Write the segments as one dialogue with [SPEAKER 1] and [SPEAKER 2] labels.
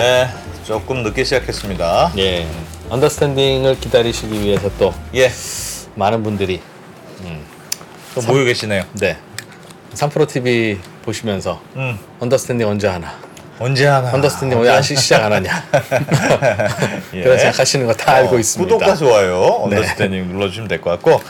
[SPEAKER 1] 네, 조금 늦게 시작했습니다.
[SPEAKER 2] 예. 언더스탠딩을 기다리시기 위해서 또
[SPEAKER 1] 예,
[SPEAKER 2] 많은 분들이
[SPEAKER 1] 또 모여 계시네요.
[SPEAKER 2] 네. 3프로 TV 보시면서
[SPEAKER 1] 음,
[SPEAKER 2] 언더스탠딩 언제 하나?
[SPEAKER 1] 언제 하나?
[SPEAKER 2] 언더스탠딩 왜 아직 시작 안 하냐?
[SPEAKER 1] 예.
[SPEAKER 2] 그런 생각하시는 거 다 알고
[SPEAKER 1] 어,
[SPEAKER 2] 있습니다.
[SPEAKER 1] 구독과 좋아요,
[SPEAKER 2] 네.
[SPEAKER 1] 언더스탠딩 눌러주시면 될 것 같고.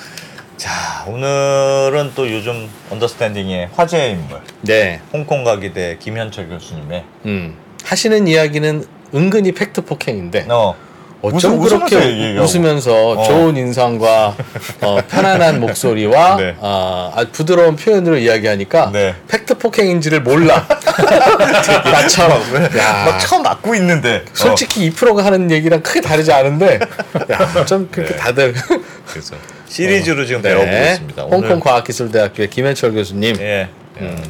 [SPEAKER 1] 자, 오늘은 또 요즘 언더스탠딩의 화제의 인물,
[SPEAKER 2] 네.
[SPEAKER 1] 홍콩 과기대 김현철 교수님의
[SPEAKER 2] 음. 하시는 이야기는 은근히 팩트 폭행인데
[SPEAKER 1] 어,
[SPEAKER 2] 어쩜
[SPEAKER 1] 웃음-
[SPEAKER 2] 그렇게
[SPEAKER 1] 웃으면서.
[SPEAKER 2] 웃으면서
[SPEAKER 1] 어.
[SPEAKER 2] 좋은 인상과 어, 편안한 목소리와
[SPEAKER 1] 네.
[SPEAKER 2] 어, 부드러운 표현으로 이야기하니까
[SPEAKER 1] 네.
[SPEAKER 2] 팩트 폭행인지를 몰라. 나처럼. 야,
[SPEAKER 1] 막 처음 맞고 있는데.
[SPEAKER 2] 솔직히 2%가 하는 얘기랑 크게 다르지 않은데 야, 좀 그렇게
[SPEAKER 1] 네.
[SPEAKER 2] 다들
[SPEAKER 1] 어, 그래서 시리즈로 지금
[SPEAKER 2] 네.
[SPEAKER 1] 배워보고 있습니다.
[SPEAKER 2] 홍콩 과학기술대학교의 김현철 교수님
[SPEAKER 1] 예,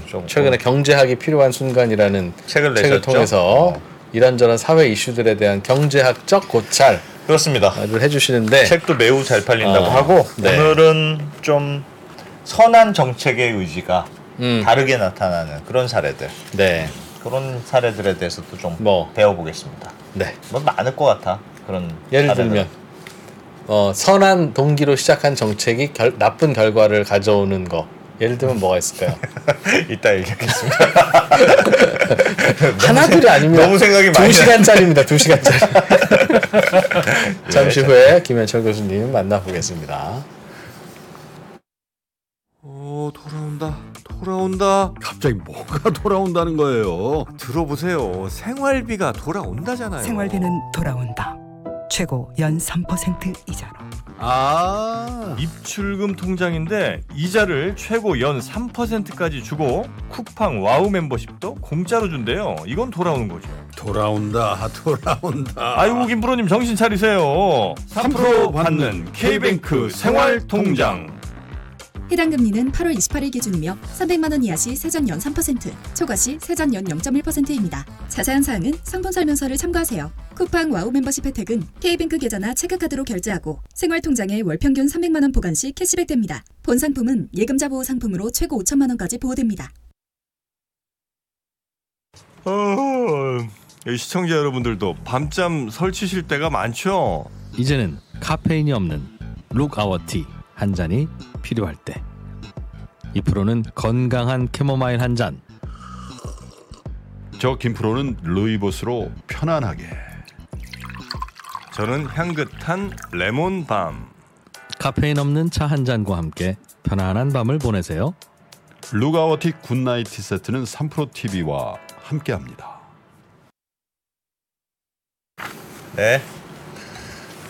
[SPEAKER 1] 좀
[SPEAKER 2] 최근에 경제학이 필요한 순간이라는
[SPEAKER 1] 책을
[SPEAKER 2] 책을? 통해서
[SPEAKER 1] 어.
[SPEAKER 2] 이런저런 사회 이슈들에 대한 경제학적 고찰을
[SPEAKER 1] 그렇습니다.
[SPEAKER 2] 해주시는데
[SPEAKER 1] 책도 매우 잘 팔린다고
[SPEAKER 2] 어,
[SPEAKER 1] 하고
[SPEAKER 2] 네.
[SPEAKER 1] 오늘은 좀 선한 정책의 의지가
[SPEAKER 2] 음.
[SPEAKER 1] 다르게 나타나는 그런 사례들
[SPEAKER 2] 네,
[SPEAKER 1] 그런 사례들에 대해서도 좀
[SPEAKER 2] 뭐.
[SPEAKER 1] 배워보겠습니다.
[SPEAKER 2] 네.
[SPEAKER 1] 뭐 많을 것 같아 그런
[SPEAKER 2] 예를
[SPEAKER 1] 사례들은.
[SPEAKER 2] 들면 어, 선한 동기로 시작한 정책이 결, 나쁜 결과를 가져오는 거. 예를 들면 뭐가 있을까요?
[SPEAKER 1] 이따 얘기하겠습니다.
[SPEAKER 2] 하나둘이 아닙니다.
[SPEAKER 1] 너무 생각이
[SPEAKER 2] 두
[SPEAKER 1] 많이
[SPEAKER 2] 시간짜리입니다. 두 시간짜리. 잠시
[SPEAKER 1] 예.
[SPEAKER 2] 후에 김현철 교수님 만나보겠습니다.
[SPEAKER 3] 오 돌아온다 돌아온다
[SPEAKER 4] 갑자기 뭐가 돌아온다는 거예요?
[SPEAKER 3] 들어보세요 생활비가 돌아온다잖아요
[SPEAKER 5] 생활비는 돌아온다. 최고 연 3% 이자로.
[SPEAKER 4] 아,
[SPEAKER 6] 입출금 통장인데 이자를 최고 연 3%까지 주고 쿠팡 와우 멤버십도 공짜로 준대요. 이건 돌아오는 거죠.
[SPEAKER 4] 돌아온다, 돌아온다.
[SPEAKER 6] 아이고 김프로님 정신 차리세요. 3% 받는 K뱅크 생활 통장.
[SPEAKER 7] 해당 금리는 8월 28일 기준이며 300만 원 이하 시 세전 연 3%, 초과 시 세전 연 0.1%입니다. 자세한 사항은 상품 설명서를 참고하세요. 쿠팡 와우 멤버십 혜택은 K뱅크 계좌나 체크카드로 결제하고 생활통장에 월 평균 300만 원 보관 시 캐시백 됩니다. 본 상품은 예금자 보호 상품으로 최고 5천만 원까지 보호됩니다.
[SPEAKER 6] 어, 시청자 여러분들도 밤잠 설치실 때가 많죠.
[SPEAKER 2] 이제는 카페인이 없는 룩아워티 한 잔이 필요할 때. 이 프로는 건강한 캐모마일 한 잔.
[SPEAKER 4] 저 김프로는 루이보스로 편안하게.
[SPEAKER 6] 저는 향긋한 레몬 밤.
[SPEAKER 2] 카페인 없는 차 한 잔과 함께 편안한 밤을 보내세요.
[SPEAKER 4] 루가워티 굿나이티 세트는 3프로 TV와 함께합니다.
[SPEAKER 1] 네.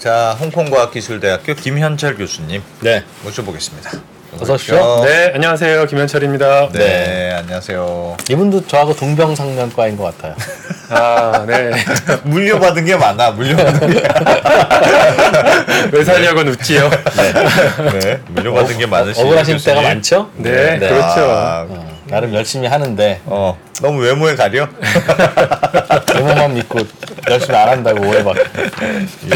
[SPEAKER 1] 자, 홍콩과학기술대학교 김현철 교수님
[SPEAKER 2] 네.
[SPEAKER 1] 모셔보겠습니다.
[SPEAKER 2] 어서 오십시오.
[SPEAKER 8] 네, 안녕하세요. 김현철입니다.
[SPEAKER 1] 네, 안녕하세요.
[SPEAKER 2] 이분도 저하고 동병상련과인 것 같아요.
[SPEAKER 8] 아, 네.
[SPEAKER 1] 물려받은 게 많아, 물려받은 게.
[SPEAKER 8] 왜 사냐고는 웃지요.
[SPEAKER 1] 네, 물려받은 게 많으시
[SPEAKER 2] 억울하신 때가 많죠?
[SPEAKER 8] 네,
[SPEAKER 2] 네.
[SPEAKER 8] 그렇죠.
[SPEAKER 1] 아,
[SPEAKER 2] 어, 나름 열심히 하는데
[SPEAKER 1] 어, 너무 외모에 가려?
[SPEAKER 2] 외모만 믿고 열심히 안 한다고 오해받고.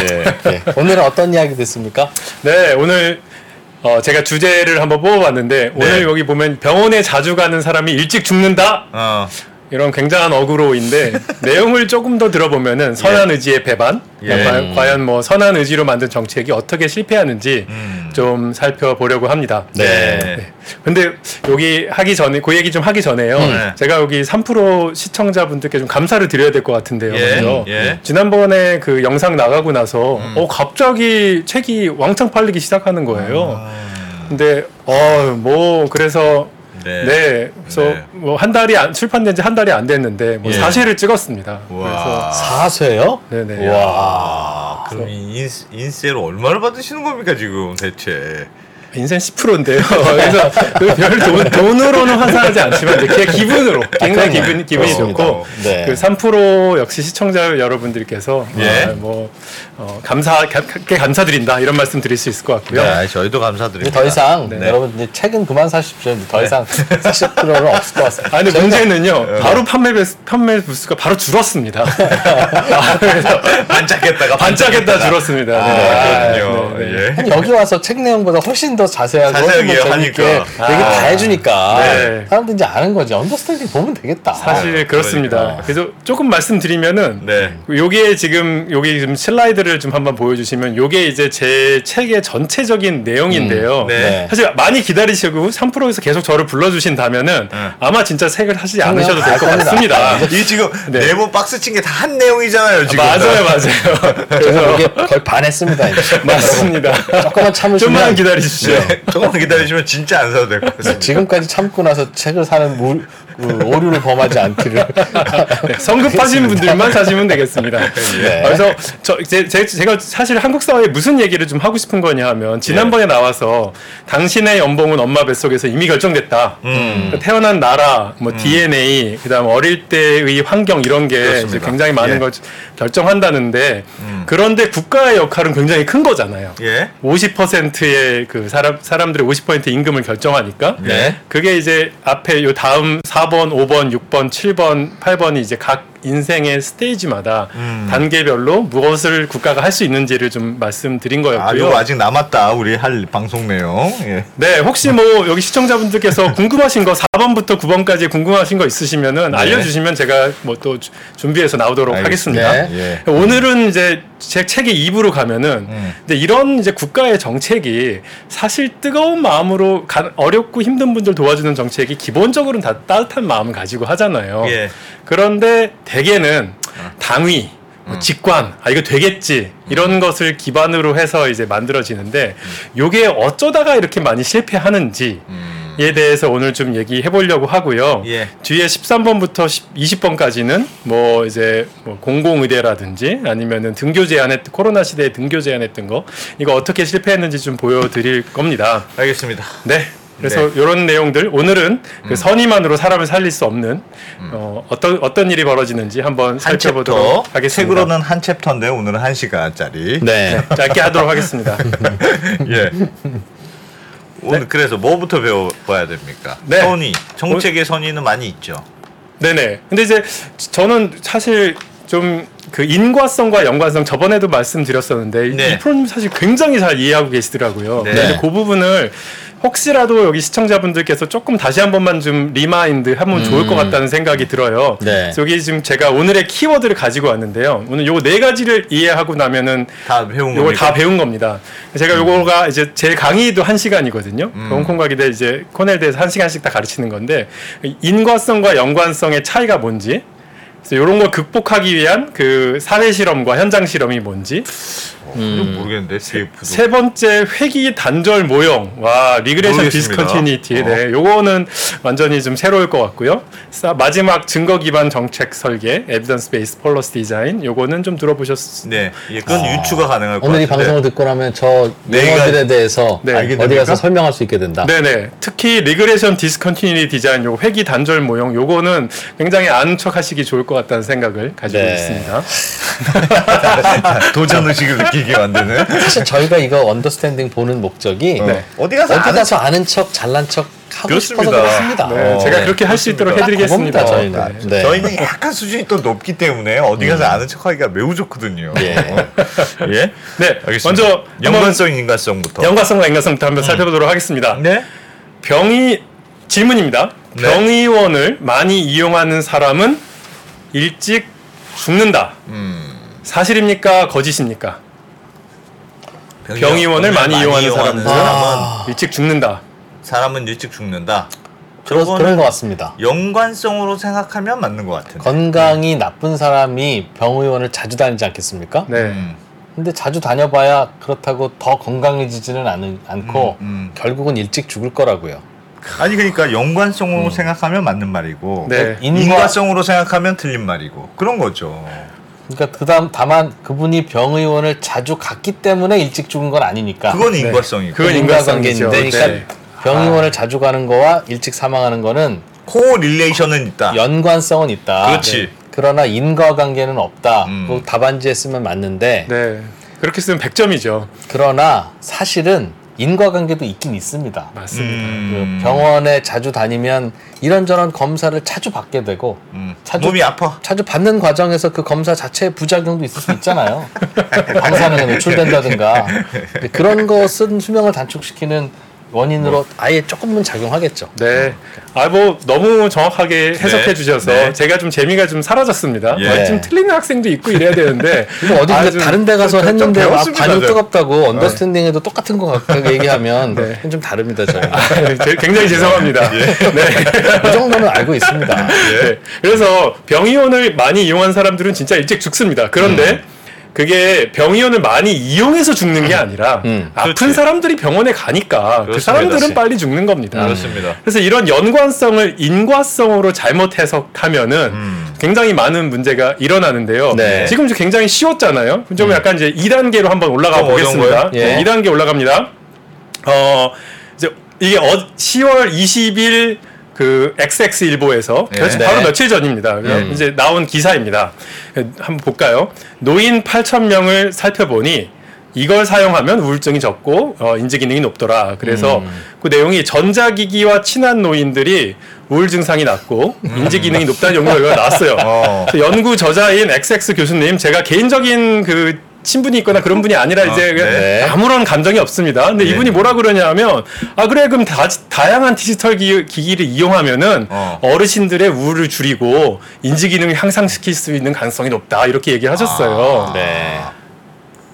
[SPEAKER 1] 예.
[SPEAKER 2] 네. 오늘은 어떤 이야기 됐습니까?
[SPEAKER 8] 네, 오늘 어, 제가 주제를 한번 뽑아봤는데 오늘 여기 보면 병원에 자주 가는 사람이 일찍 죽는다.
[SPEAKER 1] 어,
[SPEAKER 8] 이런 굉장한 어그로인데 내용을 조금 더 들어보면은 선한 의지의 배반,
[SPEAKER 1] 예.
[SPEAKER 8] 과- 과연 뭐 선한 의지로 만든 정책이 어떻게 실패하는지
[SPEAKER 1] 음.
[SPEAKER 8] 좀 살펴보려고 합니다.
[SPEAKER 1] 네.
[SPEAKER 8] 근데 여기 하기 전에 그 얘기 좀 하기 전에요.
[SPEAKER 1] 네.
[SPEAKER 8] 제가 여기 3프로 시청자분들께 좀 감사를 드려야 될 것 같은데요.
[SPEAKER 1] 예,
[SPEAKER 8] 먼저.
[SPEAKER 1] 예.
[SPEAKER 8] 지난번에 그 영상 나가고 나서
[SPEAKER 1] 음.
[SPEAKER 8] 어 갑자기 책이 왕창 팔리기 시작하는 거예요.
[SPEAKER 1] 아.
[SPEAKER 8] 근데 어 뭐 그래서
[SPEAKER 1] 네.
[SPEAKER 8] 네, 그래서
[SPEAKER 1] 네.
[SPEAKER 8] 뭐한 달이 안, 출판된 지 한 달이 안 됐는데 뭐
[SPEAKER 1] 예.
[SPEAKER 8] 사실을 찍었습니다.
[SPEAKER 1] 와.
[SPEAKER 2] 사세요?
[SPEAKER 8] 그래서 네네.
[SPEAKER 1] 와. 그럼 이 인, 인세를 얼마를 받으시는 겁니까, 지금 대체?
[SPEAKER 8] 인생 10%인데요. 그래서 그별 돈, 돈으로는 환산하지 않지만 이제 기분으로 굉장히 기분 기분이
[SPEAKER 1] 그렇습니다.
[SPEAKER 8] 좋고
[SPEAKER 2] 네.
[SPEAKER 8] 그3% 역시 시청자 여러분들께서
[SPEAKER 1] 예.
[SPEAKER 8] 아, 뭐 어, 감사 가- 게 감사드린다 이런 말씀 드릴 수 있을 것 같고요.
[SPEAKER 1] 네, 저희도 감사드립니다.
[SPEAKER 2] 더 이상
[SPEAKER 8] 네.
[SPEAKER 2] 여러분 이제 책은 그만 사십시오. 더 이상 사실 필요는 없을 것 같습니다.
[SPEAKER 8] 아 근데
[SPEAKER 1] 네.
[SPEAKER 8] 문제는요. 바로 판매 배- 판매 부수가 바로 줄었습니다. 아, 그래서
[SPEAKER 1] 반짝했다가
[SPEAKER 8] 반짝했다 줄었습니다. 네.
[SPEAKER 1] 아, 그렇군요.
[SPEAKER 8] 네, 네.
[SPEAKER 1] 예.
[SPEAKER 2] 아니, 여기 와서 책 내용보다 훨씬 더 자세하고
[SPEAKER 1] 자세하게
[SPEAKER 2] 재밌게
[SPEAKER 1] 하니까.
[SPEAKER 2] 얘기
[SPEAKER 8] 아.
[SPEAKER 2] 다 해주니까
[SPEAKER 8] 네.
[SPEAKER 2] 사람들이 이제 아는 거지. 언더스탠딩 보면 되겠다.
[SPEAKER 8] 사실 그렇습니다.
[SPEAKER 2] 그러니까.
[SPEAKER 8] 그래서 조금 말씀드리면은
[SPEAKER 1] 네.
[SPEAKER 8] 요게 지금 요게 지금 슬라이드를 좀 한번 보여주시면 요게 이제 제 책의 전체적인 내용인데요.
[SPEAKER 2] 음,
[SPEAKER 1] 네.
[SPEAKER 8] 사실 많이 기다리시고 3프로에서 계속 저를 불러주신다면
[SPEAKER 1] 네.
[SPEAKER 8] 아마 진짜 책을 하시지 않으셔도 될 것. 같습니다.
[SPEAKER 1] 이게 지금
[SPEAKER 8] 네.
[SPEAKER 1] 네모 박스 친 게 다 한 내용이잖아요 지금.
[SPEAKER 8] 맞아요, 맞아요.
[SPEAKER 2] 그래서 이게 거의 반했습니다. 이제.
[SPEAKER 8] 맞습니다.
[SPEAKER 2] 조금만 참으시면
[SPEAKER 8] 좀만 기다리십시오.
[SPEAKER 1] 네. 조금만 기다리시면 진짜 안 사도 될 것 같습니다.
[SPEAKER 2] 지금까지 참고 나서 책을 사는 물, 그 오류를 범하지 않기를.
[SPEAKER 8] 네, 성급하신 분들만 사시면 되겠습니다.
[SPEAKER 2] 네.
[SPEAKER 8] 그래서 저 제, 제, 제가 사실 한국 사회에 무슨 얘기를 좀 하고 싶은 거냐 하면 지난번에 나와서 당신의 연봉은 엄마 뱃속에서 이미 결정됐다.
[SPEAKER 1] 음.
[SPEAKER 8] 그러니까 태어난 나라, 뭐 DNA, 그다음 어릴 때의 환경 이런 게. 굉장히 많은
[SPEAKER 1] 예.
[SPEAKER 8] 걸 결정한다는데
[SPEAKER 1] 음.
[SPEAKER 8] 그런데 국가의 역할은 굉장히 큰 거잖아요.
[SPEAKER 1] 예.
[SPEAKER 8] 50%의 그 사람 사람들의 50% 임금을 결정하니까
[SPEAKER 1] 네.
[SPEAKER 8] 그게 이제 앞에 요 다음 4 번, 5번, 6번, 7번, 8번이 이제 각 인생의 스테이지마다
[SPEAKER 1] 음.
[SPEAKER 8] 단계별로 무엇을 국가가 할 수 있는지를 좀 말씀드린
[SPEAKER 1] 아,
[SPEAKER 8] 거였고요.
[SPEAKER 1] 이거 아직 남았다. 우리 할 방송 내용. 예.
[SPEAKER 8] 네, 혹시 뭐 여기 시청자분들께서 궁금하신 거 4번부터 9번까지 궁금하신 거 있으시면은
[SPEAKER 1] 네.
[SPEAKER 8] 알려주시면 제가 뭐 또 준비해서 나오도록
[SPEAKER 1] 알겠습니다.
[SPEAKER 8] 하겠습니다.
[SPEAKER 1] 예.
[SPEAKER 8] 오늘은 이제 제 책의 2부로 가면은
[SPEAKER 1] 음.
[SPEAKER 8] 근데 이런 이제 국가의 정책이 사실 뜨거운 마음으로 가- 어렵고 힘든 분들 도와주는 정책이 기본적으로는 다 따뜻한 마음을 가지고 하잖아요.
[SPEAKER 1] 예.
[SPEAKER 8] 그런데 대개는 당위, 뭐 직관, 아 이거 되겠지 이런 것을 기반으로 해서 이제 만들어지는데 요게 어쩌다가 이렇게 많이 실패하는지. 에 대해서 오늘 좀 얘기해 보려고 하고요.
[SPEAKER 1] 예.
[SPEAKER 8] 뒤에 13번부터 20번까지는 뭐 이제 뭐 공공의대라든지 아니면은 등교 제한했 코로나 시대에 등교 제한했던 거 이거 어떻게 실패했는지 좀 보여드릴 겁니다.
[SPEAKER 1] 알겠습니다.
[SPEAKER 8] 네. 그래서
[SPEAKER 1] 네.
[SPEAKER 8] 이런 내용들 오늘은 그 선의만으로 사람을 살릴 수 없는 어, 어떤 어떤 일이 벌어지는지 한번
[SPEAKER 1] 한
[SPEAKER 8] 살펴보도록
[SPEAKER 1] 챕터.
[SPEAKER 8] 하겠습니다.
[SPEAKER 1] 책으로는 한 챕터인데 오늘은 한 시간짜리.
[SPEAKER 2] 네.
[SPEAKER 8] 짧게 하도록 하겠습니다.
[SPEAKER 1] 예. 오늘 그래서 뭐부터 배워봐야 됩니까?
[SPEAKER 8] 네.
[SPEAKER 1] 선의. 정책의 선의는 많이 있죠.
[SPEAKER 8] 네네. 근데 이제 저는 사실 좀 그 인과성과 연관성 저번에도 말씀드렸었는데
[SPEAKER 1] 네.
[SPEAKER 8] 이 프로님 사실 굉장히 잘 이해하고 계시더라고요.
[SPEAKER 1] 네.
[SPEAKER 8] 근데 그 부분을 혹시라도 여기 시청자분들께서 조금 다시 한 번만 좀 remind 하면 좋을 것 같다는 생각이 들어요.
[SPEAKER 2] 네.
[SPEAKER 8] 여기 지금 제가 오늘의 키워드를 가지고 왔는데요. 오늘 요 네 가지를 이해하고 나면은
[SPEAKER 1] 다 배운
[SPEAKER 8] 요걸
[SPEAKER 1] 겁니까?
[SPEAKER 8] 다 배운 겁니다. 제가 요거가 이제 제 강의도 한 시간이거든요.
[SPEAKER 1] 음.
[SPEAKER 8] 홍콩 과기대 이제 코넬대에서 한 시간씩 다 가르치는 건데 인과성과 연관성의 차이가 뭔지, 이런 걸 극복하기 위한 그 사회 실험과 현장 실험이 뭔지,
[SPEAKER 1] 음. 모르겠는데 CF도.
[SPEAKER 8] 세 번째 회귀 단절 모형 와 regression
[SPEAKER 1] 모르겠습니다.
[SPEAKER 8] discontinuity
[SPEAKER 1] 어.
[SPEAKER 8] 네 요거는 완전히 좀 새로울 것 같고요 사- 마지막 증거 기반 정책 설계 evidence based policy design 요거는 좀 들어보셨
[SPEAKER 1] 네. 예, 그건 유추가 가능할 것
[SPEAKER 2] 오늘 이. 방송을 듣고 나면 저
[SPEAKER 1] 네
[SPEAKER 2] 용어들에 대해서
[SPEAKER 8] 네.
[SPEAKER 1] 알게
[SPEAKER 2] 어디 가서
[SPEAKER 1] 됩니까?
[SPEAKER 2] 설명할 수 있게 된다.
[SPEAKER 8] 네네 특히 regression discontinuity design 요거 회귀 단절 모형 요거는 굉장히 아는 척 하시기 좋을 것 같다는 생각을 가지고
[SPEAKER 2] 네.
[SPEAKER 8] 있습니다
[SPEAKER 1] 도전 의식을 느끼 게 만드는.
[SPEAKER 2] 사실 저희가 이거 언더스탠딩 보는 목적이
[SPEAKER 8] 네.
[SPEAKER 1] 어디 가서
[SPEAKER 2] 어디
[SPEAKER 1] 아는
[SPEAKER 2] 가서 아는 척 잘난 척 하고
[SPEAKER 1] 그렇습니다.
[SPEAKER 2] 싶어서 그렇습니다.
[SPEAKER 8] 네,
[SPEAKER 1] 어,
[SPEAKER 8] 제가 그렇게 할 수 있도록
[SPEAKER 2] 딱
[SPEAKER 8] 해드리겠습니다
[SPEAKER 2] 그겁니다, 저희는.
[SPEAKER 8] 네.
[SPEAKER 2] 네.
[SPEAKER 1] 저희는 약간 수준이 또 높기 때문에 어디 가서 아는 척하기가 매우 좋거든요.
[SPEAKER 2] 예.
[SPEAKER 1] 예.
[SPEAKER 8] 네,
[SPEAKER 1] 알겠습니다.
[SPEAKER 8] 먼저
[SPEAKER 1] 연관성 인과성부터.
[SPEAKER 8] 연관성과 인과성부터 한번 살펴보도록 하겠습니다
[SPEAKER 1] 네.
[SPEAKER 8] 병의 질문입니다.
[SPEAKER 1] 네.
[SPEAKER 8] 병의원을 많이 이용하는 사람은 일찍 죽는다.
[SPEAKER 1] 음.
[SPEAKER 8] 사실입니까? 거짓입니까? 병의원을 많이 이용하는 사람은
[SPEAKER 1] 사람은
[SPEAKER 8] 일찍 죽는다.
[SPEAKER 1] 사람은 일찍 죽는다.
[SPEAKER 2] 그런,
[SPEAKER 1] 저거는
[SPEAKER 2] 그런 것 같습니다.
[SPEAKER 1] 연관성으로 생각하면 맞는 것 같은데.
[SPEAKER 2] 건강이 나쁜 사람이 병의원을 자주 다니지 않겠습니까?
[SPEAKER 8] 네.
[SPEAKER 1] 음.
[SPEAKER 2] 근데 자주 다녀봐야 그렇다고 더 건강해지지는 않, 않고
[SPEAKER 1] 음, 음.
[SPEAKER 2] 결국은 일찍 죽을 거라고요.
[SPEAKER 1] 아니 그러니까 연관성으로 생각하면 맞는 말이고
[SPEAKER 8] 네.
[SPEAKER 2] 인과-
[SPEAKER 1] 인과성으로 생각하면 틀린 말이고 그런 거죠.
[SPEAKER 2] 그러니까 그다음 다만 그분이 병의원을 자주 갔기 때문에 일찍 죽은 건 아니니까.
[SPEAKER 1] 그건 인과성이고
[SPEAKER 8] 그건
[SPEAKER 2] 인과관계인데. 그러니까
[SPEAKER 8] 네.
[SPEAKER 2] 병의원을 자주 가는 거와 일찍 사망하는 거는
[SPEAKER 1] 코릴레이션은 있다.
[SPEAKER 2] 연관성은 있다.
[SPEAKER 1] 그렇지.
[SPEAKER 2] 그러나 인과관계는 없다.
[SPEAKER 1] 음.
[SPEAKER 2] 그 답안지에 쓰면 맞는데
[SPEAKER 8] 네. 그렇게 쓰면 100점이죠.
[SPEAKER 2] 그러나 사실은 인과관계도 있긴 있습니다.
[SPEAKER 8] 맞습니다.
[SPEAKER 1] 음.
[SPEAKER 2] 그 병원에 자주 다니면 이런저런 검사를 자주 받게 되고
[SPEAKER 1] 음.
[SPEAKER 2] 자주-
[SPEAKER 1] 몸이 아파.
[SPEAKER 2] 자주 받는 과정에서 그 검사 자체의 부작용도 있을 수 있잖아요. 방사능에 노출된다든가 그런 것은 수명을 단축시키는 원인으로 아예 조금은 작용하겠죠.
[SPEAKER 8] 네. 아, 뭐, 너무 정확하게 해석해
[SPEAKER 1] 네.
[SPEAKER 8] 주셔서
[SPEAKER 1] 네.
[SPEAKER 8] 제가 좀 재미가 좀 사라졌습니다.
[SPEAKER 1] 예.
[SPEAKER 8] 어, 좀 틀리는 학생도 있고 이래야 되는데.
[SPEAKER 2] 어디
[SPEAKER 8] 아,
[SPEAKER 2] 근데
[SPEAKER 8] 좀-
[SPEAKER 2] 다른 데 가서
[SPEAKER 1] 좀- 좀
[SPEAKER 2] 했는데 막
[SPEAKER 1] 배웠습니다,
[SPEAKER 2] 반응
[SPEAKER 1] 네.
[SPEAKER 2] 뜨겁다고 언더스탠딩에도 똑같은 거 같다고 얘기하면
[SPEAKER 8] 네.
[SPEAKER 2] 좀 다릅니다 저희.
[SPEAKER 8] 제- 굉장히 죄송합니다.
[SPEAKER 1] 예.
[SPEAKER 8] 네.
[SPEAKER 2] 그 정도는 알고 있습니다.
[SPEAKER 8] 네. 그래서 병이온을 많이 이용한 사람들은 진짜 일찍 죽습니다. 그런데
[SPEAKER 1] 음.
[SPEAKER 8] 그게 병이온을 많이 이용해서 죽는 게 아니라
[SPEAKER 2] 음,
[SPEAKER 8] 아픈
[SPEAKER 1] 그렇지.
[SPEAKER 8] 사람들이 병원에 가니까 그
[SPEAKER 1] 그렇습니다.
[SPEAKER 8] 사람들은
[SPEAKER 1] 그렇지.
[SPEAKER 8] 빨리 죽는 겁니다.
[SPEAKER 1] 그렇습니다.
[SPEAKER 8] 그래서 이런 연관성을 인과성으로 잘못 해석하면은
[SPEAKER 1] 음.
[SPEAKER 8] 굉장히 많은 문제가 일어나는데요.
[SPEAKER 2] 네.
[SPEAKER 8] 지금 굉장히 쉬웠잖아요. 좀 약간 이제 2단계로 한번 올라가
[SPEAKER 1] 좀 어려운
[SPEAKER 8] 보겠습니다.
[SPEAKER 2] 거예요? 예.
[SPEAKER 8] 네, 2단계 올라갑니다. 어, 이제 이게 어, 10월 20일 그 XX 일보에서
[SPEAKER 1] 예.
[SPEAKER 2] 네.
[SPEAKER 8] 바로 며칠 전입니다.
[SPEAKER 2] 음.
[SPEAKER 8] 이제 나온 기사입니다. 한번 볼까요? 노인 8천 명을 살펴보니 이걸 사용하면 우울증이 적고 어, 인지 기능이 높더라. 그래서
[SPEAKER 2] 음.
[SPEAKER 8] 그 내용이 전자기기와 친한 노인들이 우울 증상이 낮고 인지 기능이 높다는 연구 결과가 나왔어요.
[SPEAKER 1] 어.
[SPEAKER 8] 연구 저자인 XX 교수님, 제가 개인적인 그 친분이 있거나 그런 분이 아니라 이제 그냥
[SPEAKER 1] 네.
[SPEAKER 8] 아무런 감정이 없습니다. 근데
[SPEAKER 1] 네.
[SPEAKER 8] 이분이 뭐라 그러냐면 아 그래 그럼 다, 다양한 디지털 기, 기기를 이용하면은
[SPEAKER 1] 어.
[SPEAKER 8] 어. 르신들의 우울을 줄이고 인지 기능을 향상시킬 수 있는 가능성이 높다 이렇게 얘기하셨어요.
[SPEAKER 1] 아.
[SPEAKER 2] 네.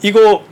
[SPEAKER 8] 이거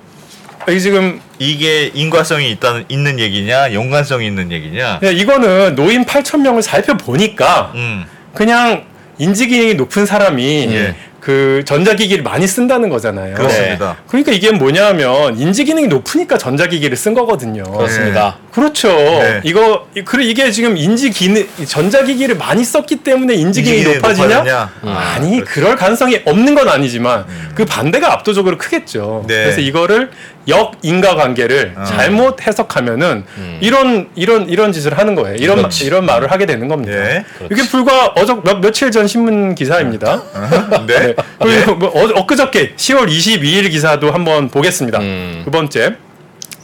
[SPEAKER 8] 이 지금
[SPEAKER 1] 이게 인과성이 있다는 있는 얘기냐, 연관성이 있는 얘기냐?
[SPEAKER 8] 그냥 이거는 노인 8천 명을 살펴보니까
[SPEAKER 1] 음.
[SPEAKER 8] 그냥 인지 기능이 높은 사람이
[SPEAKER 1] 예.
[SPEAKER 8] 그 전자기기를 많이 쓴다는 거잖아요.
[SPEAKER 1] 그렇습니다.
[SPEAKER 8] 그러니까 이게 뭐냐면 인지 기능이 높으니까 전자기기를 쓴 거거든요.
[SPEAKER 2] 그렇습니다.
[SPEAKER 8] 그렇죠.
[SPEAKER 1] 네.
[SPEAKER 8] 이거 이- 그래 이게 지금 인지 기능 전자기기를 많이 썼기 때문에 인지 기능이 높아지냐?
[SPEAKER 1] 음.
[SPEAKER 8] 아니 그럴 가능성이 없는 건 아니지만 그 반대가 압도적으로 크겠죠.
[SPEAKER 1] 네.
[SPEAKER 8] 그래서 이거를 역 인과 관계를
[SPEAKER 1] 어.
[SPEAKER 8] 잘못 해석하면
[SPEAKER 2] 음.
[SPEAKER 8] 이런 이런 이런 짓을 하는 거예요. 이런
[SPEAKER 2] 그렇지.
[SPEAKER 8] 이런 말을 하게 되는 겁니다.
[SPEAKER 1] 예.
[SPEAKER 8] 이게 불과 어저 몇 며칠 전 신문 기사입니다.
[SPEAKER 1] 네.
[SPEAKER 8] 네. 그리고 뭐 어, 엊그저께 10월 22일 기사도 한번 보겠습니다.
[SPEAKER 2] 음.
[SPEAKER 8] 두 번째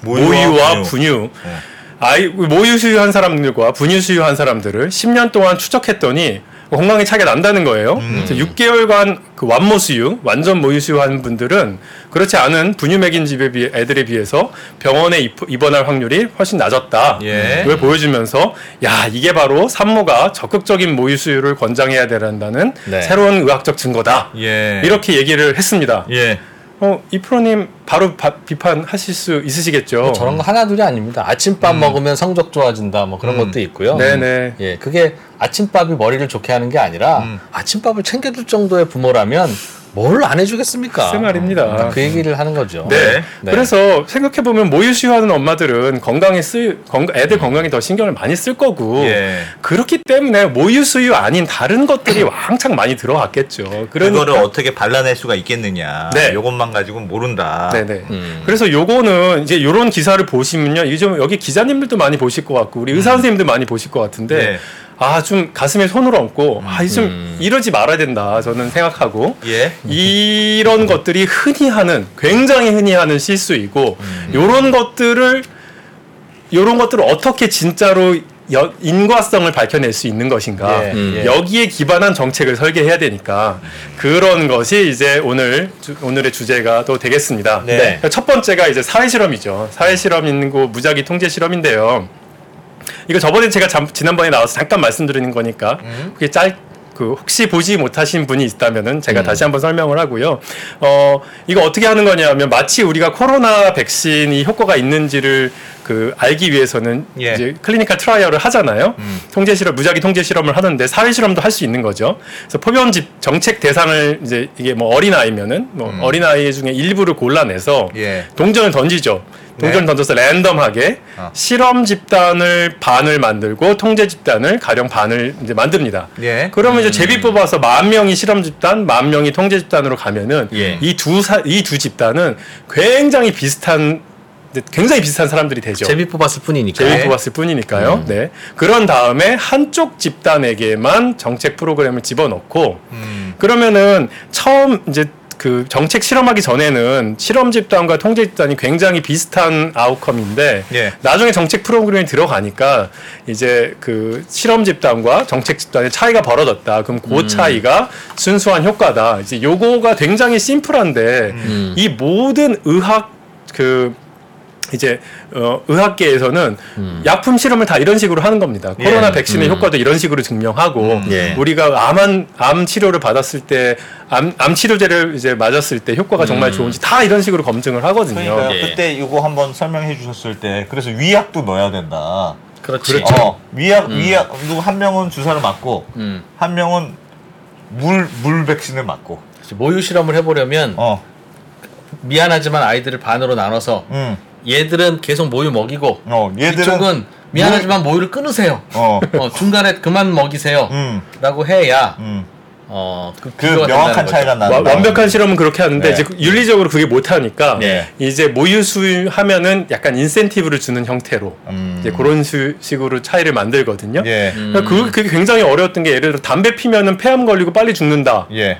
[SPEAKER 1] 모유와
[SPEAKER 8] 모유와
[SPEAKER 1] 분유.
[SPEAKER 8] 분유.
[SPEAKER 1] 네.
[SPEAKER 8] 아이 모유 수유한 사람들과 분유 수유한 사람들을 10년 동안 추적했더니 건강에 차이가 난다는 거예요.
[SPEAKER 1] 음.
[SPEAKER 8] 그래서 6개월간 그 완모 수유, 완전 모유 수유한 분들은 그렇지 않은 분유 먹인 집에 비해 애들에 비해서 병원에 입- 입원할 확률이 훨씬 낮았다.
[SPEAKER 1] 예.
[SPEAKER 8] 이걸 보여주면서 야 이게 바로 산모가 적극적인 모유 수유를 권장해야 된다는
[SPEAKER 2] 네.
[SPEAKER 8] 새로운 의학적 증거다.
[SPEAKER 1] 예.
[SPEAKER 8] 이렇게 얘기를 했습니다.
[SPEAKER 1] 예.
[SPEAKER 8] 어, 이 프로님 바로 바- 비판하실 수 있으시겠죠?
[SPEAKER 2] 뭐 저런 거 하나둘이 아닙니다. 아침밥 먹으면 성적 좋아진다 뭐 그런
[SPEAKER 1] 음.
[SPEAKER 2] 것도 있고요.
[SPEAKER 8] 네네.
[SPEAKER 2] 예, 그게 아침밥이 머리를 좋게 하는 게 아니라
[SPEAKER 1] 음.
[SPEAKER 2] 아침밥을 챙겨줄 정도의 부모라면 뭘 안 해주겠습니까?
[SPEAKER 8] 글쎄 말입니다.
[SPEAKER 2] 그 얘기를 하는 거죠.
[SPEAKER 8] 네.
[SPEAKER 2] 네.
[SPEAKER 8] 그래서 생각해 보면 모유 수유하는 엄마들은 건강에 쓸 건강, 애들 건강에 더 신경을 많이 쓸 거고
[SPEAKER 1] 예.
[SPEAKER 8] 그렇기 때문에 모유 수유 아닌 다른 것들이 왕창 많이 들어갔겠죠. 그러니까
[SPEAKER 1] 그거를 어떻게 발라낼 수가 있겠느냐.
[SPEAKER 8] 네.
[SPEAKER 1] 요것만 가지고는 모른다.
[SPEAKER 8] 네네.
[SPEAKER 2] 음.
[SPEAKER 8] 그래서 요거는 이제 요런 기사를 보시면요. 좀 여기 기자님들도 많이 보실 것 같고 우리 의사 선생님들 많이 보실 것 같은데
[SPEAKER 1] 네.
[SPEAKER 8] 아 좀 가슴에 손을 얹고 아좀
[SPEAKER 2] 음.
[SPEAKER 8] 이러지 말아야 된다 저는 생각하고
[SPEAKER 1] 예.
[SPEAKER 8] 이런 것들이 흔히 하는 굉장히 흔히 하는 실수이고
[SPEAKER 1] 음.
[SPEAKER 8] 요런 것들을 요런 것들을 어떻게 진짜로 여- 인과성을 밝혀낼 수 있는 것인가
[SPEAKER 1] 예,
[SPEAKER 2] 음.
[SPEAKER 1] 예.
[SPEAKER 8] 여기에 기반한 정책을 설계해야 되니까 그런 것이 이제 오늘 주- 오늘의 주제가 또 되겠습니다.
[SPEAKER 1] 네.
[SPEAKER 8] 첫 번째가 이제 사회 실험이죠. 사회 실험인 거 무작위 통제 실험인데요. 이거 저번에 제가 잠- 지난번에 나와서 잠깐 말씀드리는 거니까
[SPEAKER 1] 음.
[SPEAKER 8] 그게 짤. 그 혹시 보지 못하신 분이 있다면은 제가
[SPEAKER 2] 음.
[SPEAKER 8] 다시 한번 설명을 하고요. 어 이거 어떻게 하는 거냐면 마치 우리가 코로나 백신이 효과가 있는지를 그 알기 위해서는
[SPEAKER 1] 예.
[SPEAKER 8] 이제 clinical trial을 하잖아요.
[SPEAKER 1] 음.
[SPEAKER 8] 통제 실험, 무작위 통제 실험을 하는데 사회 실험도 할 수 있는 거죠. 그래서 표본 집 정책 대상을 이제 이게 뭐 어린 아이면은 뭐
[SPEAKER 1] 음.
[SPEAKER 8] 어린 아이 중에 일부를 골라내서
[SPEAKER 1] 예.
[SPEAKER 8] 동전을 던지죠. 동전을
[SPEAKER 1] 네.
[SPEAKER 8] 던져서 랜덤하게
[SPEAKER 1] 어.
[SPEAKER 8] 실험 집단을 반을 만들고 통제 집단을 가령 반을 이제 만듭니다.
[SPEAKER 1] 예.
[SPEAKER 8] 그러면 이제 제비 뽑아서 만 명이 실험 집단, 만 명이 통제 집단으로 가면은
[SPEAKER 1] 예.
[SPEAKER 8] 이두 이 두 집단은 굉장히 비슷한 굉장히 비슷한 사람들이 되죠.
[SPEAKER 2] 제비 뽑았을 뿐이니까.
[SPEAKER 8] 제비
[SPEAKER 1] 네.
[SPEAKER 8] 뽑았을 뿐이니까요. 네. 그런 다음에 한쪽 집단에게만 정책 프로그램을 집어넣고
[SPEAKER 1] 음.
[SPEAKER 8] 그러면은 처음 이제 그 정책 실험하기 전에는 실험 집단과 통제 집단이 굉장히 비슷한 아웃컴인데
[SPEAKER 1] 예.
[SPEAKER 8] 나중에 정책 프로그램이 들어가니까 이제 그 실험 집단과 정책 집단의 차이가 벌어졌다. 그럼 그
[SPEAKER 2] 음.
[SPEAKER 8] 차이가 순수한 효과다. 이제 요거가 굉장히 심플한데
[SPEAKER 2] 음.
[SPEAKER 8] 이 모든 의학 그 이제 어, 의학계에서는 약품 실험을 다 이런 식으로 하는 겁니다. 코로나 백신의 효과도 이런 식으로 증명하고
[SPEAKER 1] 예.
[SPEAKER 8] 우리가 암한 암 치료를 받았을 때암암 치료제를 이제 맞았을 때 효과가 정말 좋은지 다 이런 식으로 검증을 하거든요.
[SPEAKER 1] 그러니까
[SPEAKER 2] 예.
[SPEAKER 1] 그때 이거 한번 설명해 주셨을 때 그래서 위약도 넣어야 된다.
[SPEAKER 2] 그렇지.
[SPEAKER 1] 어, 위약 위약 누구 한 명은 주사를 맞고
[SPEAKER 2] 음.
[SPEAKER 1] 한 명은 물물 백신을 맞고.
[SPEAKER 2] 모유 실험을 해보려면
[SPEAKER 1] 어.
[SPEAKER 2] 미안하지만 아이들을 반으로 나눠서
[SPEAKER 1] 음.
[SPEAKER 2] 얘들은 계속 모유 먹이고
[SPEAKER 1] 어, 얘들은
[SPEAKER 2] 이쪽은 미안하지만 모유를 끊으세요.
[SPEAKER 1] 어.
[SPEAKER 2] 어, 중간에 그만 먹이세요.
[SPEAKER 1] 음.
[SPEAKER 2] 라고 해야
[SPEAKER 1] 음.
[SPEAKER 2] 어, 그,
[SPEAKER 1] 그
[SPEAKER 2] 비교가
[SPEAKER 1] 명확한
[SPEAKER 2] 된다는
[SPEAKER 1] 차이가
[SPEAKER 2] 거죠.
[SPEAKER 8] 완벽한 실험은 그렇게 하는데
[SPEAKER 1] 네.
[SPEAKER 8] 이제 윤리적으로 그게 못 하니까
[SPEAKER 1] 네.
[SPEAKER 8] 이제 모유 수하면은 약간 인센티브를 주는 형태로
[SPEAKER 1] 음.
[SPEAKER 8] 이제 그런 수- 식으로 차이를 만들거든요.
[SPEAKER 1] 예.
[SPEAKER 8] 그러니까 그, 그게 굉장히 어려웠던 게 예를 들어 담배 피면은 폐암 걸리고 빨리 죽는다.
[SPEAKER 1] 예.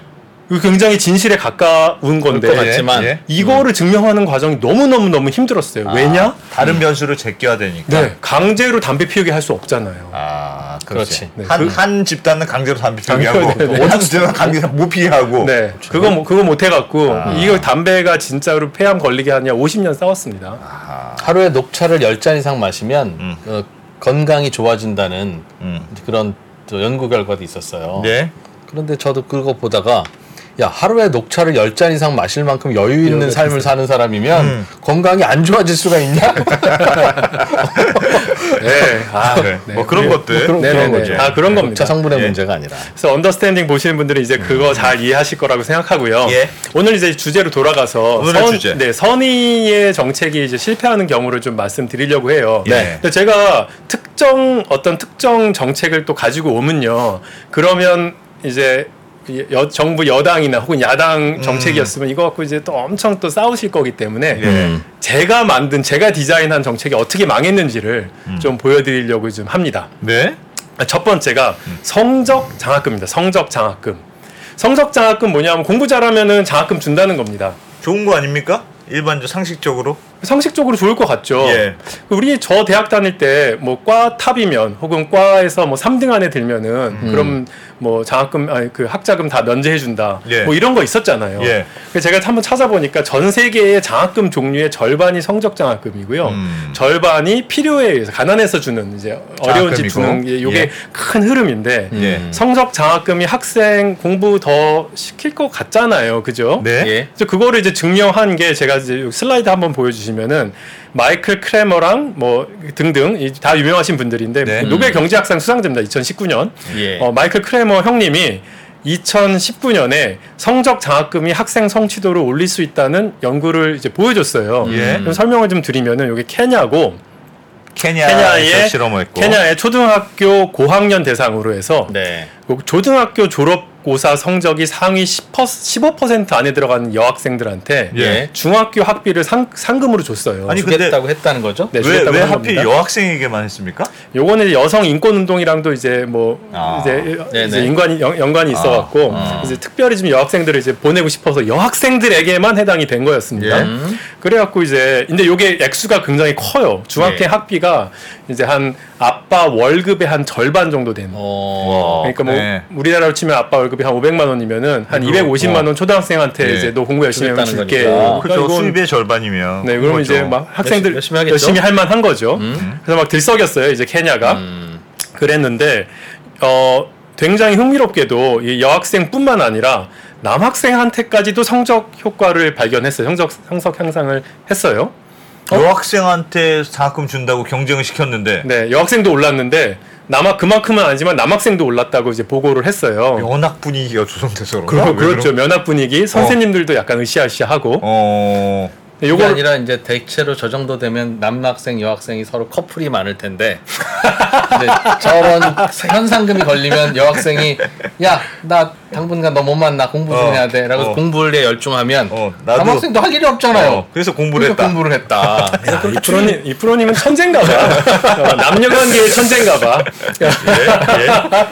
[SPEAKER 8] 그 굉장히 진실에 가까운 건데
[SPEAKER 2] 것 같지만
[SPEAKER 1] 예.
[SPEAKER 8] 이거를 증명하는 과정이 너무 너무 너무 힘들었어요. 왜냐?
[SPEAKER 1] 다른 변수를 제껴야 되니까.
[SPEAKER 8] 네, 강제로 담배 피우게 할 수 없잖아요.
[SPEAKER 1] 아, 그렇지.
[SPEAKER 2] 그렇지.
[SPEAKER 8] 네.
[SPEAKER 1] 한,
[SPEAKER 8] 그-
[SPEAKER 1] 한 집단은 강제로 담배 피우게 하고. 한 집단은 강제로 못 피게 하고.
[SPEAKER 8] 네, 그거 뭐- 그거 못 해갖고 이거 담배가 진짜로 폐암 걸리게 하냐 50년 싸웠습니다.
[SPEAKER 2] 하루에 녹차를 10잔 이상 마시면
[SPEAKER 1] 음.
[SPEAKER 2] 어, 건강이 좋아진다는
[SPEAKER 1] 음.
[SPEAKER 2] 그런 저 연구 결과도 있었어요.
[SPEAKER 1] 네.
[SPEAKER 2] 그런데 저도 그거 보다가 야 하루에 녹차를 10잔 이상 마실 만큼 여유 있는 삶을 사는 사람이면
[SPEAKER 1] 음.
[SPEAKER 2] 건강이 안 좋아질 수가 있냐?
[SPEAKER 8] 네, 아,
[SPEAKER 1] 네. 뭐 그런 것들.
[SPEAKER 2] 그런,
[SPEAKER 8] 네,
[SPEAKER 2] 그런
[SPEAKER 8] 네,
[SPEAKER 2] 거죠.
[SPEAKER 8] 네. 아, 그런 겁니다.
[SPEAKER 2] 녹차 성분의
[SPEAKER 1] 예.
[SPEAKER 2] 문제가 아니라.
[SPEAKER 8] 그래서 언더스탠딩 보시는 분들은 이제 그거 잘 이해하실 거라고 생각하고요.
[SPEAKER 1] 예.
[SPEAKER 8] 오늘 이제 주제로 돌아가서
[SPEAKER 1] 오늘의 주제.
[SPEAKER 8] 네, 선의의 정책이 이제 실패하는 경우를 좀 말씀드리려고 해요.
[SPEAKER 1] 네.
[SPEAKER 8] 근데 제가 특정 어떤 특정 정책을 또 가지고 오면요. 그러면 이제 여- 정부 여당이나 혹은 야당 정책이었으면 이거 갖고 이제 또 엄청 또 싸우실 거기 때문에
[SPEAKER 1] 예.
[SPEAKER 8] 제가 만든 제가 디자인한 정책이 어떻게 망했는지를
[SPEAKER 1] 음.
[SPEAKER 8] 좀 보여드리려고 좀 합니다.
[SPEAKER 1] 네.
[SPEAKER 8] 첫 번째가 성적 장학금입니다. 성적 장학금. 성적 장학금 뭐냐면 공부 잘하면은 장학금 준다는 겁니다.
[SPEAKER 1] 좋은 거 아닙니까? 일반적 상식적으로.
[SPEAKER 8] 상식적으로 좋을 것 같죠.
[SPEAKER 1] 예.
[SPEAKER 8] 우리 저 대학 다닐 때 뭐 과 탑이면 혹은 과에서 뭐 3등 안에 들면은
[SPEAKER 1] 음.
[SPEAKER 8] 그럼 뭐 장학금 아니 그 학자금 다 면제해 준다.
[SPEAKER 1] 예.
[SPEAKER 8] 뭐 이런 거 있었잖아요.
[SPEAKER 1] 예.
[SPEAKER 8] 그래서 제가 한번 찾아보니까 전 세계의 장학금 종류의 절반이 성적 장학금이고요.
[SPEAKER 1] 음.
[SPEAKER 8] 절반이 필요에 의해서 가난해서 주는 이제 어려운 집. 주는 게 요게
[SPEAKER 1] 예.
[SPEAKER 8] 큰 흐름인데
[SPEAKER 1] 예.
[SPEAKER 8] 성적 장학금이 학생 공부 더 시킬 것 같잖아요. 그죠?
[SPEAKER 1] 네.
[SPEAKER 2] 예.
[SPEAKER 8] 그래서 그거를 이제 증명한 게 제가 이제 슬라이드 한번 보여 주시 면은 마이클 크레머랑 뭐 등등 이 다 유명하신 분들인데
[SPEAKER 1] 네.
[SPEAKER 8] 노벨 경제학상 수상자입니다. 2019년
[SPEAKER 2] 예.
[SPEAKER 8] 어, 마이클 크레머 형님이 2019년에 성적 장학금이 학생 성취도를 올릴 수 있다는 연구를 이제 보여줬어요.
[SPEAKER 1] 예.
[SPEAKER 8] 그럼 설명을 좀 드리면은 여기 케냐고 케냐의
[SPEAKER 1] 실험을 했고.
[SPEAKER 8] 케냐의 초등학교 고학년 대상으로 해서
[SPEAKER 2] 네.
[SPEAKER 8] 그 조등학교 졸업 고사 성적이 상위 10% 15% 안에 들어가는 여학생들한테
[SPEAKER 1] 예.
[SPEAKER 8] 중학교 학비를 상, 상금으로 줬어요.
[SPEAKER 1] 아니, 근데
[SPEAKER 2] 주겠다고 했다는 거죠?
[SPEAKER 8] 네,
[SPEAKER 1] 왜,
[SPEAKER 8] 주겠다고
[SPEAKER 1] 왜
[SPEAKER 8] 한
[SPEAKER 1] 하필
[SPEAKER 8] 겁니다.
[SPEAKER 1] 여학생에게만 했습니까?
[SPEAKER 8] 요거는 여성 인권 운동이랑도 이제 뭐
[SPEAKER 1] 아,
[SPEAKER 8] 이제,
[SPEAKER 2] 네네.
[SPEAKER 8] 이제 인관이 연, 연관이 있어 갖고
[SPEAKER 1] 아.
[SPEAKER 8] 이제 특별히 좀 여학생들을 이제 보내고 싶어서 여학생들에게만 해당이 된 거였습니다.
[SPEAKER 1] 예.
[SPEAKER 2] 음.
[SPEAKER 8] 그래갖고 이제 근데 요게 액수가 굉장히 커요. 중학생
[SPEAKER 2] 예.
[SPEAKER 8] 학비가 이제 한 아빠 월급의 한 절반 정도 되는.
[SPEAKER 2] 어.
[SPEAKER 8] 그러니까 뭐
[SPEAKER 1] 네.
[SPEAKER 8] 우리나라로 치면 아빠 월급 이 한 500만 원이면은 한 250만 원 초등학생한테
[SPEAKER 1] 예.
[SPEAKER 8] 이제 너 공부 열심히 하면 줄게.
[SPEAKER 2] 거니까.
[SPEAKER 8] 그러니까. 이건-
[SPEAKER 1] 수입의 절반이면.
[SPEAKER 8] 네, 그러면
[SPEAKER 1] 그거죠.
[SPEAKER 8] 이제 막 학생들
[SPEAKER 2] 열심히 하겠죠.
[SPEAKER 8] 열심히 할 만한 거죠.
[SPEAKER 2] 음.
[SPEAKER 8] 그래서 막 들썩였어요, 이제 케냐가.
[SPEAKER 2] 음.
[SPEAKER 8] 그랬는데 어 굉장히 흥미롭게도 이 여학생뿐만 아니라 남학생한테까지도 성적 효과를 발견했어요. 성적 성적 향상을 했어요.
[SPEAKER 1] 여학생한테 장학금 준다고 경쟁을 시켰는데
[SPEAKER 8] 네, 여학생도 올랐는데 남학 그만큼은 아니지만 남학생도 올랐다고 이제 보고를 했어요.
[SPEAKER 1] 연학 분위기가 조성돼서 그런가? 왜
[SPEAKER 8] 그렇죠. 면학 분위기 선생님들도 약간 으쌰으쌰하고
[SPEAKER 1] 어.
[SPEAKER 8] 네,
[SPEAKER 2] 요게
[SPEAKER 8] 요걸
[SPEAKER 2] 아니라 이제 대체로 저 정도 되면 남학생 여학생이 서로 커플이 많을 텐데 근데 저런 현상금이 걸리면 여학생이 야 나 당분간 너 못 만나 공부 좀
[SPEAKER 1] 어,
[SPEAKER 2] 해야 돼라고
[SPEAKER 1] 어.
[SPEAKER 2] 공부에 열중하면
[SPEAKER 1] 어, 나도-
[SPEAKER 2] 남학생도 할 일이 없잖아요.
[SPEAKER 1] 어, 그래서 공부를
[SPEAKER 2] 그래서
[SPEAKER 1] 했다.
[SPEAKER 2] 공부를 했다.
[SPEAKER 8] 이 프로님 이 프로님은 천재인가 봐. 어, 남녀관계의 천재인가 봐.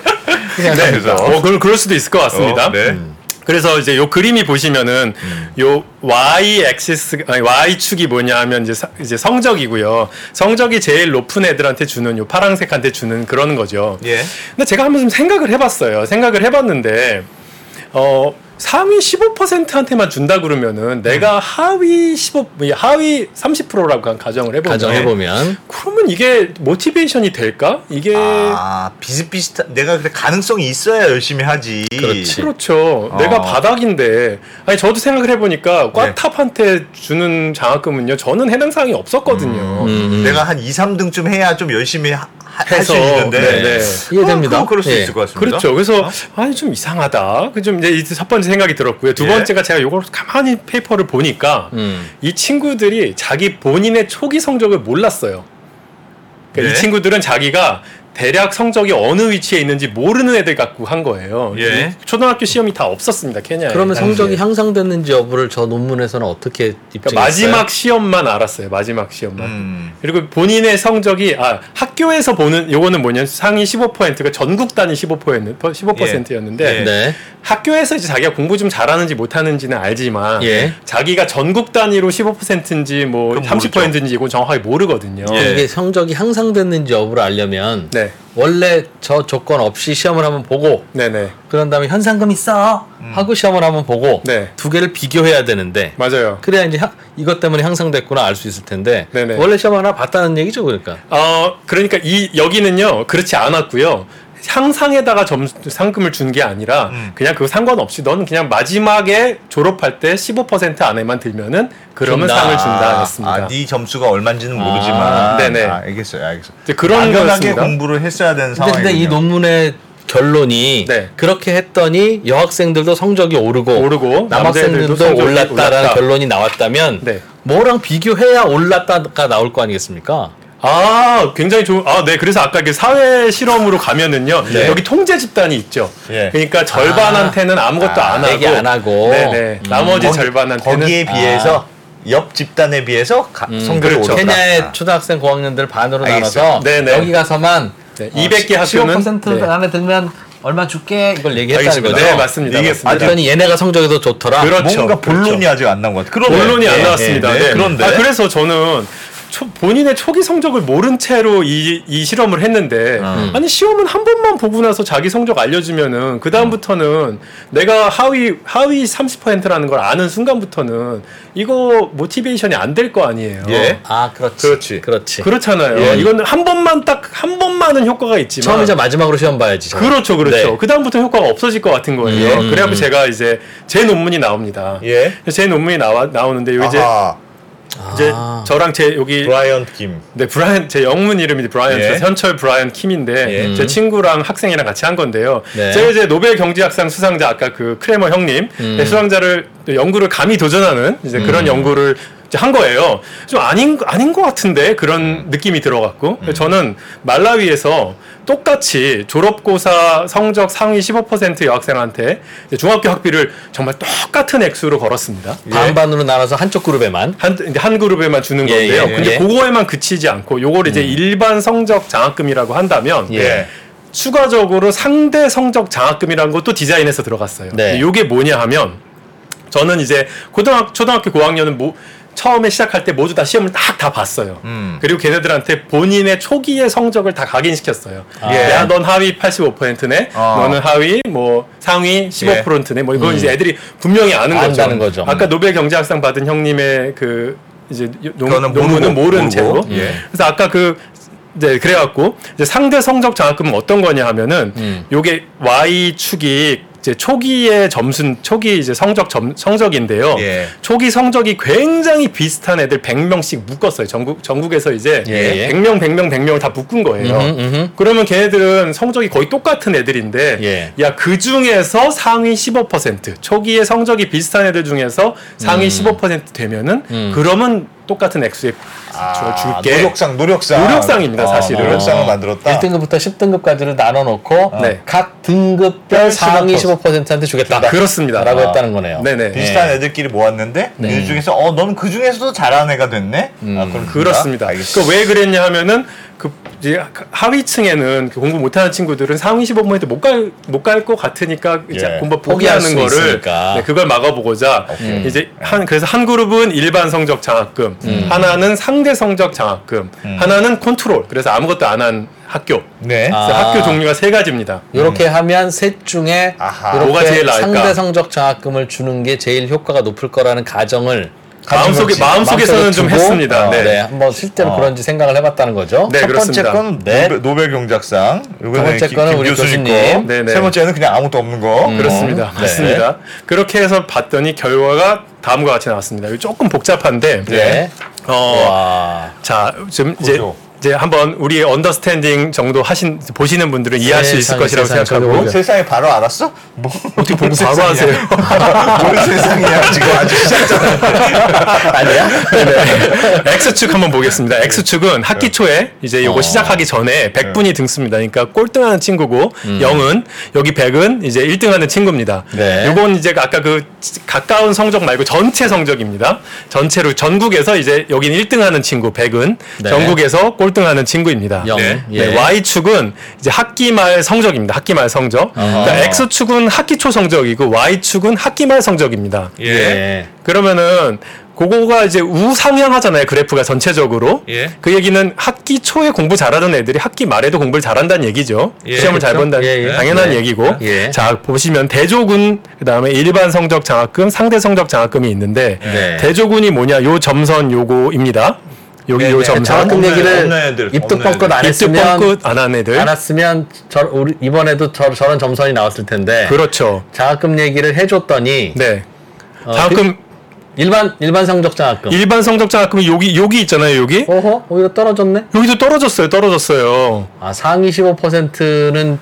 [SPEAKER 1] 네, 그래서
[SPEAKER 8] 어, 그럴, 그럴 수도 있을 것 같습니다.
[SPEAKER 1] 어, 네.
[SPEAKER 2] 음.
[SPEAKER 8] 그래서 이제 요 그림이 보시면은 요 y axis 아니 y 축이 뭐냐면 이제 사- 이제 성적이고요. 성적이 제일 높은 애들한테 주는 요 파랑색한테 주는 그런 거죠.
[SPEAKER 1] 예.
[SPEAKER 8] 근데 제가 한번 좀 생각을 해봤어요. 생각을 해봤는데 어 상위 15%한테만 준다 그러면은 내가 하위 15 하위 30%라고 가정을 해보면
[SPEAKER 2] 가정해 보면
[SPEAKER 8] 그러면 이게 모티베이션이 될까? 이게
[SPEAKER 1] 아 비슷비슷한 내가 그래 가능성이 있어야 열심히 하지.
[SPEAKER 2] 그렇지.
[SPEAKER 8] 그렇죠.
[SPEAKER 1] 어.
[SPEAKER 8] 내가 바닥인데 아니 저도 생각을 해보니까
[SPEAKER 1] 네.
[SPEAKER 8] 꽈탑한테 주는 장학금은요. 저는 해당 사항이 없었거든요.
[SPEAKER 2] 음.
[SPEAKER 1] 내가 한 2, 3등쯤 해야 좀 열심히 할
[SPEAKER 8] 해서
[SPEAKER 1] 수 있는데.
[SPEAKER 8] 네, 네.
[SPEAKER 2] 이해됩니다.
[SPEAKER 1] 어, 그럴 수
[SPEAKER 2] 예.
[SPEAKER 1] 있을 것 같습니다.
[SPEAKER 8] 그렇죠. 그래서 아니 좀 이상하다. 그좀 이제 이첫 번째 생각이 들었고요. 두
[SPEAKER 1] 예.
[SPEAKER 8] 번째가 제가 요걸 가만히 페이퍼를 보니까
[SPEAKER 2] 음.
[SPEAKER 8] 이 친구들이 자기 본인의 초기 성적을 몰랐어요. 그러니까
[SPEAKER 1] 예.
[SPEAKER 8] 이 친구들은 자기가 대략 성적이 어느 위치에 있는지 모르는 애들 갖고 한 거예요.
[SPEAKER 1] 예.
[SPEAKER 8] 초등학교 시험이 다 없었습니다. 케냐에.
[SPEAKER 2] 그러면
[SPEAKER 8] 당시에.
[SPEAKER 2] 성적이 향상됐는지 여부를 저 논문에서는 어떻게 입증했어요?
[SPEAKER 8] 그러니까 마지막 시험만 알았어요. 마지막 시험만.
[SPEAKER 1] 음.
[SPEAKER 8] 그리고 본인의 성적이 아 학교에서 보는 요거는 뭐냐면 상위 15%가 전국 단위 15%였는 15%였는데
[SPEAKER 1] 예.
[SPEAKER 2] 네.
[SPEAKER 8] 학교에서 이제 자기가 공부 좀 잘하는지 못하는지는 알지만
[SPEAKER 2] 예.
[SPEAKER 8] 자기가 전국 단위로 15%인지 뭐
[SPEAKER 1] 그건
[SPEAKER 8] 30%인지 이건 정확하게 모르거든요.
[SPEAKER 1] 예.
[SPEAKER 2] 이게 성적이 향상됐는지 여부를 알려면
[SPEAKER 8] 네,
[SPEAKER 2] 원래 저 조건 없이 시험을 한번 보고
[SPEAKER 8] 네, 네,
[SPEAKER 2] 그런 다음에 현상금 있어 하고 시험을 한번 보고
[SPEAKER 8] 네.
[SPEAKER 2] 두 개를 비교해야 되는데
[SPEAKER 8] 맞아요.
[SPEAKER 2] 그래야 이제 향- 이것 때문에 향상됐구나 알 수 있을 텐데
[SPEAKER 8] 네네.
[SPEAKER 2] 원래 시험 하나 봤다는 얘기죠 그러니까
[SPEAKER 8] 어 그러니까 이 여기는요 그렇지 않았고요. 향상에다가 점수 상금을 준 게 아니라
[SPEAKER 1] 음.
[SPEAKER 8] 그냥 그거 상관없이 너는 그냥 마지막에 졸업할 때 15% 안에만 들면은 그러면
[SPEAKER 2] 준다.
[SPEAKER 8] 상을 준다 했습니다.
[SPEAKER 1] 아, 네 점수가 얼마인지는
[SPEAKER 2] 아,
[SPEAKER 1] 모르지만.
[SPEAKER 8] 네네.
[SPEAKER 1] 아, 알겠어요, 알겠어요.
[SPEAKER 8] 이제 그런
[SPEAKER 1] 막연하게
[SPEAKER 8] 거였습니다.
[SPEAKER 1] 공부를 했어야 되는
[SPEAKER 2] 근데,
[SPEAKER 1] 상황이군요.
[SPEAKER 2] 근데 이 논문의 결론이
[SPEAKER 8] 네.
[SPEAKER 2] 그렇게 했더니 여학생들도 성적이 오르고
[SPEAKER 8] 오르고
[SPEAKER 2] 남학생들도
[SPEAKER 8] 남자애들도 성적이
[SPEAKER 2] 올랐다라는
[SPEAKER 8] 올랐다.
[SPEAKER 2] 결론이 나왔다면
[SPEAKER 8] 네.
[SPEAKER 2] 뭐랑 비교해야 올랐다가 나올 거 아니겠습니까?
[SPEAKER 8] 아, 굉장히 좋은. 아, 네. 그래서 아까 그 사회 실험으로 가면은요.
[SPEAKER 2] 네.
[SPEAKER 8] 여기 통제 집단이 있죠.
[SPEAKER 1] 예.
[SPEAKER 8] 그러니까 절반한테는 아무것도
[SPEAKER 1] 아,
[SPEAKER 8] 안 하고.
[SPEAKER 2] 얘기 안 하고.
[SPEAKER 8] 네네.
[SPEAKER 2] 음.
[SPEAKER 8] 나머지
[SPEAKER 1] 거기-
[SPEAKER 8] 절반한테는.
[SPEAKER 1] 거기에 비해서 옆 집단에 비해서 가-
[SPEAKER 2] 음,
[SPEAKER 1] 성적이
[SPEAKER 8] 그렇죠.
[SPEAKER 2] 케냐의
[SPEAKER 1] 아.
[SPEAKER 2] 초등학생 고학년들 반으로
[SPEAKER 1] 알겠어요.
[SPEAKER 2] 나눠서
[SPEAKER 8] 네네.
[SPEAKER 2] 여기 가서만
[SPEAKER 8] 네, 200개 학교는.
[SPEAKER 2] 15%
[SPEAKER 8] 네.
[SPEAKER 2] 안에 들면 얼마 줄게 이걸 얘기했다는
[SPEAKER 8] 알겠습니다.
[SPEAKER 2] 거죠.
[SPEAKER 8] 네, 맞습니다.
[SPEAKER 1] 이게
[SPEAKER 8] 맞습니다.
[SPEAKER 2] 그랬더니 얘네가 성적이 더 좋더라.
[SPEAKER 8] 그렇죠.
[SPEAKER 1] 뭔가 본론이
[SPEAKER 8] 그렇죠.
[SPEAKER 1] 아직 안 나온 것 같아. 그러네.
[SPEAKER 8] 본론이 안
[SPEAKER 1] 예,
[SPEAKER 8] 나왔습니다.
[SPEAKER 1] 예,
[SPEAKER 8] 네.
[SPEAKER 1] 그런데
[SPEAKER 8] 아, 그래서 저는 초- 본인의 초기 성적을 모른 채로 이, 이 실험을 했는데
[SPEAKER 2] 음.
[SPEAKER 8] 아니 시험은 한 번만 보고 나서 자기 성적 알려주면은 그 다음부터는 내가 하위 하위 30%라는 걸 아는 순간부터는 이거 모티베이션이 안 될 거 아니에요.
[SPEAKER 1] 예.
[SPEAKER 2] 아, 그렇지.
[SPEAKER 8] 그렇지.
[SPEAKER 2] 그렇지.
[SPEAKER 8] 그렇잖아요.
[SPEAKER 2] 예.
[SPEAKER 8] 이거는 한 번만 딱 한 번만은 효과가 있지만
[SPEAKER 2] 처음이자 마지막으로 시험 봐야지. 저는.
[SPEAKER 8] 그렇죠, 그렇죠.
[SPEAKER 2] 네.
[SPEAKER 8] 그 다음부터 효과가 없어질 것 같은 거예요.
[SPEAKER 2] 음.
[SPEAKER 8] 그래갖고 제가 이제 제 논문이 나옵니다.
[SPEAKER 1] 예.
[SPEAKER 8] 제 논문이 나와 나오는데 요 이제
[SPEAKER 1] 아하,
[SPEAKER 8] 이제
[SPEAKER 2] 아.
[SPEAKER 8] 저랑 제 여기
[SPEAKER 1] 브라이언 김.
[SPEAKER 8] 네 브라이언 제 영문 이름이 브라이언
[SPEAKER 1] 예.
[SPEAKER 8] 현철 브라이언 킴인데
[SPEAKER 2] 예.
[SPEAKER 8] 제 친구랑 학생이랑 같이 한 건데요.
[SPEAKER 2] 네.
[SPEAKER 8] 제가 이제 노벨 경제학상 수상자 아까 그 크레머 형님
[SPEAKER 2] 음.
[SPEAKER 8] 네, 수상자를 연구를 감히 도전하는 이제 그런
[SPEAKER 2] 음.
[SPEAKER 8] 연구를 한 거예요. 좀 아닌 아닌 것 같은데 그런
[SPEAKER 2] 음.
[SPEAKER 8] 느낌이 들어갔고 저는 말라위에서 똑같이 졸업고사 성적 상위 15% 여학생한테 중학교 학비를 정말 똑같은 액수로 걸었습니다.
[SPEAKER 2] 반반으로 나눠서 한쪽 그룹에만.
[SPEAKER 8] 한, 한 그룹에만 주는
[SPEAKER 2] 예,
[SPEAKER 8] 건데요.
[SPEAKER 2] 예,
[SPEAKER 8] 근데
[SPEAKER 2] 예.
[SPEAKER 8] 그거에만 그치지 않고 요걸 이제 일반 성적 장학금이라고 한다면
[SPEAKER 2] 예.
[SPEAKER 8] 추가적으로 상대 성적 장학금이라는 것도 디자인해서 들어갔어요.
[SPEAKER 2] 네.
[SPEAKER 8] 요게 뭐냐 하면 저는 이제 고등학교 초등학교 고학년은 뭐 처음에 시작할 때 모두 다 시험을 딱 다 봤어요.
[SPEAKER 1] 음.
[SPEAKER 8] 그리고 걔네들한테 본인의 초기의 성적을 다 각인시켰어요.
[SPEAKER 2] 예.
[SPEAKER 8] 야, 넌 하위 85%네.
[SPEAKER 1] 어.
[SPEAKER 8] 너는 하위 뭐 상위 15%네. 뭐 이건 이제 애들이 분명히 아는 거죠.
[SPEAKER 2] 음. 거죠.
[SPEAKER 8] 아까 노벨 경제학상 받은 형님의 그 이제 논, 논문은
[SPEAKER 1] 모르고.
[SPEAKER 8] 채로.
[SPEAKER 1] 예.
[SPEAKER 8] 그래서 아까 그 이제 그래갖고 이제 상대 성적 장학금은 어떤 거냐 하면은
[SPEAKER 2] 음.
[SPEAKER 8] 요게 y 축이 이제 초기의 점수 초기 이제 성적 점, 성적인데요.
[SPEAKER 1] 예.
[SPEAKER 8] 초기 성적이 굉장히 비슷한 애들 100명씩 묶었어요. 전국 전국에서 이제
[SPEAKER 2] 예, 예.
[SPEAKER 8] 100명 100명 100명을 다 묶은 거예요.
[SPEAKER 2] 음흠, 음흠.
[SPEAKER 8] 그러면 걔네들은 성적이 거의 똑같은 애들인데
[SPEAKER 2] 예.
[SPEAKER 8] 야 그 중에서 상위 15% 초기에 성적이 비슷한 애들 중에서 상위 15% 되면은
[SPEAKER 2] 음.
[SPEAKER 8] 그러면 똑같은 액수에
[SPEAKER 1] 아,
[SPEAKER 8] 줄게.
[SPEAKER 1] 노력상, 노력상.
[SPEAKER 8] 노력상입니다, 사실은.
[SPEAKER 1] 노력상을 만들었다.
[SPEAKER 2] 1등급부터 10등급까지를 나눠 놓고
[SPEAKER 8] 네.
[SPEAKER 2] 각 등급별 상위 15%한테 주겠다.
[SPEAKER 8] 그렇습니다.
[SPEAKER 2] 라고
[SPEAKER 1] 아.
[SPEAKER 2] 했다는 거네요.
[SPEAKER 8] 네네.
[SPEAKER 1] 비슷한 애들끼리 모았는데
[SPEAKER 2] 네.
[SPEAKER 1] 그 중에서 어 너는 그 중에서도 잘하는 애가 됐네.
[SPEAKER 2] 음.
[SPEAKER 1] 아,
[SPEAKER 8] 그렇습니다.
[SPEAKER 1] 알겠습니다.
[SPEAKER 8] 그왜 그랬냐 하면은 그 이제 하위층에는 그 공부 못하는 친구들은 상위 15%못 갈 것 같으니까 이제
[SPEAKER 1] 예.
[SPEAKER 8] 공부 포기하는
[SPEAKER 2] 수
[SPEAKER 8] 거를. 네, 그걸 막아보고자
[SPEAKER 2] 음.
[SPEAKER 8] 이제 한 그래서 한 그룹은 일반 성적 장학금, 하나는 상대 성적 장학금, 하나는 컨트롤. 그래서 아무것도 안 한 학교.
[SPEAKER 1] 네.
[SPEAKER 2] 아.
[SPEAKER 8] 학교 종류가 세 가지입니다.
[SPEAKER 2] 이렇게 하면 셋 중에
[SPEAKER 1] 아하.
[SPEAKER 8] 뭐가 제일 나을까?
[SPEAKER 2] 상대 성적 장학금을 주는 게 제일 효과가 높을 거라는 가정을
[SPEAKER 8] 마음속에. 마음속에서는 좀
[SPEAKER 2] 두고,
[SPEAKER 8] 했습니다.
[SPEAKER 2] 어,
[SPEAKER 8] 네.
[SPEAKER 2] 네. 한번 실제로
[SPEAKER 1] 어.
[SPEAKER 2] 그런지 생각을 해봤다는 거죠.
[SPEAKER 8] 네,
[SPEAKER 1] 첫
[SPEAKER 8] 그렇습니다.
[SPEAKER 1] 번째 건
[SPEAKER 2] 네.
[SPEAKER 1] 노벨, 경제학상. 이거는
[SPEAKER 2] 번째
[SPEAKER 1] 김-
[SPEAKER 2] 거는
[SPEAKER 1] 김
[SPEAKER 2] 우리
[SPEAKER 1] 교수님.
[SPEAKER 8] 네, 네.
[SPEAKER 1] 세 번째는 그냥 아무것도 없는 거.
[SPEAKER 8] 그렇습니다.
[SPEAKER 2] 네.
[SPEAKER 8] 맞습니다. 그렇게 해서 봤더니 결과가 다음과 같이 나왔습니다. 조금 복잡한데,
[SPEAKER 2] 네.
[SPEAKER 8] 어,
[SPEAKER 2] 와.
[SPEAKER 8] 자, 지금 이제
[SPEAKER 1] 보죠.
[SPEAKER 8] 이제 한번 우리 언더스탠딩 정도 하신 보시는 분들은 이해할 수 있을
[SPEAKER 2] 세상에,
[SPEAKER 8] 것이라고
[SPEAKER 2] 세상에,
[SPEAKER 8] 생각하고
[SPEAKER 1] 세상에 바로 알았어? 뭐
[SPEAKER 8] 어떻게 보고 바로? 하세요?
[SPEAKER 1] 뭔 세상이야 지금 아직 시작잖아.
[SPEAKER 2] 아니야?
[SPEAKER 8] 네. X축 한번 보겠습니다. X축은 학기 초에 이제 요거
[SPEAKER 2] 어.
[SPEAKER 8] 시작하기 전에 100분이 등습니다. 그러니까 꼴등하는 친구고 0은 여기 100은 이제 1등하는 친구입니다.
[SPEAKER 2] 네.
[SPEAKER 8] 요건 이제 아까 그 가까운 성적 말고 전체 성적입니다. 전체로 전국에서 이제 여기는 1등하는 친구 100은
[SPEAKER 2] 네.
[SPEAKER 8] 전국에서 꼴 등하는 친구입니다.
[SPEAKER 2] 영.
[SPEAKER 8] 네.
[SPEAKER 2] 예.
[SPEAKER 8] 네, Y축은 이제 학기 말 성적입니다. 학기 말 성적. 그러니까 X축은 학기 초 성적이고 Y축은 학기 말 성적입니다.
[SPEAKER 2] 예.
[SPEAKER 8] 그러면은 그거가 이제 우상향하잖아요 그래프가 전체적으로
[SPEAKER 1] 예.
[SPEAKER 8] 그 얘기는 학기 초에 공부 잘하던 애들이 학기 말에도 공부를 잘한다는 얘기죠
[SPEAKER 1] 예,
[SPEAKER 8] 시험을 잘
[SPEAKER 2] 그렇죠.
[SPEAKER 8] 본다는
[SPEAKER 2] 예, 예.
[SPEAKER 8] 당연한
[SPEAKER 2] 네.
[SPEAKER 8] 얘기고
[SPEAKER 2] 예.
[SPEAKER 8] 자 보시면 대조군 그다음에 일반 성적 장학금 상대 성적 장학금이 있는데
[SPEAKER 2] 네.
[SPEAKER 8] 대조군이 뭐냐 요 점선 요거입니다 여기
[SPEAKER 1] 네,
[SPEAKER 8] 요
[SPEAKER 1] 네.
[SPEAKER 8] 점선
[SPEAKER 2] 장학금
[SPEAKER 1] 없는-
[SPEAKER 2] 얘기를
[SPEAKER 1] 애들,
[SPEAKER 2] 입도 뻥끗 안 했으면
[SPEAKER 8] 뻥끗 안한 애들?
[SPEAKER 2] 안 했으면 저 우리 이번에도 저, 저런 점선이 나왔을 텐데.
[SPEAKER 8] 그렇죠.
[SPEAKER 2] 장학금 얘기를 해줬더니
[SPEAKER 8] 네.
[SPEAKER 2] 어,
[SPEAKER 8] 장학금
[SPEAKER 2] 일반 일반 성적 장학금.
[SPEAKER 8] 일반 성적 장학금이 여기 여기 있잖아요 여기?
[SPEAKER 2] 어허? 오히려 떨어졌네.
[SPEAKER 8] 여기도 떨어졌어요 떨어졌어요.
[SPEAKER 2] 아 상위 15%는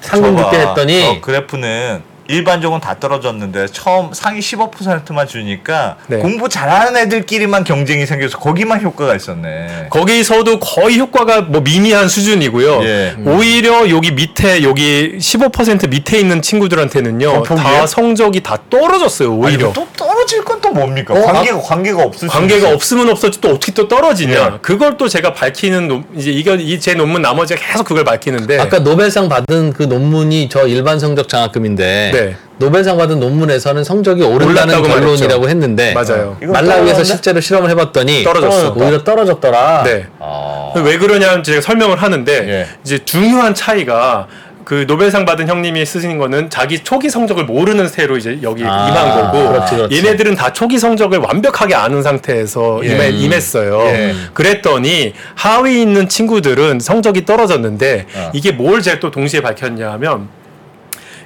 [SPEAKER 2] 상금 붙게 했더니
[SPEAKER 1] 저 그래프는 일반적으로 다 떨어졌는데 처음 상위 15%만 주니까
[SPEAKER 8] 네.
[SPEAKER 1] 공부 잘하는 애들끼리만 경쟁이 생겨서 거기만 효과가 있었네.
[SPEAKER 8] 거기서도 거의 효과가 뭐 미미한 수준이고요.
[SPEAKER 1] 예.
[SPEAKER 8] 오히려 여기 밑에 여기 15% 밑에 있는 친구들한테는요
[SPEAKER 1] 거품이에요?
[SPEAKER 8] 다 성적이 다 떨어졌어요.
[SPEAKER 1] 아니,
[SPEAKER 8] 오히려
[SPEAKER 1] 또 떨어질 건 또 뭡니까?
[SPEAKER 2] 어,
[SPEAKER 1] 관계가 관계가 없을 수
[SPEAKER 8] 관계가. 없으면 없었지 또 어떻게 또 떨어지냐.
[SPEAKER 1] 예.
[SPEAKER 8] 그걸 또 제가 밝히는 논, 이제 이거 이제 논문 나머지가 계속 그걸 밝히는데
[SPEAKER 2] 아까 노벨상 받은 그 논문이 저 일반 성적 장학금인데
[SPEAKER 8] 네.
[SPEAKER 2] 노벨상 받은 논문에서는 성적이 오른다는 결론이라고
[SPEAKER 8] 말했죠.
[SPEAKER 2] 했는데
[SPEAKER 8] 맞아요.
[SPEAKER 2] 말라위에서? 실제로 실험을 해봤더니
[SPEAKER 8] 떨어졌어.
[SPEAKER 2] 오히려 떨어졌더라.
[SPEAKER 8] 네.
[SPEAKER 1] 아.
[SPEAKER 8] 왜 그러냐면 제가 설명을 하는데
[SPEAKER 1] 예.
[SPEAKER 8] 이제 중요한 차이가 그 노벨상 받은 형님이 쓰신 거는 자기 초기 성적을 모르는 새로 이제 여기
[SPEAKER 2] 아,
[SPEAKER 8] 임한 거고
[SPEAKER 2] 그렇지, 그렇지.
[SPEAKER 8] 얘네들은 다 초기 성적을 완벽하게 아는 상태에서
[SPEAKER 1] 예.
[SPEAKER 8] 임해, 임했어요.
[SPEAKER 1] 예.
[SPEAKER 8] 그랬더니 하위 있는 친구들은 성적이 떨어졌는데
[SPEAKER 1] 어.
[SPEAKER 8] 이게 뭘 제가 또 동시에 밝혔냐 하면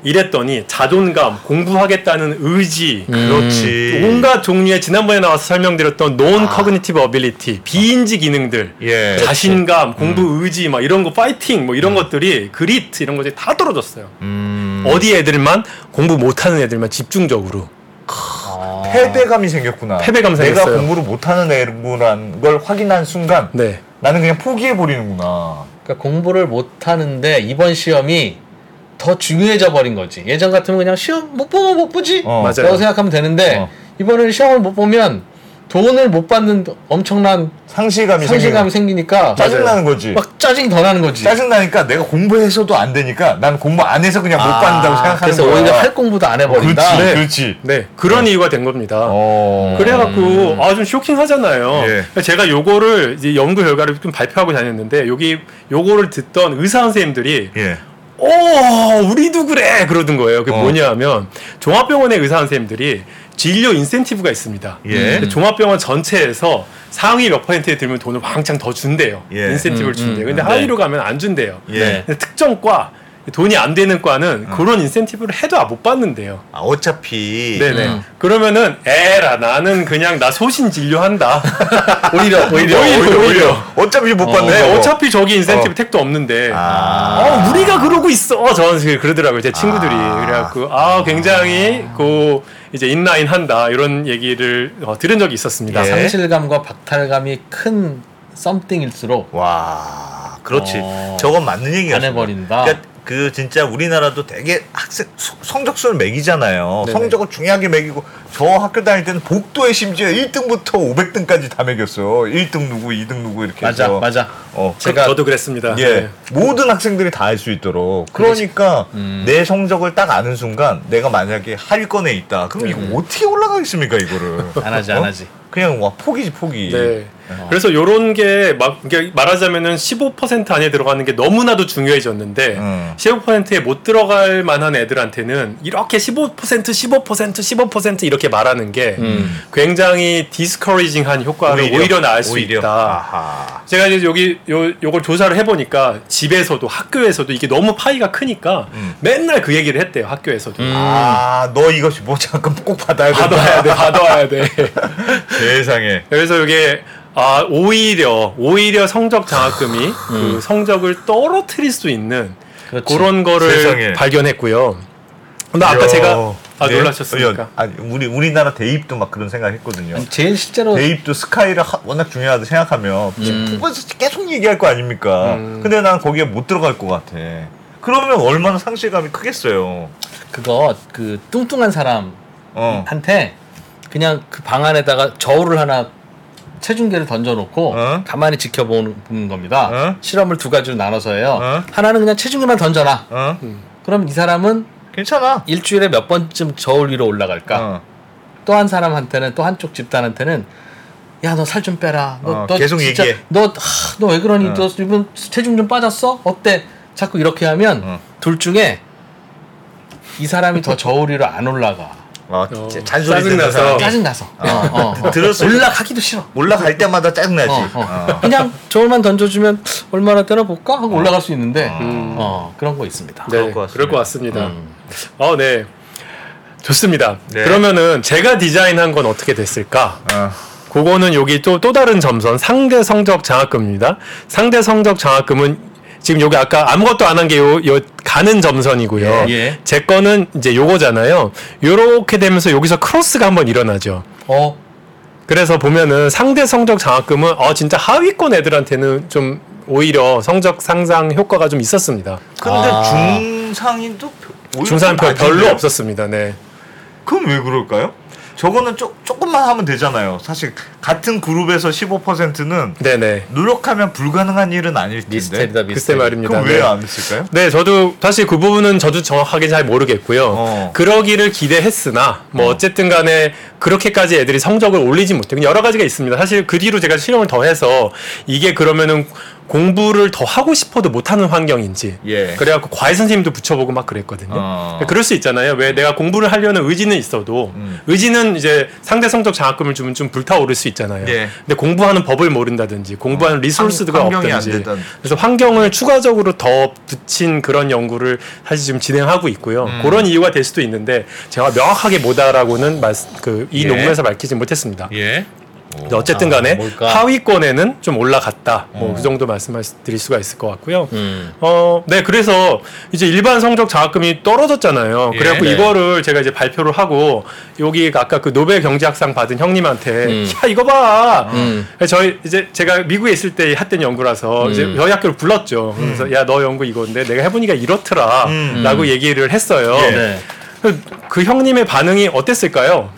[SPEAKER 8] 이랬더니 자존감, 공부하겠다는 의지,
[SPEAKER 2] 음.
[SPEAKER 1] 그렇지.
[SPEAKER 8] 온갖 종류의 지난번에 나와서 설명드렸던 non cognitive ability, 비인지 기능들,
[SPEAKER 1] 예.
[SPEAKER 8] 자신감, 공부 의지, 막 이런 거, 파이팅, 뭐 이런 것들이 그리트 이런 것들이 다 떨어졌어요.
[SPEAKER 1] 음.
[SPEAKER 8] 어디 애들만 공부 못하는 애들만 집중적으로.
[SPEAKER 2] 아.
[SPEAKER 1] 패배감이 생겼구나.
[SPEAKER 8] 패배감
[SPEAKER 1] 내가
[SPEAKER 8] 생겼어요.
[SPEAKER 1] 공부를 못하는 애구라는 걸 확인한 순간
[SPEAKER 8] 네.
[SPEAKER 1] 나는 그냥 포기해 버리는구나.
[SPEAKER 2] 그러니까 공부를 못 하는데 이번 시험이 더 중요해져 버린 거지. 예전 같으면 그냥 시험 못 보면 못 보지.
[SPEAKER 1] 어.
[SPEAKER 8] 맞아요.
[SPEAKER 2] 라고 생각하면 되는데
[SPEAKER 1] 어.
[SPEAKER 2] 이번에는 시험을 못 보면 돈을 못 받는 엄청난
[SPEAKER 1] 상실감이
[SPEAKER 2] 상실감이 생기니까
[SPEAKER 1] 짜증 나는 거지.
[SPEAKER 2] 막 짜증이 더 나는 거지.
[SPEAKER 1] 짜증 나니까 내가 공부해서도 안 되니까 난 공부 안 해서 그냥 못
[SPEAKER 2] 아,
[SPEAKER 1] 받는다고 생각하는
[SPEAKER 2] 그래서
[SPEAKER 1] 거야.
[SPEAKER 2] 오히려 할 공부도 안 해버린다.
[SPEAKER 1] 그렇지,
[SPEAKER 8] 네.
[SPEAKER 1] 그렇지.
[SPEAKER 8] 네. 그런 이유가 된 겁니다.
[SPEAKER 1] 어.
[SPEAKER 8] 그래갖고 아좀 쇼킹하잖아요.
[SPEAKER 1] 예.
[SPEAKER 8] 제가 요거를 이제 연구 결과를 좀 발표하고 다녔는데 여기 요거를 듣던 의사 선생님들이
[SPEAKER 1] 예.
[SPEAKER 8] 오 우리도 그래 그러던 거예요. 그게
[SPEAKER 1] 어.
[SPEAKER 8] 뭐냐 하면 종합병원의 의사 선생님들이 진료 인센티브가 있습니다.
[SPEAKER 1] 예.
[SPEAKER 8] 근데 종합병원 전체에서 상위 몇 퍼센트에 들면 돈을 왕창 더 준대요.
[SPEAKER 1] 예.
[SPEAKER 8] 인센티브를
[SPEAKER 2] 음,
[SPEAKER 8] 준대요.
[SPEAKER 2] 음,
[SPEAKER 8] 근데
[SPEAKER 2] 네.
[SPEAKER 8] 하위로 가면 안 준대요.
[SPEAKER 1] 예.
[SPEAKER 8] 근데 특정 과 돈이 안 되는 과는
[SPEAKER 1] 어.
[SPEAKER 8] 그런 인센티브를 해도 못 받는데요.
[SPEAKER 1] 아, 어차피
[SPEAKER 8] 네네.
[SPEAKER 2] 음.
[SPEAKER 8] 그러면은 에라 나는 그냥 나 소신 진료한다.
[SPEAKER 2] 오히려 오히려
[SPEAKER 8] 오히려, 오히려.
[SPEAKER 1] 어차피 못 받는
[SPEAKER 8] 네,
[SPEAKER 1] 거.
[SPEAKER 8] 어차피 저기 인센티브
[SPEAKER 1] 어.
[SPEAKER 8] 택도 없는데.
[SPEAKER 1] 아.
[SPEAKER 8] 어, 우리가 그러고 있어. 저는 그러더라고요. 제 친구들이.
[SPEAKER 1] 아.
[SPEAKER 8] 그래갖고, 아, 굉장히, 그, 이제 일 안 한다. 이런 얘기를 어, 들은 적이 있었습니다.
[SPEAKER 1] 예.
[SPEAKER 2] 상실감과 박탈감이 큰 썸띵일수록
[SPEAKER 1] 와, 그렇지.
[SPEAKER 2] 어.
[SPEAKER 1] 저건 맞는 얘기야.
[SPEAKER 2] 안 해버린다.
[SPEAKER 1] 그러니까 그 진짜 우리나라도 되게 학생 소- 성적순을 매기잖아요.
[SPEAKER 8] 네네.
[SPEAKER 1] 성적을 중요하게 매기고 저 학교 다닐 때는 복도에 심지어 1등부터 500등까지 다 매겼어. 1등 누구, 2등 누구 이렇게
[SPEAKER 2] 맞아,
[SPEAKER 1] 해서.
[SPEAKER 2] 맞아.
[SPEAKER 1] 어,
[SPEAKER 2] 제가
[SPEAKER 8] 저도 그랬습니다.
[SPEAKER 1] 예,
[SPEAKER 8] 네.
[SPEAKER 1] 모든 학생들이 다 알 수 있도록. 그러니까
[SPEAKER 2] 음.
[SPEAKER 1] 내 성적을 딱 아는 순간 내가 만약에 하위권에 있다. 그럼 이거 어떻게 올라가겠습니까 이거를?
[SPEAKER 2] 안 하지,
[SPEAKER 1] 어?
[SPEAKER 2] 안 하지.
[SPEAKER 1] 그냥 와 포기지 포기.
[SPEAKER 8] 네. 그래서 요런 게 막, 이게 말하자면은 15% 안에 들어가는 게 너무나도 중요해졌는데,
[SPEAKER 1] 음.
[SPEAKER 8] 15%에 못 들어갈 만한 애들한테는 이렇게 15%, 15%, 15% 이렇게 말하는 게
[SPEAKER 2] 음.
[SPEAKER 8] 굉장히 디스커리징한 효과를 오히려, 낳을 수
[SPEAKER 1] 오히려.
[SPEAKER 8] 있다.
[SPEAKER 1] 아하.
[SPEAKER 8] 제가 이제 여기 요 요걸 조사를 해보니까 집에서도 학교에서도 이게 너무 파이가 크니까
[SPEAKER 1] 음.
[SPEAKER 8] 맨날 그 얘기를 했대요 학교에서도
[SPEAKER 1] 아, 너 이거 뭐 잠깐 꼭 받아야 된다.
[SPEAKER 8] 받아야 돼 받아야 돼
[SPEAKER 1] 세상에.
[SPEAKER 8] 그래서 이게 아 오히려 오히려 성적 장학금이 그 성적을 떨어뜨릴 수 있는
[SPEAKER 2] 그렇지.
[SPEAKER 8] 그런 거를
[SPEAKER 1] 세상에.
[SPEAKER 8] 발견했고요. 근데 아까. 제가 아
[SPEAKER 1] 네?
[SPEAKER 8] 놀라셨습니까?
[SPEAKER 1] 아니, 우리 우리나라 대입도 막 그런 생각했거든요.
[SPEAKER 2] 제일 실제로
[SPEAKER 1] 대입도 스카이를 하- 워낙 중요하다 생각하면
[SPEAKER 2] 음.
[SPEAKER 1] 계속 얘기할 거 아닙니까?
[SPEAKER 8] 음.
[SPEAKER 1] 근데 난 거기에 못 들어갈 것 같아. 그러면 얼마나 상실감이 크겠어요.
[SPEAKER 2] 그거 그 뚱뚱한 사람한테
[SPEAKER 1] 어.
[SPEAKER 2] 그냥 그 방 안에다가 저울을 하나 체중계를 던져놓고
[SPEAKER 1] 어?
[SPEAKER 2] 가만히 지켜보는 보는 겁니다.
[SPEAKER 1] 어?
[SPEAKER 2] 실험을 두 가지로 나눠서 해요.
[SPEAKER 1] 어?
[SPEAKER 2] 하나는 그냥 체중계만 던져놔.
[SPEAKER 1] 어?
[SPEAKER 2] 그럼 이 사람은
[SPEAKER 1] 괜찮아.
[SPEAKER 2] 일주일에 몇 번쯤 저울 위로 올라갈까?
[SPEAKER 1] 어.
[SPEAKER 2] 또한 사람한테는 또 한쪽 집단한테는 야 너 살 좀 빼라. 너,
[SPEAKER 1] 어,
[SPEAKER 2] 너
[SPEAKER 1] 계속
[SPEAKER 2] 진짜
[SPEAKER 1] 얘기해.
[SPEAKER 2] 너너 왜 그러니?
[SPEAKER 1] 어.
[SPEAKER 2] 너 이번 체중 좀 빠졌어? 어때? 자꾸 이렇게 하면
[SPEAKER 1] 어.
[SPEAKER 2] 둘 중에 이 사람이 더 저울 위로 안 올라가.
[SPEAKER 1] 어,
[SPEAKER 8] 어,
[SPEAKER 1] 잔소리
[SPEAKER 8] 짜증나서.
[SPEAKER 1] 사람.
[SPEAKER 2] 짜증 나서. 어, 어.
[SPEAKER 1] 들었을
[SPEAKER 2] 올라가기도 싫어.
[SPEAKER 1] 올라갈 때마다 짜증나지.
[SPEAKER 2] 어, 어.
[SPEAKER 1] 어.
[SPEAKER 2] 그냥 저울만 던져주면 얼마나 되나 볼까 하고 올라갈 수 있는데
[SPEAKER 8] 음.
[SPEAKER 2] 어, 그런 거 있습니다.
[SPEAKER 8] 네,
[SPEAKER 1] 그럴 것 같습니다.
[SPEAKER 8] 그럴 것 같습니다.
[SPEAKER 2] 음.
[SPEAKER 8] 어, 네. 좋습니다.
[SPEAKER 1] 네.
[SPEAKER 8] 그러면은 제가 디자인한 건 어떻게 됐을까?
[SPEAKER 1] 어.
[SPEAKER 8] 그거는 여기 또, 또 다른 점선 상대 성적 장학금입니다. 상대 성적 장학금은 지금 여기 아까 아무것도 안 한 게 요, 요 가는 점선이고요.
[SPEAKER 2] 예.
[SPEAKER 8] 제 거는 이제 요거잖아요. 요렇게 되면서 여기서 크로스가 한번 일어나죠.
[SPEAKER 2] 어,
[SPEAKER 8] 그래서 보면은 상대 성적 장학금은 어 진짜 하위권 애들한테는 좀 오히려 성적 상상 효과가 좀 있었습니다.
[SPEAKER 1] 근데
[SPEAKER 2] 아.
[SPEAKER 1] 중상인도
[SPEAKER 8] 중산
[SPEAKER 1] 좀
[SPEAKER 8] 별로? 없었습니다. 네.
[SPEAKER 1] 그럼 왜 그럴까요? 저거는 조, 조금만 하면 되잖아요. 사실 같은 그룹에서 15%는
[SPEAKER 8] 네네.
[SPEAKER 1] 노력하면 불가능한 일은 아닐 텐데.
[SPEAKER 2] 미스테리다 미스테리.
[SPEAKER 8] 말입니다.
[SPEAKER 1] 그럼
[SPEAKER 8] 네.
[SPEAKER 1] 왜안 했을까요?
[SPEAKER 8] 네, 저도 사실 그 부분은 저도 정확하게 잘 모르겠고요.
[SPEAKER 1] 어.
[SPEAKER 8] 그러기를 기대했으나 뭐
[SPEAKER 1] 어.
[SPEAKER 8] 어쨌든 간에 그렇게까지 애들이 성적을 올리지 못해. 여러 가지가 있습니다. 사실 그 뒤로 제가 실험을 더 해서 이게 그러면은 공부를 더 하고 싶어도 못하는 환경인지
[SPEAKER 1] 예.
[SPEAKER 8] 그래갖고 과외 선생님도 붙여보고 막 그랬거든요.
[SPEAKER 1] 어.
[SPEAKER 8] 그럴 수 있잖아요. 왜 내가 공부를 하려는 의지는 있어도
[SPEAKER 1] 음.
[SPEAKER 8] 의지는 이제 상대 성적 장학금을 주면 좀 불타오를 수 있잖아요.
[SPEAKER 1] 예.
[SPEAKER 8] 근데 공부하는 법을 모른다든지 공부하는 리소스가
[SPEAKER 1] 환- 환경이 안
[SPEAKER 8] 없든지. 그래서 환경을 추가적으로 더 붙인 그런 연구를 사실 지금 진행하고 있고요.
[SPEAKER 1] 음.
[SPEAKER 8] 그런 이유가 될 수도 있는데 제가 명확하게 뭐다라고는 그이
[SPEAKER 1] 예.
[SPEAKER 8] 논문에서 밝히지 못했습니다.
[SPEAKER 1] 예.
[SPEAKER 8] 근데 어쨌든
[SPEAKER 2] 아,
[SPEAKER 8] 간에
[SPEAKER 2] 뭘까?
[SPEAKER 8] 하위권에는 좀 올라갔다. 뭐
[SPEAKER 1] 어.
[SPEAKER 8] 그 정도 말씀드릴 수가 있을 것 같고요.
[SPEAKER 2] 음.
[SPEAKER 8] 어, 네, 그래서 이제 일반 성적 장학금이 떨어졌잖아요.
[SPEAKER 1] 예,
[SPEAKER 8] 그래갖고
[SPEAKER 2] 네.
[SPEAKER 8] 이거를 제가 이제 발표를 하고 여기 아까 그 노벨 경제학상 받은 형님한테
[SPEAKER 2] 음.
[SPEAKER 8] 야 이거 봐.
[SPEAKER 2] 음.
[SPEAKER 8] 저희 이제 제가 미국에 있을 때 했던 연구라서
[SPEAKER 2] 음.
[SPEAKER 8] 이제 저희 학교를 불렀죠. 그래서 야 너 연구 이건데 내가 해보니까 이렇더라 라고
[SPEAKER 1] 음.
[SPEAKER 8] 얘기를 했어요.
[SPEAKER 1] 예.
[SPEAKER 2] 네.
[SPEAKER 8] 그, 그 형님의 반응이 어땠을까요?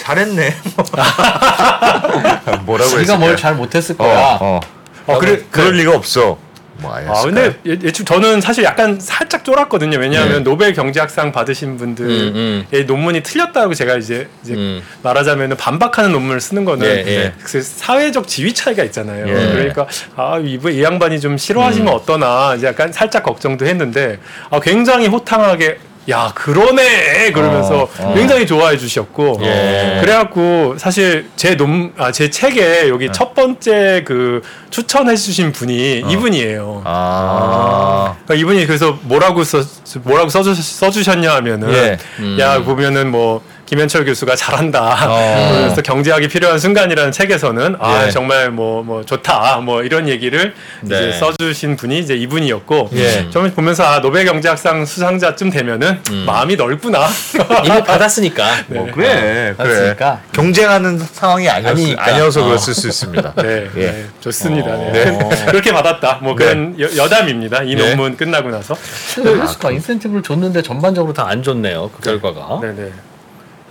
[SPEAKER 1] 잘했네. 뭐라고
[SPEAKER 2] 자기가
[SPEAKER 1] 했을까요?
[SPEAKER 2] 뭘잘 못했을
[SPEAKER 1] 어,
[SPEAKER 2] 거야.
[SPEAKER 1] 어.
[SPEAKER 8] 어, 그래,
[SPEAKER 1] 그럴 리가 없어. 뭐
[SPEAKER 8] 아 근데 예- 저는 사실 약간 살짝 쫄았거든요. 왜냐하면 노벨 경제학상 받으신 분들의
[SPEAKER 2] 음, 음.
[SPEAKER 8] 논문이 틀렸다고 제가 이제 이제
[SPEAKER 2] 음.
[SPEAKER 8] 말하자면 반박하는 논문을 쓰는 거는
[SPEAKER 2] 예, 예.
[SPEAKER 8] 그 사회적 지위 차이가 있잖아요.
[SPEAKER 2] 예.
[SPEAKER 8] 그러니까 아 이분 이 양반이 좀 싫어하시면 어떠나 이제 약간 살짝 걱정도 했는데 아 굉장히 호탕하게 야 그러네 그러면서
[SPEAKER 1] 어, 어.
[SPEAKER 8] 굉장히 좋아해 주셨고
[SPEAKER 2] 예.
[SPEAKER 8] 그래갖고 사실 제논아제 책에 여기 첫 번째 그 추천해 주신 분이 이분이에요.
[SPEAKER 1] 아.
[SPEAKER 8] 그러니까 이분이 그래서 뭐라고 써 뭐라고 써주, 써주셨냐 하면은
[SPEAKER 1] 예.
[SPEAKER 2] 음.
[SPEAKER 8] 야 보면은 뭐 김현철 교수가 잘한다.
[SPEAKER 1] 어.
[SPEAKER 8] 그래서 경제학이 필요한 순간이라는 책에서는 아
[SPEAKER 1] 예.
[SPEAKER 8] 정말 뭐뭐 좋다 뭐 이런 얘기를
[SPEAKER 2] 네.
[SPEAKER 8] 이제 써주신 분이 이제 이분이었고
[SPEAKER 1] 예.
[SPEAKER 8] 저는 보면서 아 노벨 경제학상 수상자쯤 되면은
[SPEAKER 2] 음.
[SPEAKER 8] 마음이 넓구나.
[SPEAKER 2] 이미 받았으니까.
[SPEAKER 1] 뭐 그래 그래
[SPEAKER 2] 받았으니까.
[SPEAKER 1] 경쟁하는 상황이 아니었. 아니어서
[SPEAKER 2] 어.
[SPEAKER 1] 그랬을 수 있습니다.
[SPEAKER 8] 네,
[SPEAKER 1] 예.
[SPEAKER 8] 네, 좋습니다.
[SPEAKER 2] 어.
[SPEAKER 8] 네. 그렇게 받았다. 뭐 그런 여, 여담입니다. 이
[SPEAKER 1] 네.
[SPEAKER 8] 논문 끝나고 나서.
[SPEAKER 2] 그랬을까? 인센티브를 줬는데 전반적으로 다안 좋네요. 그 결과가.
[SPEAKER 8] 네네.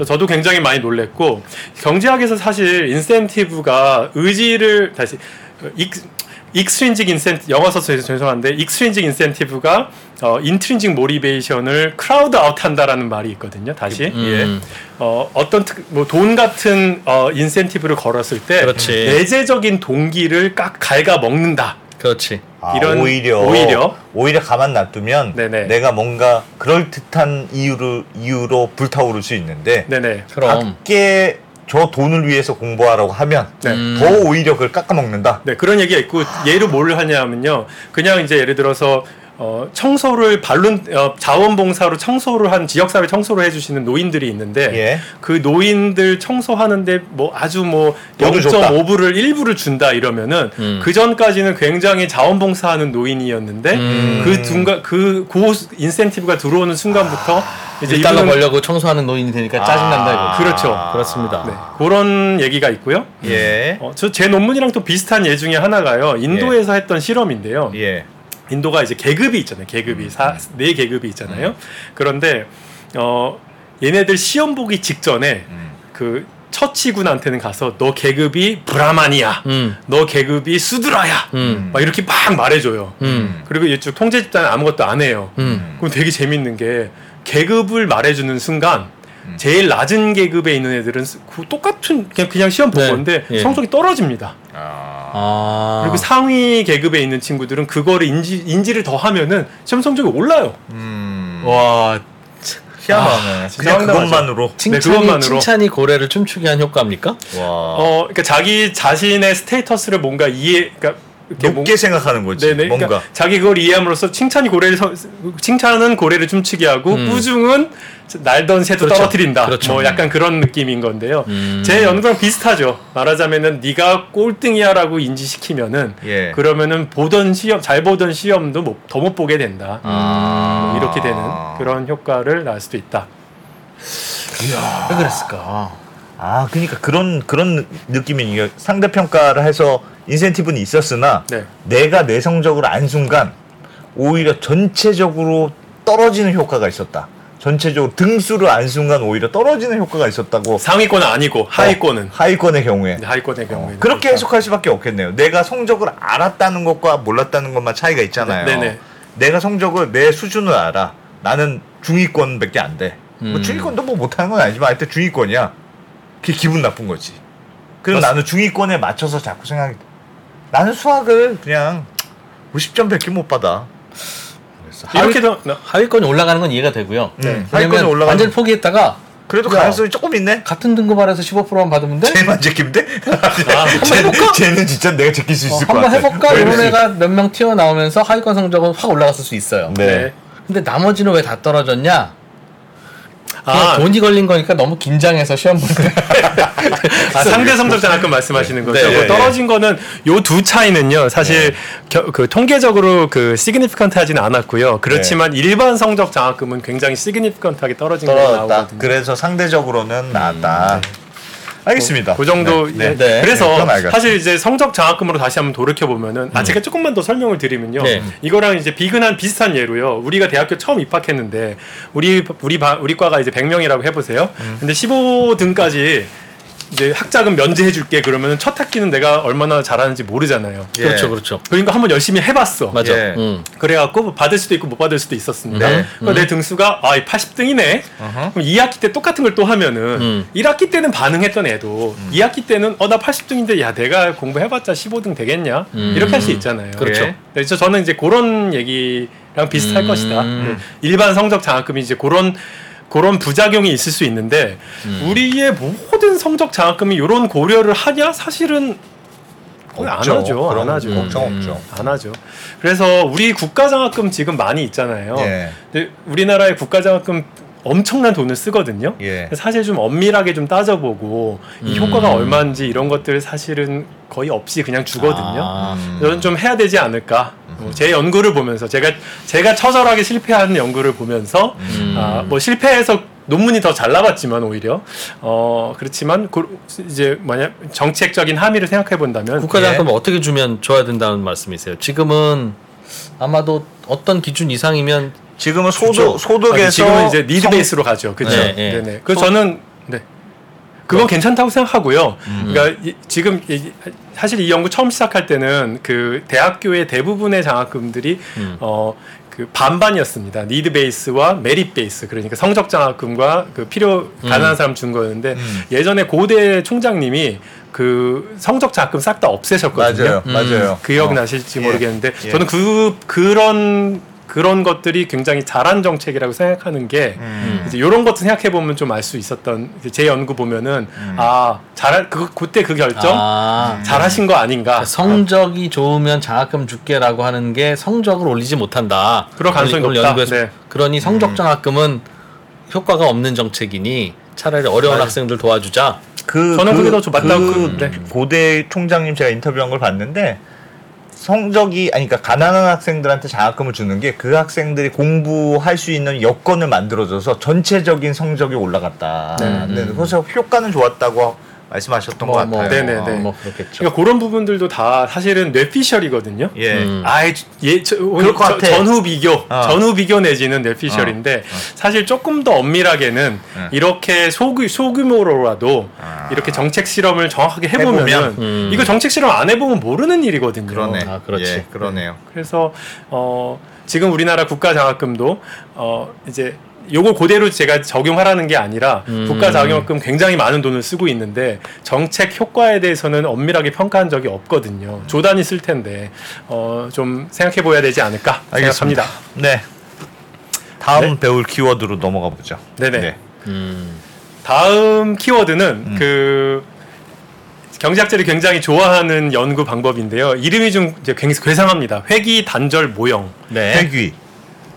[SPEAKER 8] 저도 굉장히 많이 놀랬고 경제학에서 사실 인센티브가 의지를 다시 ex extrinsic incent 영어 써서 죄송한데 extrinsic incentive가 어 intrinsic motivation을 crowd out한다라는 말이 있거든요. 다시
[SPEAKER 2] 음.
[SPEAKER 8] 어 어떤 뭐 돈 같은 어 인센티브를 걸었을 때
[SPEAKER 2] 그렇지.
[SPEAKER 8] 내재적인 동기를 깍 갉아 먹는다.
[SPEAKER 2] 그렇지.
[SPEAKER 1] 아,
[SPEAKER 8] 이런-
[SPEAKER 1] 오히려
[SPEAKER 8] 오히려?
[SPEAKER 1] 오히려 가만 놔두면
[SPEAKER 8] 네네.
[SPEAKER 1] 내가 뭔가 그럴 듯한 이유로 이유로 불타오를 수 있는데
[SPEAKER 8] 네네.
[SPEAKER 2] 그럼
[SPEAKER 1] 밖에 저 돈을 위해서 공부하라고 하면
[SPEAKER 8] 네.
[SPEAKER 2] 음.
[SPEAKER 1] 더 오히려 그걸 깎아먹는다.
[SPEAKER 8] 네, 그런 얘기가 있고 예로 뭘 하냐면요. 그냥 이제 예를 들어서 어, 청소를 반론 어, 자원봉사로 청소를 한 지역사회 청소를 해주시는 노인들이 있는데
[SPEAKER 1] 예.
[SPEAKER 8] 그 노인들 청소하는데 뭐 아주 뭐
[SPEAKER 1] 너도 줬다.
[SPEAKER 8] 0.5불을 1불을 준다 이러면은
[SPEAKER 2] 음.
[SPEAKER 8] 그 전까지는 굉장히 자원봉사하는 노인이었는데
[SPEAKER 2] 음.
[SPEAKER 8] 그 순간 그고 인센티브가 들어오는 순간부터 이제
[SPEAKER 2] 1달러
[SPEAKER 8] 이분은-
[SPEAKER 2] 벌려고 청소하는 노인이 되니까 짜증난다 이거.
[SPEAKER 8] 그렇죠.
[SPEAKER 2] 그렇습니다.
[SPEAKER 8] 네, 그런 얘기가 있고요.
[SPEAKER 1] 예.
[SPEAKER 8] 어, 저 제 논문이랑 또 비슷한 예 중에 하나가요. 인도에서 했던 실험인데요.
[SPEAKER 1] 예.
[SPEAKER 8] 인도가 이제 계급이 있잖아요. 계급이 사, 네 계급이 있잖아요. 그런데 어 얘네들 시험 보기 직전에
[SPEAKER 1] 음.
[SPEAKER 8] 그 처치군한테는 가서 너 계급이 브라만이야.
[SPEAKER 2] 음.
[SPEAKER 8] 너 계급이 수드라야.
[SPEAKER 2] 음.
[SPEAKER 8] 막 이렇게 막 말해줘요.
[SPEAKER 2] 음.
[SPEAKER 8] 그리고 이쪽 통제 집단은 아무것도 안 해요.
[SPEAKER 2] 음.
[SPEAKER 8] 그럼 되게 재밌는 게 계급을 말해주는 순간 제일 낮은 계급에 있는 애들은 스- 그 똑같은 그냥, 그냥 시험 본
[SPEAKER 2] 네.
[SPEAKER 8] 건데
[SPEAKER 2] 예.
[SPEAKER 8] 성적이 떨어집니다.
[SPEAKER 1] 아.
[SPEAKER 2] 아.
[SPEAKER 8] 그리고 상위 계급에 있는 친구들은 그거를 인지, 인지를 더 하면은 시험 성적이 올라요.
[SPEAKER 1] 음.
[SPEAKER 2] 와
[SPEAKER 1] 희한하네.
[SPEAKER 8] 진짜
[SPEAKER 1] 그냥. 그것만으로.
[SPEAKER 2] 칭찬이
[SPEAKER 8] 네, 그것만으로.
[SPEAKER 2] 칭찬이 고래를 춤추게 한 효과입니까?
[SPEAKER 1] 와.
[SPEAKER 8] 어, 그러니까 자기 자신의 status를 뭔가 이해, 그러니까
[SPEAKER 1] 높게 생각하는 거지.
[SPEAKER 8] 네네.
[SPEAKER 1] 뭔가.
[SPEAKER 8] 그러니까 자기 그걸 이해함으로써 칭찬이 고래를 서- 칭찬은 고래를 춤추게 하고
[SPEAKER 2] 음.
[SPEAKER 8] 꾸중은 날던 새도
[SPEAKER 2] 그렇죠.
[SPEAKER 8] 떨어뜨린다.
[SPEAKER 2] 그렇죠.
[SPEAKER 8] 뭐 약간 그런 느낌인 건데요.
[SPEAKER 2] 음.
[SPEAKER 8] 제 연구랑 비슷하죠. 말하자면은 네가 꼴등이야라고 인지시키면은
[SPEAKER 1] 예.
[SPEAKER 8] 그러면은 보던 시험 잘 보던 시험도 못- 더못 보게 된다.
[SPEAKER 1] 아.
[SPEAKER 8] 뭐 이렇게 되는 그런 효과를 낳을 수도 있다.
[SPEAKER 2] 왜 그랬을까?
[SPEAKER 1] 아, 그러니까 그런 그런 느낌이 이게 상대 평가를 해서 인센티브는 있었으나
[SPEAKER 8] 네.
[SPEAKER 1] 내가 내 성적을 안 순간 오히려 전체적으로 떨어지는 효과가 있었다. 전체적으로 등수를 안 순간 오히려 떨어지는 효과가 있었다고.
[SPEAKER 8] 상위권은 아니고 하위권은
[SPEAKER 1] 어, 하위권의 경우에
[SPEAKER 8] 네, 하위권의 경우에
[SPEAKER 1] 그렇게 해석할 수밖에 없겠네요. 내가 성적을 알았다는 것과 몰랐다는 것만 차이가 있잖아요.
[SPEAKER 8] 네, 네네.
[SPEAKER 1] 내가 성적을 내 수준을 알아. 나는 중위권밖에 안 돼. 뭐
[SPEAKER 2] 음.
[SPEAKER 1] 중위권도 뭐 못하는 건 아니지만 하여튼 중위권이야. 그게 기분 나쁜 거지. 그럼 나는 중위권에 맞춰서 자꾸 생각이 나는 수학을 그냥 50점 밖에 못 받아. 그래서
[SPEAKER 8] 이렇게 더 나-
[SPEAKER 2] 하위권이 올라가는 건 이해가 되고요.
[SPEAKER 1] 음, 하위권에
[SPEAKER 2] 왜냐면
[SPEAKER 1] 올라가는
[SPEAKER 2] 완전 포기했다가
[SPEAKER 1] 그래도
[SPEAKER 2] 야.
[SPEAKER 1] 가능성이 조금 있네.
[SPEAKER 2] 같은 등급 아래서 15%만 받으면 돼?
[SPEAKER 1] 쟤만 제끼면 돼?
[SPEAKER 8] 한번
[SPEAKER 1] 쟤는, 쟤는 진짜 내가 제낄 수
[SPEAKER 2] 어,
[SPEAKER 1] 있을 것
[SPEAKER 2] 한번
[SPEAKER 1] 같아.
[SPEAKER 2] 해볼까?
[SPEAKER 1] 뭐
[SPEAKER 2] 이런 애가 몇 명 튀어나오면서 하위권 성적은 확 올라갔을 수 있어요.
[SPEAKER 1] 네.
[SPEAKER 8] 네.
[SPEAKER 2] 근데 나머지는 왜 다 떨어졌냐? 그냥
[SPEAKER 8] 아,
[SPEAKER 2] 돈이 걸린 거니까 너무 긴장해서 시험 보는
[SPEAKER 8] 아, 상대 성적 장학금 말씀하시는 거죠.
[SPEAKER 2] 네,
[SPEAKER 8] 뭐
[SPEAKER 1] 네,
[SPEAKER 8] 떨어진 거는 요 두 차이는요. 사실 겨- 그 통계적으로 그 시그니피컨트하지는 않았고요. 그렇지만 일반 성적 장학금은 굉장히 시그니피컨트하게 떨어진 거
[SPEAKER 1] 떨어졌다.
[SPEAKER 8] 나오거든요.
[SPEAKER 1] 그래서 상대적으로는 나았다. 알겠습니다.
[SPEAKER 8] 그 정도
[SPEAKER 1] 네.
[SPEAKER 8] 네.
[SPEAKER 1] 네.
[SPEAKER 2] 네.
[SPEAKER 8] 그래서
[SPEAKER 1] 네.
[SPEAKER 8] 사실 이제 성적 장학금으로 다시 한번 돌이켜 보면은 아 제가 조금만 더 설명을 드리면요
[SPEAKER 2] 네.
[SPEAKER 8] 이거랑 이제 비근한 비슷한 예로요 우리가 대학교 처음 입학했는데 우리 우리 반 우리 과가 이제 100명이라고 해보세요
[SPEAKER 1] 음.
[SPEAKER 8] 근데 15등까지 이제 학자금 면제해 줄게 그러면은 첫 학기는 내가 얼마나 잘하는지 모르잖아요
[SPEAKER 1] 예.
[SPEAKER 2] 그렇죠, 그렇죠.
[SPEAKER 8] 그러니까 한번 열심히 해봤어
[SPEAKER 2] 맞아.
[SPEAKER 1] 예.
[SPEAKER 2] 음.
[SPEAKER 8] 그래갖고 뭐 받을 수도 있고 못 받을 수도 있었습니다.
[SPEAKER 1] 네.
[SPEAKER 8] 그러니까 내 등수가 아 80등이네.
[SPEAKER 1] 어허.
[SPEAKER 8] 그럼 2학기 때 똑같은 걸 또 하면은
[SPEAKER 2] 음.
[SPEAKER 8] 1학기 때는 반응했던 애도
[SPEAKER 1] 음.
[SPEAKER 8] 2학기 때는 어 나 80등인데 야 내가 공부해봤자 15등 되겠냐
[SPEAKER 2] 음.
[SPEAKER 8] 이렇게 할 수 있잖아요.
[SPEAKER 2] 그렇죠.
[SPEAKER 1] 예.
[SPEAKER 8] 그래서 저는 이제 그런 얘기랑 비슷할
[SPEAKER 2] 음.
[SPEAKER 8] 것이다. 일반 성적 장학금이 이제 그런 그런 부작용이 있을 수 있는데
[SPEAKER 2] 음.
[SPEAKER 8] 우리의 모든 성적 장학금이 이런 고려를 하냐 사실은 거의 안
[SPEAKER 1] 없죠.
[SPEAKER 8] 하죠.
[SPEAKER 1] 그런
[SPEAKER 8] 안 하죠.
[SPEAKER 1] 걱정
[SPEAKER 2] 음.
[SPEAKER 1] 없죠.
[SPEAKER 8] 안 하죠. 그래서 우리 국가장학금 지금 많이 있잖아요.
[SPEAKER 1] 예.
[SPEAKER 8] 근데 우리나라의 국가장학금 엄청난 돈을 쓰거든요.
[SPEAKER 1] 예.
[SPEAKER 8] 사실 좀 엄밀하게 좀 따져보고 이
[SPEAKER 2] 음.
[SPEAKER 8] 효과가 얼마인지 이런 것들 사실은 거의 없이 그냥 주거든요.
[SPEAKER 2] 아,
[SPEAKER 8] 저는 좀 해야 되지 않을까. 어, 제 연구를 보면서 제가 제가 처절하게 실패하는 연구를 보면서
[SPEAKER 2] 음.
[SPEAKER 8] 아, 뭐 실패해서 논문이 더 잘 나왔지만 오히려 어 그렇지만 그, 이제 만약 정책적인 함의를 생각해 본다면
[SPEAKER 2] 국가장학금 어떻게 주면 줘야 된다는 말씀이세요? 지금은 아마도 어떤 기준 이상이면
[SPEAKER 1] 지금은 소득
[SPEAKER 2] 그렇죠.
[SPEAKER 1] 소득에서
[SPEAKER 8] 지금은 이제 니드
[SPEAKER 1] 성-
[SPEAKER 8] 베이스로 가죠. 그죠?
[SPEAKER 2] 네,
[SPEAKER 8] 네,
[SPEAKER 2] 네.
[SPEAKER 8] 네. 그래서 저는 네. 그건 괜찮다고 생각하고요.
[SPEAKER 1] 음.
[SPEAKER 8] 그러니까 이- 지금 이- 사실 이 연구 처음 시작할 때는 그 대학교의 대부분의 장학금들이
[SPEAKER 2] 음.
[SPEAKER 8] 어 그 반반이었습니다. 니드 베이스와 메릿 베이스 그러니까 성적 장학금과 그 필요 가난한 사람 준 거였는데
[SPEAKER 1] 음.
[SPEAKER 8] 예전에 고대 총장님이 그 성적 장학금 싹 다 없애셨거든요.
[SPEAKER 1] 맞아요,
[SPEAKER 2] 음.
[SPEAKER 1] 맞아요.
[SPEAKER 8] 기억나실지
[SPEAKER 1] 어.
[SPEAKER 8] 모르겠는데
[SPEAKER 1] 예.
[SPEAKER 8] 저는 그 그런 그런 것들이 굉장히 잘한 정책이라고 생각하는 게
[SPEAKER 1] 음.
[SPEAKER 8] 이제 이런 것도 생각해 보면 좀 알 수 있었던 이제 제 연구 보면은 아 잘한 그 그때 그 결정
[SPEAKER 2] 아,
[SPEAKER 8] 잘하신 거 아닌가
[SPEAKER 2] 성적이 좋으면 장학금 줄게라고 하는 게 성적을 올리지 못한다.
[SPEAKER 8] 그럴 가능성이 높다.
[SPEAKER 2] 연구해서
[SPEAKER 8] 네.
[SPEAKER 2] 그러니 성적 장학금은 효과가 없는 정책이니 차라리 어려운 학생들 도와주자.
[SPEAKER 1] 그,
[SPEAKER 8] 저는 그게 더좀 맞다고
[SPEAKER 1] 그
[SPEAKER 8] 그- 네.
[SPEAKER 1] 고대 총장님 제가 인터뷰한 걸 봤는데 성적이 아니 그러니까 가난한 학생들한테 장학금을 주는 게 그 학생들이 공부할 수 있는 여건을 만들어줘서 전체적인 성적이 올라갔다.
[SPEAKER 8] 네.
[SPEAKER 1] 네. 그래서 효과는 좋았다고 말씀하셨던
[SPEAKER 2] 뭐,
[SPEAKER 1] 것
[SPEAKER 2] 뭐,
[SPEAKER 1] 같아요.
[SPEAKER 8] 네네네.
[SPEAKER 2] 뭐 그렇겠죠.
[SPEAKER 8] 그러니까 그런 부분들도 다 사실은 뇌피셜이거든요.
[SPEAKER 1] 예.
[SPEAKER 2] 음.
[SPEAKER 8] 아예 예, 저,
[SPEAKER 1] 그럴 것
[SPEAKER 8] 저-
[SPEAKER 1] 같아.
[SPEAKER 8] 전후 비교,
[SPEAKER 1] 어.
[SPEAKER 8] 전후 비교 내지는 뇌피셜인데 사실 조금 더 엄밀하게는
[SPEAKER 1] 네.
[SPEAKER 8] 이렇게 소규, 소규모로라도
[SPEAKER 1] 아.
[SPEAKER 8] 이렇게 정책 실험을 정확하게 해보면,
[SPEAKER 1] 해보면,
[SPEAKER 2] 음.
[SPEAKER 8] 이거 정책 실험 안 해보면 모르는 일이거든요.
[SPEAKER 1] 그러네.
[SPEAKER 2] 아, 그렇지.
[SPEAKER 1] 예, 그러네요.
[SPEAKER 8] 그래서 어, 지금 우리나라 국가 장학금도 어, 이제 요걸 그대로 제가 적용하라는 게 아니라
[SPEAKER 2] 음.
[SPEAKER 8] 국가 장학금 굉장히 많은 돈을 쓰고 있는데 정책 효과에 대해서는 엄밀하게 평가한 적이 없거든요. 조단이 쓸 텐데 어, 좀 생각해 보야 되지 않을까
[SPEAKER 1] 알겠습니다.
[SPEAKER 8] 생각합니다.
[SPEAKER 1] 네. 다음
[SPEAKER 8] 네.
[SPEAKER 1] 배울 키워드로 넘어가 보죠.
[SPEAKER 8] 네네.
[SPEAKER 2] 음.
[SPEAKER 8] 다음 키워드는 그 경제학자들이 굉장히 좋아하는 연구 방법인데요. 이름이 좀 이제 굉장히 괴상합니다. 회기 단절 모형.
[SPEAKER 2] 네.
[SPEAKER 1] 회귀.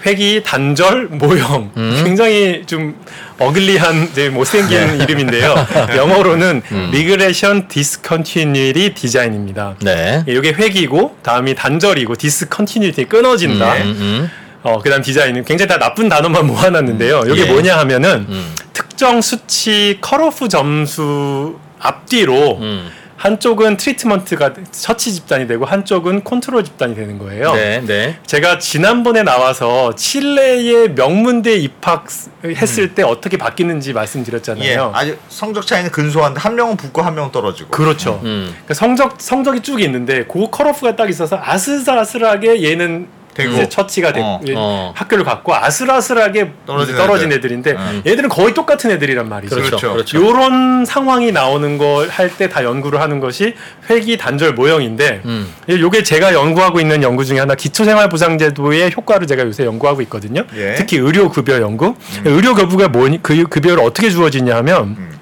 [SPEAKER 8] 회기 단절 모형
[SPEAKER 2] 음.
[SPEAKER 8] 굉장히 좀 어글리한 이제 못생긴 이름인데요. 영어로는 Regression Discontinuity Design입니다.
[SPEAKER 2] 네.
[SPEAKER 8] 이게 회기고 다음이 단절이고 Discontinuity 끊어진다.
[SPEAKER 2] 음, 음,
[SPEAKER 8] 어 그다음 디자인은 굉장히 다 나쁜 단어만 모아놨는데요. 이게
[SPEAKER 2] 예.
[SPEAKER 8] 뭐냐 하면은
[SPEAKER 2] 음,
[SPEAKER 8] 특정 수치 컷오프 점수 앞뒤로
[SPEAKER 2] 음.
[SPEAKER 8] 한쪽은 treatment가 처치 집단이 되고 한쪽은 컨트롤 집단이 되는 거예요.
[SPEAKER 2] 네, 네.
[SPEAKER 8] 제가 지난번에 나와서 칠레의 명문대 입학했을 때 어떻게 바뀌는지
[SPEAKER 1] 예.
[SPEAKER 8] 말씀드렸잖아요.
[SPEAKER 1] 아주 성적 차이는 근소한데 한 명은 붙고 한 명은 떨어지고.
[SPEAKER 8] 그렇죠.
[SPEAKER 2] 음.
[SPEAKER 8] 그러니까 성적 성적이 쭉 있는데 그 cutoff가 딱 있어서 아슬아슬하게 얘는
[SPEAKER 1] 되고.
[SPEAKER 8] 이제 처치가 되고
[SPEAKER 1] 어,
[SPEAKER 2] 어.
[SPEAKER 8] 학교를 갔고 아슬아슬하게
[SPEAKER 1] 떨어진
[SPEAKER 8] 떨어진,
[SPEAKER 1] 애들.
[SPEAKER 8] 애들 인데
[SPEAKER 1] 음.
[SPEAKER 8] 얘들은 거의 똑같은 애들이란 말이죠.
[SPEAKER 2] 그렇죠.
[SPEAKER 1] 그렇죠.
[SPEAKER 2] 그렇죠.
[SPEAKER 8] 요런 상황이 나오는 걸 할 때 다 연구를 하는 것이 회기 단절 모형인데
[SPEAKER 2] 음.
[SPEAKER 8] 요게 제가 연구하고 있는 연구 중에 하나 기초생활보장제도의 효과를 제가 요새 연구하고 있거든요.
[SPEAKER 1] 예.
[SPEAKER 8] 특히 의료급여 연구. 의료급여가 뭐니 그 급여를 어떻게 주어지냐 하면
[SPEAKER 1] 음.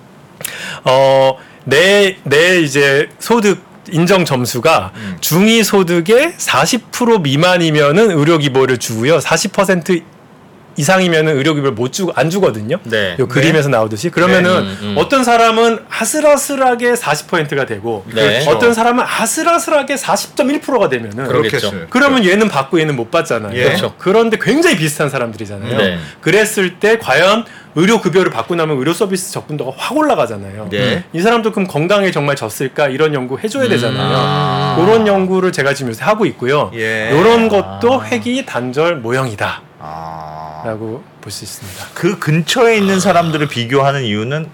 [SPEAKER 8] 어내 내 이제 소득 인정 점수가
[SPEAKER 1] 음.
[SPEAKER 8] 중위 소득의 40% 미만이면은 의료 기보를 주고요. 40% 이상이면은 의료기보를 못 주고 안 주거든요.
[SPEAKER 2] 네.
[SPEAKER 8] 요 그림에서 나오듯이 그러면은
[SPEAKER 2] 음, 음.
[SPEAKER 8] 어떤 사람은 아슬아슬하게 40%가 되고
[SPEAKER 2] 네.
[SPEAKER 1] 그렇죠.
[SPEAKER 8] 어떤 사람은 아슬아슬하게 40.1%가 되면은
[SPEAKER 2] 그렇겠죠.
[SPEAKER 1] 그렇겠어요.
[SPEAKER 8] 그러면 얘는 받고 얘는 못 받잖아요.
[SPEAKER 1] 예.
[SPEAKER 2] 그렇죠.
[SPEAKER 8] 그런데 굉장히 비슷한 사람들이잖아요.
[SPEAKER 2] 네.
[SPEAKER 8] 그랬을 때 과연 의료 급여를 받고 나면 의료 서비스 접근도가 확 올라가잖아요.
[SPEAKER 1] 예.
[SPEAKER 8] 이 사람도 그럼 건강에 정말 졌을까 이런 연구 해줘야 되잖아요.
[SPEAKER 2] 아.
[SPEAKER 8] 그런 연구를 제가 지금 요새 하고 있고요.
[SPEAKER 1] 예.
[SPEAKER 8] 이런 것도 회귀 단절 모형이다 라고
[SPEAKER 1] 아.
[SPEAKER 8] 볼수 있습니다.
[SPEAKER 1] 그 근처에 있는 사람들을 비교하는 이유는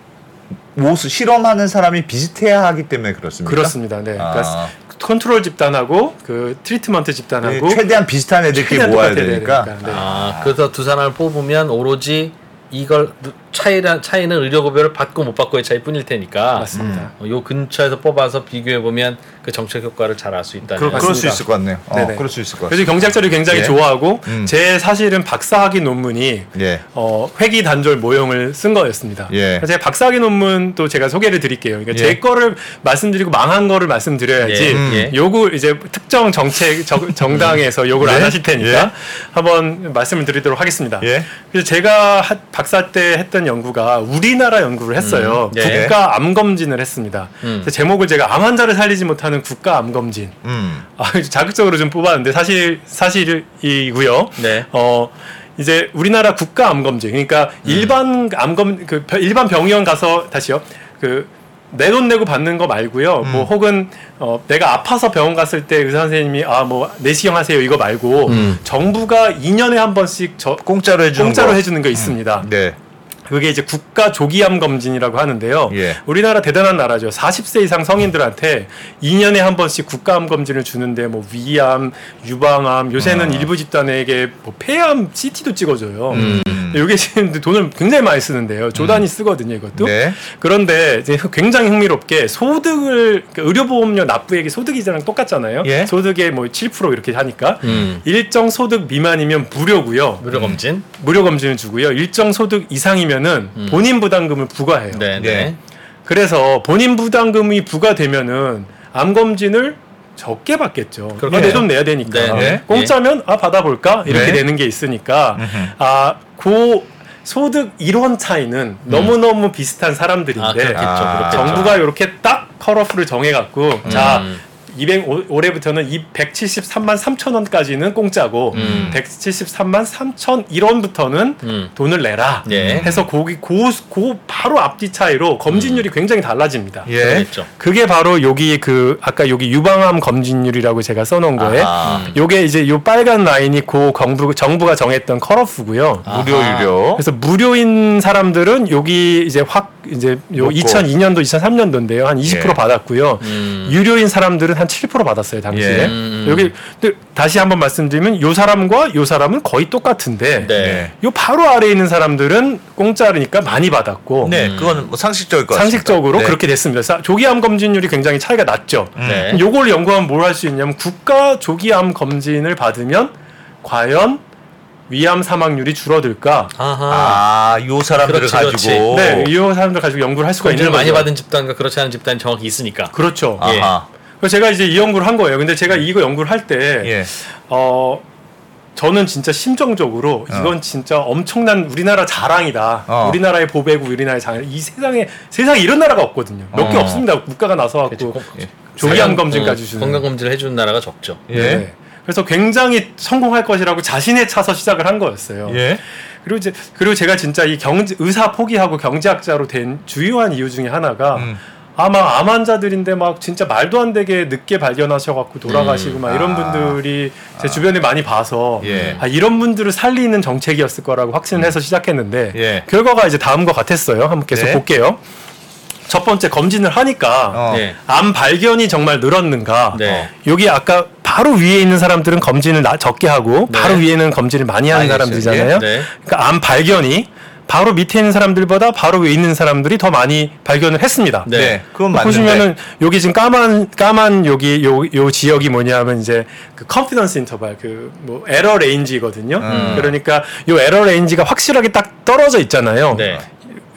[SPEAKER 1] 모습 실험하는 사람이 비슷해야 하기 때문에 그렇습니까?
[SPEAKER 8] 그렇습니다. 네. 그러니까
[SPEAKER 1] 아.
[SPEAKER 8] 컨트롤 집단하고 그 treatment 집단하고
[SPEAKER 1] 네, 최대한 비슷한 애들끼리
[SPEAKER 8] 최대한
[SPEAKER 1] 모아야 되니까.
[SPEAKER 8] 되니까. 네.
[SPEAKER 2] 아, 그래서 두 사람을 뽑으면 오로지 이걸 차이란 차이는 의료급여를 받고 못 받고의 차이뿐일 테니까
[SPEAKER 8] 맞습니다.
[SPEAKER 2] 어, 요 근처에서 뽑아서 비교해 보면 그 정책 효과를 잘 알 수 있다는.
[SPEAKER 1] 그, 그럴 수. 있을 것 같네요. 어,
[SPEAKER 8] 네네.
[SPEAKER 1] 그럴 수 있을 것 같아요.
[SPEAKER 8] 그래서 경제학자를 굉장히
[SPEAKER 1] 예.
[SPEAKER 8] 좋아하고
[SPEAKER 1] 음.
[SPEAKER 8] 제 사실은 박사학위 논문이
[SPEAKER 1] 예.
[SPEAKER 8] 어, 회기 단절 모형을 쓴 거였습니다.
[SPEAKER 1] 예.
[SPEAKER 8] 그래서 제가 박사학위 논문도 제가 소개를 드릴게요. 그러니까
[SPEAKER 1] 예.
[SPEAKER 8] 제 거를 말씀드리고 망한 거를 말씀드려야지.
[SPEAKER 2] 예,
[SPEAKER 1] 음.
[SPEAKER 2] 예.
[SPEAKER 8] 요거 이제 특정 정책 정, 정당에서 요걸 안
[SPEAKER 1] 네.
[SPEAKER 8] 하실 테니까
[SPEAKER 1] 예.
[SPEAKER 8] 한번 말씀을 드리도록 하겠습니다.
[SPEAKER 1] 예.
[SPEAKER 8] 그래서 제가 하- 박사 때 했던 연구가 우리나라 연구를 했어요.
[SPEAKER 2] 음, 예.
[SPEAKER 8] 국가 암 검진을 했습니다.
[SPEAKER 2] 음.
[SPEAKER 8] 제목을 제가 암 환자를 살리지 못하는 국가 암 검진.
[SPEAKER 1] 음.
[SPEAKER 8] 아, 자극적으로 좀 뽑았는데 사실 사실이고요.
[SPEAKER 2] 네.
[SPEAKER 8] 어 이제 우리나라 국가 암 검진 그러니까
[SPEAKER 1] 음.
[SPEAKER 8] 일반 암검 그 벼- 일반 병원 가서 다시요 그 내돈 내고 받는 거 말고요.
[SPEAKER 1] 음.
[SPEAKER 8] 뭐 혹은 어 내가 아파서 병원 갔을 때 의사 선생님이 아 뭐 내시경 하세요 이거 말고
[SPEAKER 2] 음.
[SPEAKER 8] 정부가 2년에 한 번씩 저
[SPEAKER 1] 공짜로 해주는
[SPEAKER 8] 공짜로
[SPEAKER 1] 거.
[SPEAKER 8] 해주는 거 있습니다.
[SPEAKER 1] 네.
[SPEAKER 8] 그게 이제 국가 조기암 검진이라고 하는데요.
[SPEAKER 1] 예.
[SPEAKER 8] 우리나라 대단한 나라죠. 40세 이상 성인들한테 2년에 한 번씩 국가암 검진을 주는데 뭐 위암, 유방암, 요새는 일부 집단에게 뭐 폐암 CT도 찍어줘요.
[SPEAKER 1] 음.
[SPEAKER 8] 이게 지금 돈을 굉장히 많이 쓰는데요. 조단이 쓰거든요, 이것도.
[SPEAKER 1] 네.
[SPEAKER 8] 그런데 이제 굉장히 흥미롭게 소득을 그러니까 의료보험료 납부액이 소득 이자랑 똑같잖아요.
[SPEAKER 1] 예.
[SPEAKER 8] 소득의 뭐 7% 이렇게 하니까
[SPEAKER 2] 음.
[SPEAKER 8] 일정 소득 미만이면 무료고요.
[SPEAKER 2] 무료 검진.
[SPEAKER 8] 무료 검진을 주고요. 일정 소득 이상이면 은 본인 부담금을 부과해요.
[SPEAKER 2] 음. 네,
[SPEAKER 1] 네.
[SPEAKER 2] 네.
[SPEAKER 8] 그래서 본인 부담금이 부과되면은 암 검진을 적게 받겠죠. 내 돈 내야 되니까.
[SPEAKER 2] 네,
[SPEAKER 1] 네.
[SPEAKER 8] 공짜면 아 받아볼까 이렇게
[SPEAKER 1] 네.
[SPEAKER 8] 되는 게 있으니까 아고 소득 일원 차이는 너무 너무 비슷한 사람들인데
[SPEAKER 2] 아, 그렇겠죠.
[SPEAKER 1] 아.
[SPEAKER 8] 정부가 이렇게 딱 컬러풀을 정해갖고 자
[SPEAKER 2] 음.
[SPEAKER 8] 200 올- 올해부터는 이 173만 3천 원까지는 공짜고
[SPEAKER 2] 음.
[SPEAKER 8] 173만 3천 1원부터는
[SPEAKER 2] 음.
[SPEAKER 8] 돈을 내라
[SPEAKER 2] 예.
[SPEAKER 8] 해서 거기 고, 고 바로 앞뒤 차이로 검진율이 굉장히 달라집니다.
[SPEAKER 1] 예.
[SPEAKER 8] 그게 바로 여기 그 아까 여기 유방암 검진율이라고 제가 써놓은 거에
[SPEAKER 1] 아하.
[SPEAKER 8] 요게 이제 요 빨간 라인이 고 정부 정부가 정했던 컷오프고요.
[SPEAKER 1] 무료 유료.
[SPEAKER 8] 그래서 무료인 사람들은 여기 이제 확 이제 요
[SPEAKER 1] 높고.
[SPEAKER 8] 2002년도 2003년도인데요 한 20%
[SPEAKER 1] 예.
[SPEAKER 8] 받았고요.
[SPEAKER 2] 음.
[SPEAKER 8] 유료인 사람들은 한7% 받았어요 당시에.
[SPEAKER 1] 예.
[SPEAKER 2] 음.
[SPEAKER 8] 여기 근데 다시 한번 말씀드리면 요 사람과 요 사람은 거의 똑같은데
[SPEAKER 2] 네.
[SPEAKER 8] 요 바로 아래에 있는 사람들은 공짜니까 많이 받았고
[SPEAKER 1] 네, 그건 뭐 상식적일 것.
[SPEAKER 8] 상식적으로
[SPEAKER 1] 네.
[SPEAKER 8] 그렇게 됐습니다. 사- 조기암 검진율이 굉장히 차이가 났죠.
[SPEAKER 2] 네.
[SPEAKER 8] 요걸 연구하면 뭘 할 수 있냐면 국가 조기암 검진을 받으면 과연 위암 사망률이 줄어들까?
[SPEAKER 2] 아하.
[SPEAKER 1] 아, 요 사람들을
[SPEAKER 2] 그렇지,
[SPEAKER 1] 가지고.
[SPEAKER 8] 네, 이 사람들 가지고 연구를 할 수가 있는
[SPEAKER 2] 검진을 많이
[SPEAKER 8] 거죠.
[SPEAKER 2] 받은 집단과 그렇지 않은 집단이 정확히 있으니까.
[SPEAKER 8] 그렇죠.
[SPEAKER 2] 예.
[SPEAKER 8] 그래서 제가 이제 이 연구를 한 거예요. 근데 제가 이거 연구를 할 때
[SPEAKER 1] 예.
[SPEAKER 8] 어, 저는 진짜 심정적으로 이건 진짜 엄청난 우리나라 자랑이다.
[SPEAKER 1] 어.
[SPEAKER 8] 우리나라의 보배고 우리나라의 자랑. 이 세상에 세상에 이런 나라가 없거든요. 몇 개
[SPEAKER 1] 어.
[SPEAKER 8] 없습니다. 국가가 나서. 갖고
[SPEAKER 2] 예.
[SPEAKER 8] 조기암 검진까지 주는.
[SPEAKER 2] 건강 검진을 해주는 나라가 적죠.
[SPEAKER 1] 예.
[SPEAKER 8] 네. 그래서 굉장히 성공할 것이라고 자신에 차서 시작을 한 거였어요.
[SPEAKER 1] 예.
[SPEAKER 8] 그리고 이제 그리고 제가 진짜 이 경제 의사 포기하고 경제학자로 된 주요한 이유 중에 하나가
[SPEAKER 1] 음.
[SPEAKER 8] 아마 암 환자들인데 막 진짜 말도 안 되게 늦게 발견하셔갖고 돌아가시고 막 이런
[SPEAKER 1] 아.
[SPEAKER 8] 분들이 제 주변에 많이 봐서
[SPEAKER 1] 예.
[SPEAKER 8] 아, 이런 분들을 살리는 정책이었을 거라고 확신을 해서 시작했는데
[SPEAKER 1] 예.
[SPEAKER 8] 결과가 이제 다음과 같았어요. 한번 계속
[SPEAKER 1] 네.
[SPEAKER 8] 볼게요. 첫 번째 검진을 하니까
[SPEAKER 1] 어.
[SPEAKER 2] 네.
[SPEAKER 8] 암 발견이 정말 늘었는가?
[SPEAKER 2] 네.
[SPEAKER 8] 여기 아까 바로 위에 있는 사람들은 검진을 나- 적게 하고
[SPEAKER 2] 네.
[SPEAKER 8] 바로 위에는 검진을 많이 하는 사람들이잖아요.
[SPEAKER 2] 네.
[SPEAKER 8] 그러니까 암 발견이 바로 밑에 있는 사람들보다 바로 위에 있는 사람들이 더 많이 발견을 했습니다.
[SPEAKER 2] 네.
[SPEAKER 1] 네. 그건 맞는데.
[SPEAKER 8] 보시면은 여기 지금 까만 까만 여기 요, 요 지역이 뭐냐면 이제 그 confidence interval 그 뭐 error range거든요.
[SPEAKER 1] 음.
[SPEAKER 8] 그러니까 요 error range가 확실하게 딱 떨어져 있잖아요.
[SPEAKER 2] 네.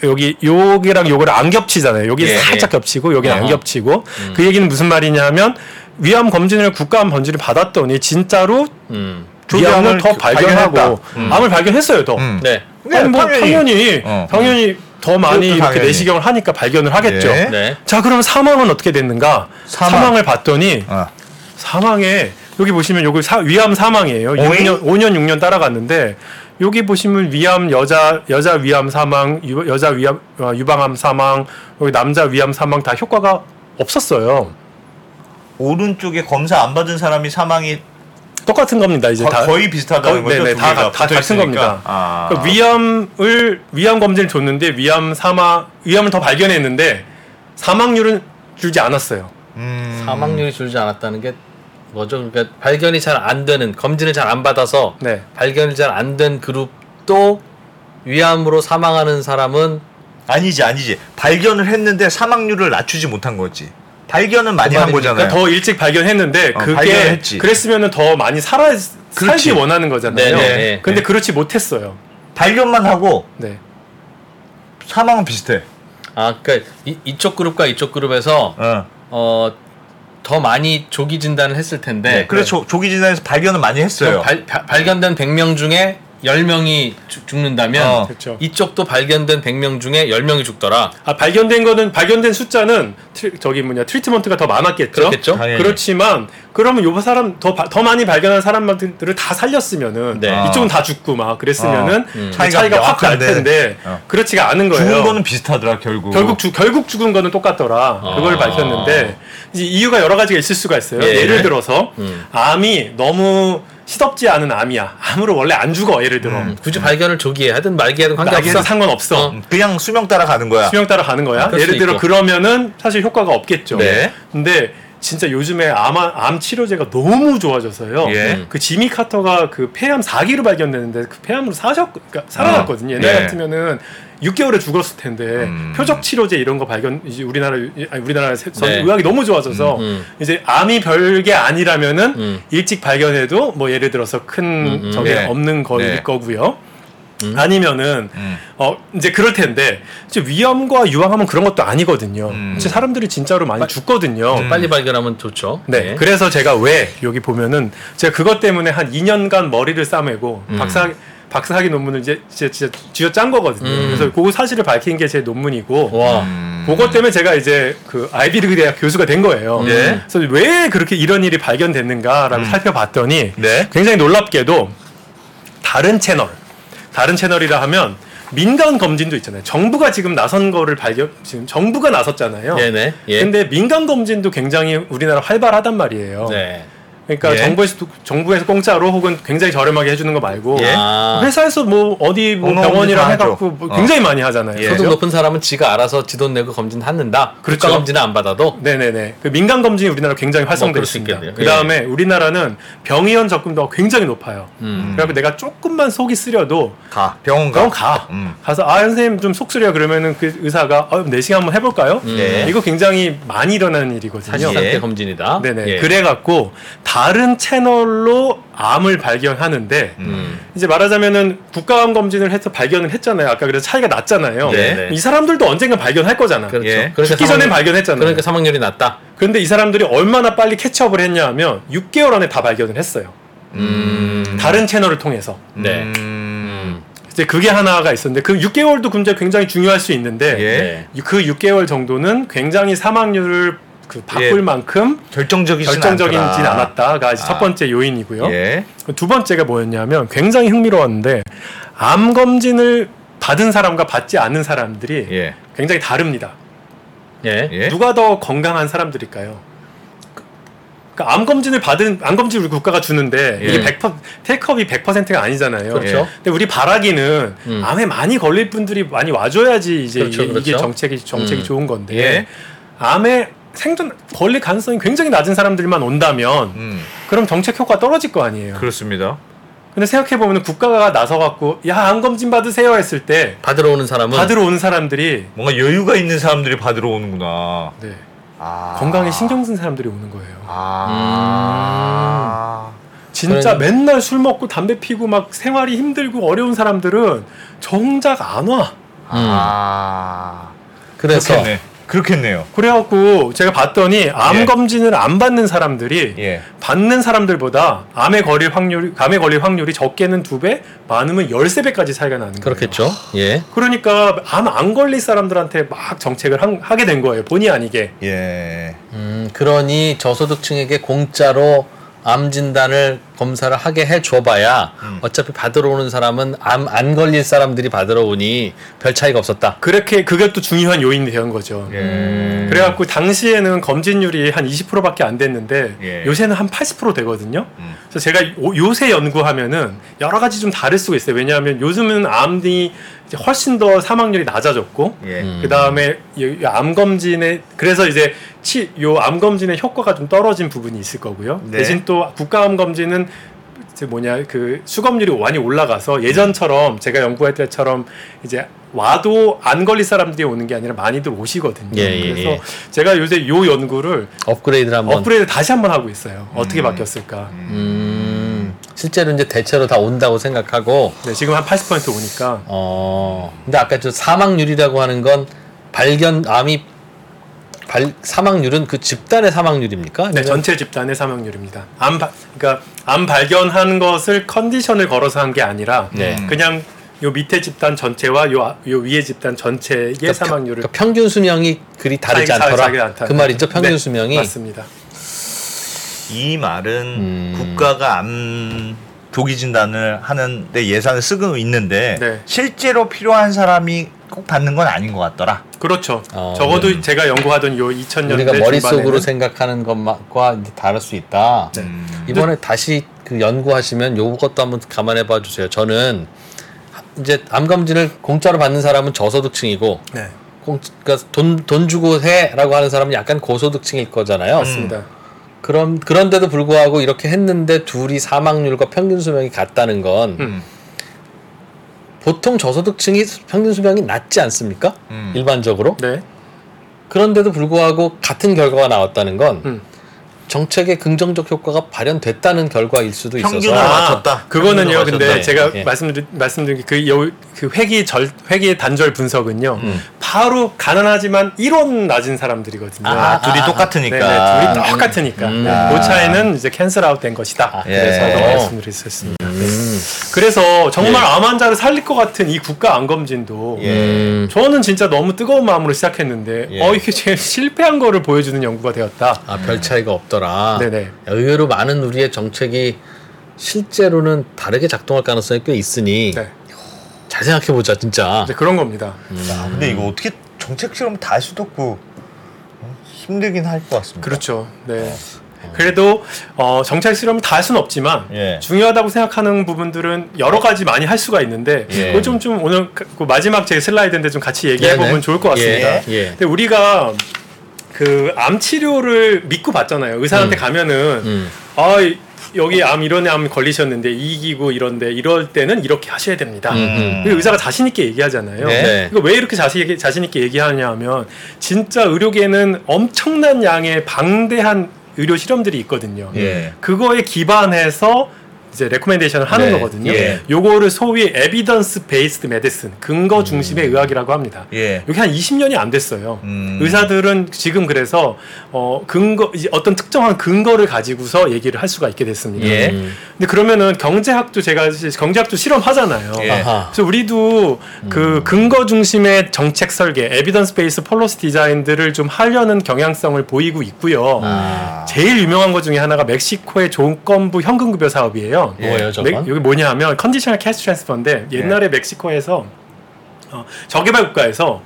[SPEAKER 8] 여기 여기랑 요거를 안 겹치잖아요. 여기
[SPEAKER 1] 예.
[SPEAKER 8] 살짝 겹치고 여기는 안. 겹치고 그 얘기는 무슨 말이냐면 위암 검진을 국가암 검진을 받았더니 진짜로
[SPEAKER 2] 음.
[SPEAKER 8] 위암을 더. 발견하고
[SPEAKER 1] 음.
[SPEAKER 8] 암을 발견했어요 더.
[SPEAKER 1] 음.
[SPEAKER 2] 네.
[SPEAKER 8] 아니 뭐
[SPEAKER 1] 당연히.
[SPEAKER 8] 당연히
[SPEAKER 1] 어.
[SPEAKER 8] 당연히 더 많이 이렇게
[SPEAKER 1] 당연히.
[SPEAKER 8] 내시경을 하니까 발견을 하겠죠.
[SPEAKER 1] 예.
[SPEAKER 2] 네.
[SPEAKER 8] 자 그럼 사망은 어떻게 됐는가?
[SPEAKER 1] 사망.
[SPEAKER 8] 사망. 을 봤더니
[SPEAKER 1] 어.
[SPEAKER 8] 사망에 여기 보시면 여기 사, 위암 사망이에요.
[SPEAKER 1] 오잉?
[SPEAKER 8] 6년 5년 6년 따라갔는데 여기 보시면 위암 여자 여자 위암 사망 유, 여자 위암 어, 유방암 사망 여기 남자 위암 사망 다 효과가 없었어요.
[SPEAKER 1] 오른쪽에 검사 안 받은 사람이 사망이
[SPEAKER 8] 똑같은 겁니다. 이제
[SPEAKER 1] 거,
[SPEAKER 8] 다
[SPEAKER 1] 거의 비슷하다는
[SPEAKER 8] 거의-
[SPEAKER 1] 거죠.
[SPEAKER 8] 네네,
[SPEAKER 1] 두
[SPEAKER 8] 다, 다
[SPEAKER 1] 붙어
[SPEAKER 8] 같은
[SPEAKER 1] 있으니까.
[SPEAKER 8] 겁니다.
[SPEAKER 1] 아.
[SPEAKER 8] 그러니까 위암을 위암 검진을 줬는데 위암 사망 위암을 더 발견했는데 사망률은 줄지 않았어요.
[SPEAKER 1] 음.
[SPEAKER 2] 사망률이 줄지 않았다는 게 뭐죠? 그러니까 발견이 잘 안 되는 검진을 잘 안 받아서
[SPEAKER 8] 네.
[SPEAKER 2] 발견이 잘 안 된 그룹도 위암으로 사망하는 사람은
[SPEAKER 1] 아니지 아니지 발견을 했는데 사망률을 낮추지 못한 거지 발견은 많이 그한
[SPEAKER 2] 말입니까?
[SPEAKER 1] 거잖아요.
[SPEAKER 8] 더 일찍 발견했는데
[SPEAKER 1] 어,
[SPEAKER 8] 그게
[SPEAKER 1] 발견했지.
[SPEAKER 8] 그랬으면은 더 많이 살아 살기
[SPEAKER 1] 그렇지.
[SPEAKER 8] 원하는 거잖아요.
[SPEAKER 2] 네, 네, 네.
[SPEAKER 8] 근데 그렇지 못했어요.
[SPEAKER 1] 발견만 하고
[SPEAKER 8] 네.
[SPEAKER 1] 사망은 비슷해.
[SPEAKER 2] 아 그러니까 이, 이쪽 그룹과 이쪽 그룹에서
[SPEAKER 1] 어.
[SPEAKER 2] 어 더 많이 조기 진단을 했을 텐데
[SPEAKER 1] 네. 그래서 조기 진단에서 발견을 많이 했어요.
[SPEAKER 2] 발, 발- 발견된 100명 중에 10명이 죽는다면
[SPEAKER 1] 어.
[SPEAKER 8] 그렇죠.
[SPEAKER 2] 이쪽도 발견된 100명 중에 10명이 죽더라.
[SPEAKER 8] 아 발견된 거는 발견된 숫자는 트, 저기 뭐냐 트리트먼트가 더 많았겠죠.
[SPEAKER 2] 그렇겠죠?
[SPEAKER 1] 당연히.
[SPEAKER 8] 그렇지만 그러면 요 사람 더 더 많이 발견한 사람들을 다 살렸으면은
[SPEAKER 2] 네.
[SPEAKER 8] 이쪽은 다 죽고 막 그랬으면은
[SPEAKER 2] 음.
[SPEAKER 8] 그 차이가,
[SPEAKER 1] 차이가
[SPEAKER 8] 확 날. 텐데
[SPEAKER 1] 어.
[SPEAKER 8] 그렇지가 않은 거예요.
[SPEAKER 1] 죽은 거는 비슷하더라 결국.
[SPEAKER 8] 결국 죽 결국 죽은 거는 똑같더라.
[SPEAKER 2] 아.
[SPEAKER 8] 그걸 밝혔는데 이제 이유가 여러 가지가 있을 수가 있어요.
[SPEAKER 2] 예.
[SPEAKER 8] 예를 들어서
[SPEAKER 2] 음.
[SPEAKER 8] 암이 너무 시덥지 않은 암이야. 암으로 원래 안 죽어. 예를 들어.
[SPEAKER 2] 음, 굳이 발견을 조기에 하든 말기에 하든
[SPEAKER 8] 나에게는
[SPEAKER 2] 관계없어.
[SPEAKER 8] 상관없어.
[SPEAKER 1] 음, 그냥 수명 따라 가는 거야.
[SPEAKER 8] 수명 따라 가는 거야. 예를
[SPEAKER 2] 수
[SPEAKER 8] 들어
[SPEAKER 2] 있고.
[SPEAKER 8] 그러면은 사실 효과가 없겠죠.
[SPEAKER 1] 네.
[SPEAKER 8] 근데 진짜 요즘에 암, 암 치료제가 너무 좋아져서요.
[SPEAKER 1] 예.
[SPEAKER 8] 그 지미 카터가 그 폐암 4기로 발견됐는데 그 폐암으로 사셨, 그러니까 살아났거든요. 옛날
[SPEAKER 1] 네.
[SPEAKER 8] 같으면은 6개월에 죽었을 텐데
[SPEAKER 1] 음.
[SPEAKER 8] 표적 치료제 이런 거 발견 이제 우리나라 아니 우리나라 세- 전
[SPEAKER 2] 네.
[SPEAKER 8] 의학이 너무 좋아져서
[SPEAKER 2] 음.
[SPEAKER 8] 이제 암이 별게 아니라면은
[SPEAKER 2] 음.
[SPEAKER 8] 일찍 발견해도 뭐 예를 들어서 큰
[SPEAKER 2] 음, 음.
[SPEAKER 8] 저게
[SPEAKER 1] 네.
[SPEAKER 8] 없는 거일
[SPEAKER 1] 네.
[SPEAKER 8] 거고요.
[SPEAKER 2] 음.
[SPEAKER 8] 아니면은
[SPEAKER 1] 음.
[SPEAKER 8] 어 이제 그럴 텐데 이제 위암과 유암하면 그런 것도 아니거든요.
[SPEAKER 1] 음.
[SPEAKER 8] 이제 사람들이 진짜로 많이 죽거든요.
[SPEAKER 2] 빨리 발견하면 좋죠.
[SPEAKER 8] 네. 그래서 제가 왜 여기 보면은 제가 그것 때문에 한 2년간 머리를 싸매고
[SPEAKER 2] 음.
[SPEAKER 8] 박사 박사학위 논문을 이제 진짜, 진짜 쥐어 짠 거거든요.
[SPEAKER 2] 음.
[SPEAKER 8] 그래서 그 사실을 밝힌 게 제 논문이고
[SPEAKER 2] 와.
[SPEAKER 1] 음.
[SPEAKER 8] 그것 때문에 제가 이제 그 아이비리그 대학 교수가 된 거예요.
[SPEAKER 1] 예.
[SPEAKER 8] 그래서 왜 그렇게 이런 일이 발견됐는가라고
[SPEAKER 1] 음.
[SPEAKER 8] 살펴봤더니
[SPEAKER 1] 네.
[SPEAKER 8] 굉장히 놀랍게도 다른 채널, 다른 채널이라 하면 민간 검진도 있잖아요. 정부가 지금 나선 거를 발견, 지금 정부가 나섰잖아요.
[SPEAKER 2] 네네. 예.
[SPEAKER 8] 근데 민간 검진도 굉장히 우리나라 활발하단 말이에요.
[SPEAKER 2] 네.
[SPEAKER 8] 그러니까
[SPEAKER 1] 예.
[SPEAKER 8] 정부에서 정부에서 공짜로 혹은 굉장히 저렴하게 해주는 거 말고
[SPEAKER 1] 예.
[SPEAKER 2] 아.
[SPEAKER 8] 회사에서 뭐 어디 뭐 병원이랑
[SPEAKER 1] 검진 다
[SPEAKER 8] 해갖고. 뭐
[SPEAKER 1] 어.
[SPEAKER 8] 굉장히 많이 하잖아요.
[SPEAKER 1] 예.
[SPEAKER 2] 소득
[SPEAKER 8] 그죠?
[SPEAKER 2] 높은 사람은 지가 알아서 지 돈 내고 검진 하는다.
[SPEAKER 8] 그렇죠.
[SPEAKER 2] 국가 검진은 안 받아도.
[SPEAKER 8] 네네네. 그 민간 검진이 우리나라 굉장히
[SPEAKER 2] 뭐
[SPEAKER 8] 활성돼
[SPEAKER 2] 수
[SPEAKER 8] 있습니다. 그 다음에 우리나라는 병의원 접근도가 굉장히 높아요.
[SPEAKER 2] 음.
[SPEAKER 8] 그래서 내가 조금만 속이 쓰려도
[SPEAKER 1] 가 병원 가.
[SPEAKER 8] 병원 가.
[SPEAKER 1] 음.
[SPEAKER 8] 가서 아 선생님 좀 속 쓰려 그러면은 그 의사가 어, 내시경 한번 해볼까요?
[SPEAKER 1] 네.
[SPEAKER 8] 이거 굉장히 많이 일어나는 일이거든요.
[SPEAKER 2] 사실 상태
[SPEAKER 1] 예.
[SPEAKER 2] 검진이다.
[SPEAKER 8] 네네.
[SPEAKER 2] 예.
[SPEAKER 8] 그래갖고 다른 채널로 암을 발견하는데
[SPEAKER 2] 음.
[SPEAKER 8] 이제 말하자면은 국가암 검진을 해서 발견을 했잖아요. 아까 그래서 차이가 났잖아요.
[SPEAKER 2] 네.
[SPEAKER 8] 이 사람들도 언젠가 발견할 거잖아.
[SPEAKER 2] 그렇죠.
[SPEAKER 1] 예.
[SPEAKER 2] 그러니까
[SPEAKER 8] 죽기 전에
[SPEAKER 2] 사망-
[SPEAKER 8] 발견했잖아요.
[SPEAKER 2] 그러니까 사망률이 낮다.
[SPEAKER 8] 그런데 이 사람들이 얼마나 빨리 캐치업을 했냐 하면 6개월 안에 다 발견을 했어요.
[SPEAKER 2] 음.
[SPEAKER 8] 다른 채널을 통해서.
[SPEAKER 2] 네.
[SPEAKER 1] 음.
[SPEAKER 2] 음.
[SPEAKER 8] 이제 그게 하나가 있었는데 그 6개월도 굉장히 중요할 수 있는데
[SPEAKER 1] 예.
[SPEAKER 2] 네.
[SPEAKER 8] 그 6개월 정도는 굉장히 사망률을 그 바꿀
[SPEAKER 1] 예.
[SPEAKER 8] 만큼
[SPEAKER 1] 결정적이진.
[SPEAKER 8] 않았다가 이제 첫
[SPEAKER 1] 아.
[SPEAKER 8] 번째 요인이고요.
[SPEAKER 1] 예.
[SPEAKER 8] 두 번째가 뭐였냐면 굉장히 흥미로웠는데 암 검진을 받은 사람과 받지 않은 사람들이
[SPEAKER 1] 예.
[SPEAKER 8] 굉장히 다릅니다.
[SPEAKER 2] 예.
[SPEAKER 1] 예.
[SPEAKER 8] 누가 더 건강한 사람들일까요? 그러니까 암 검진을 받은 암 검진 우리 국가가 주는데 이게
[SPEAKER 2] 예.
[SPEAKER 8] 100% 테이크업이 100%가 아니잖아요.
[SPEAKER 2] 그렇죠.
[SPEAKER 8] 근데 우리 바라기는
[SPEAKER 2] 음.
[SPEAKER 8] 암에 많이 걸릴 분들이 많이 와줘야지 이제
[SPEAKER 2] 그렇죠,
[SPEAKER 8] 이게,
[SPEAKER 2] 그렇죠.
[SPEAKER 8] 정책이 정책이
[SPEAKER 2] 음.
[SPEAKER 8] 좋은 건데
[SPEAKER 1] 예.
[SPEAKER 8] 암에 생존 걸릴 가능성이 굉장히 낮은 사람들만 온다면
[SPEAKER 1] 음.
[SPEAKER 8] 그럼 정책 효과 떨어질 거 아니에요.
[SPEAKER 1] 그렇습니다.
[SPEAKER 8] 근데 생각해 보면 국가가 나서 갖고 야 암 검진 받으세요 했을 때
[SPEAKER 2] 받으러 오는 사람은
[SPEAKER 8] 받으러 오는 사람들이
[SPEAKER 1] 뭔가 여유가 있는 사람들이 받으러 오는구나.
[SPEAKER 8] 네,
[SPEAKER 1] 아.
[SPEAKER 8] 건강에 신경 쓴 사람들이 오는 거예요.
[SPEAKER 1] 아.
[SPEAKER 8] 진짜
[SPEAKER 2] 그러니-
[SPEAKER 8] 맨날 술 먹고 담배 피고 막 생활이 힘들고 어려운 사람들은 정작 안 와.
[SPEAKER 1] 아.
[SPEAKER 2] 그래서
[SPEAKER 1] 그렇겠네. 그렇겠네요.
[SPEAKER 8] 그래갖고 제가 봤더니 암
[SPEAKER 1] 예.
[SPEAKER 8] 검진을 안 받는 사람들이
[SPEAKER 1] 예.
[SPEAKER 8] 받는 사람들보다 암에 걸릴 확률 암에 걸릴 확률이 적게는 두 배, 많으면 열세 배까지 차이가 나는 거예요.
[SPEAKER 2] 그렇겠죠. 예.
[SPEAKER 8] 그러니까 암 안 걸릴 사람들한테 막 정책을 한- 하게 된 거예요. 본의 아니게.
[SPEAKER 1] 예.
[SPEAKER 2] 음, 그러니 저소득층에게 공짜로 암 진단을 검사를 하게 해 줘봐야
[SPEAKER 1] 음.
[SPEAKER 2] 어차피 받으러 오는 사람은 암 안 걸릴 사람들이 받으러 오니 별 차이가 없었다.
[SPEAKER 8] 그렇게 그게 또 중요한 요인이 된 거죠.
[SPEAKER 1] 예.
[SPEAKER 8] 그래갖고 당시에는 검진율이 한 20%밖에 안 됐는데
[SPEAKER 1] 예.
[SPEAKER 8] 요새는 한 80% 되거든요.
[SPEAKER 1] 음.
[SPEAKER 8] 그래서 제가 요- 요새 연구하면은 여러 가지 좀 다를 수가 있어요. 왜냐하면 요즘은 암이 훨씬 더 사망률이 낮아졌고
[SPEAKER 1] 예.
[SPEAKER 2] 음.
[SPEAKER 8] 그 다음에 암 검진에 그래서 이제 치, 요 암 검진의 효과가 좀 떨어진 부분이 있을 거고요.
[SPEAKER 1] 네.
[SPEAKER 8] 대신 또 국가암 검진은 이제 뭐냐 그 수검률이 많이 올라가서 예전처럼 제가 연구할 때처럼 이제 와도 안 걸릴 사람들이 오는 게 아니라 많이들 오시거든요.
[SPEAKER 2] 예, 예,
[SPEAKER 8] 그래서
[SPEAKER 2] 예.
[SPEAKER 8] 제가 요새 요 연구를
[SPEAKER 2] 업그레이드를 한번.
[SPEAKER 8] 업그레이드 다시 한번 하고 있어요. 어떻게
[SPEAKER 1] 음.
[SPEAKER 8] 바뀌었을까?
[SPEAKER 2] 음, 실제로 이제 대체로 다 온다고 생각하고
[SPEAKER 8] 네, 지금 한 80% 오니까
[SPEAKER 2] 어 근데 아까 저 사망률이라고 하는 건 발견 암이 발 사망률은 그 집단의 사망률입니까?
[SPEAKER 8] 네, 전체 집단의 사망률입니다. 암 바, 그러니까 암 발견한 것을 컨디션을 걸어서 한 게 아니라
[SPEAKER 2] 네.
[SPEAKER 8] 그냥 요 밑에 집단 전체와 요, 아- 요 위에 집단 전체의
[SPEAKER 2] 그러니까
[SPEAKER 8] 사망률을
[SPEAKER 2] 평, 평균 수명이 그리 다르지 않더라.
[SPEAKER 8] 차이가 않다.
[SPEAKER 2] 그 말이죠. 평균
[SPEAKER 8] 네,
[SPEAKER 2] 수명이
[SPEAKER 8] 맞습니다.
[SPEAKER 1] 이 말은
[SPEAKER 2] 음.
[SPEAKER 1] 국가가 암 조기 진단을 하는데 예산을 쓰고 있는데
[SPEAKER 8] 네.
[SPEAKER 1] 실제로 필요한 사람이 꼭 받는 건 아닌 것 같더라.
[SPEAKER 8] 그렇죠.
[SPEAKER 2] 어,
[SPEAKER 8] 적어도 제가 연구하던 요 2000년대
[SPEAKER 2] 우리가 머릿속으로
[SPEAKER 8] 중반에는
[SPEAKER 2] 생각하는 것과 이제 다를 수 있다.
[SPEAKER 8] 네.
[SPEAKER 1] 음.
[SPEAKER 2] 이번에 다시 그 연구하시면 요것도 한번 감안해 봐 주세요. 저는 이제 암 검진을 공짜로 받는 사람은 저소득층이고
[SPEAKER 8] 네.
[SPEAKER 2] 공, 그러니까 돈, 돈 주고 해라고 하는 사람은 약간 고소득층일 거잖아요.
[SPEAKER 8] 맞습니다.
[SPEAKER 2] 그럼 그런데도 불구하고 이렇게 했는데 둘이 사망률과 평균 수명이 같다는 건
[SPEAKER 8] 음.
[SPEAKER 2] 보통 저소득층이 평균 수명이 낮지 않습니까?
[SPEAKER 1] 음.
[SPEAKER 2] 일반적으로.
[SPEAKER 8] 네.
[SPEAKER 2] 그런데도 불구하고 같은 결과가 나왔다는 건
[SPEAKER 8] 음.
[SPEAKER 2] 정책의 긍정적 효과가 발현됐다는 결과일 수도
[SPEAKER 1] 평균을
[SPEAKER 2] 있어서
[SPEAKER 1] 맞췄다.
[SPEAKER 8] 그거는요.
[SPEAKER 2] 평균을
[SPEAKER 8] 근데
[SPEAKER 2] 맞췄다.
[SPEAKER 8] 제가
[SPEAKER 2] 예.
[SPEAKER 8] 말씀드린 말씀드린 그, 여, 그 회기 절 회기 단절 분석은요.
[SPEAKER 2] 음.
[SPEAKER 8] 바로 가난하지만 일은 많은 사람들이거든요.
[SPEAKER 1] 아, 둘이 똑같으니까.
[SPEAKER 8] 네네, 둘이 똑같으니까.
[SPEAKER 2] 음.
[SPEAKER 8] 네,
[SPEAKER 1] 아.
[SPEAKER 8] 그 차이는 이제 cancel out 된 것이다.
[SPEAKER 2] 아,
[SPEAKER 8] 그래서
[SPEAKER 1] 예.
[SPEAKER 8] 말씀드렸었습니다.
[SPEAKER 2] 음.
[SPEAKER 8] 그래서 정말
[SPEAKER 2] 예.
[SPEAKER 8] 암 환자를 살릴 것 같은 이 국가 암 검진도
[SPEAKER 1] 예.
[SPEAKER 2] 음.
[SPEAKER 8] 저는 진짜 너무 뜨거운 마음으로 시작했는데
[SPEAKER 1] 예.
[SPEAKER 8] 어 이게 제일 실패한 거를 보여주는 연구가 되었다.
[SPEAKER 2] 아, 별 차이가 없 더라.
[SPEAKER 8] 네네.
[SPEAKER 2] 의외로 많은 우리의 정책이 실제로는 다르게 작동할 가능성이 꽤 있으니
[SPEAKER 8] 네.
[SPEAKER 2] 잘 생각해 보자, 진짜.
[SPEAKER 8] 이제 그런 겁니다.
[SPEAKER 1] 야, 근데 이거 어떻게 정책 실험 다 할 수도 없고 어? 힘들긴 할 것 같습니다.
[SPEAKER 8] 그렇죠. 네. 그래도 어, 정책 실험을 다 할 수는 없지만
[SPEAKER 1] 예.
[SPEAKER 8] 중요하다고 생각하는 부분들은 여러 가지 많이 할 수가 있는데
[SPEAKER 1] 예.
[SPEAKER 8] 그거 좀, 좀 오늘 그- 그 마지막 제 슬라이드인데 좀 같이 얘기해 보면. 좋을 것 같습니다.
[SPEAKER 2] 예, 예.
[SPEAKER 8] 근데 우리가 그 암 치료를 믿고 받잖아요. 의사한테
[SPEAKER 2] 음.
[SPEAKER 8] 가면은
[SPEAKER 2] 음.
[SPEAKER 8] 아 이- 여기 암 이런 암 걸리셨는데 이기고 이런데 이럴 때는 이렇게 하셔야 됩니다.
[SPEAKER 2] 음.
[SPEAKER 8] 근데 의사가 자신 있게 얘기하잖아요.
[SPEAKER 1] 네.
[SPEAKER 2] 네.
[SPEAKER 8] 이거 왜 이렇게 자신 있게, 자신 있게 얘기하냐 하면 진짜 의료계는 엄청난 양의 방대한 의료 실험들이 있거든요.
[SPEAKER 1] 예.
[SPEAKER 8] 그거에 기반해서 이제 recommendation을 하는
[SPEAKER 2] 네.
[SPEAKER 8] 거거든요.
[SPEAKER 1] 예.
[SPEAKER 8] 요거를 소위 evidence based medicine, 근거 중심의 의학이라고 합니다.
[SPEAKER 1] 예.
[SPEAKER 8] 여기 한 20년이 안 됐어요.
[SPEAKER 1] 음.
[SPEAKER 8] 의사들은 지금 그래서 어 근거 이제 어떤 특정한 근거를 가지고서 얘기를 할 수가 있게 됐습니다.
[SPEAKER 1] 예.
[SPEAKER 2] 음.
[SPEAKER 8] 근데 그러면은 경제학도 제가 경제학도 실험하잖아요.
[SPEAKER 1] 예.
[SPEAKER 8] 그래서 우리도 그 근거 중심의 정책 설계, evidence base policy design들을 좀 하려는 경향성을 보이고 있고요.
[SPEAKER 1] 아.
[SPEAKER 8] 제일 유명한 것 중에 하나가 멕시코의 조건부 현금급여 사업이에요.
[SPEAKER 2] 뭐예요, 저건?
[SPEAKER 8] 멕- 여기 뭐냐 하면 conditional cash transfer인데 옛날에 멕시코에서 어, 저개발 국가에서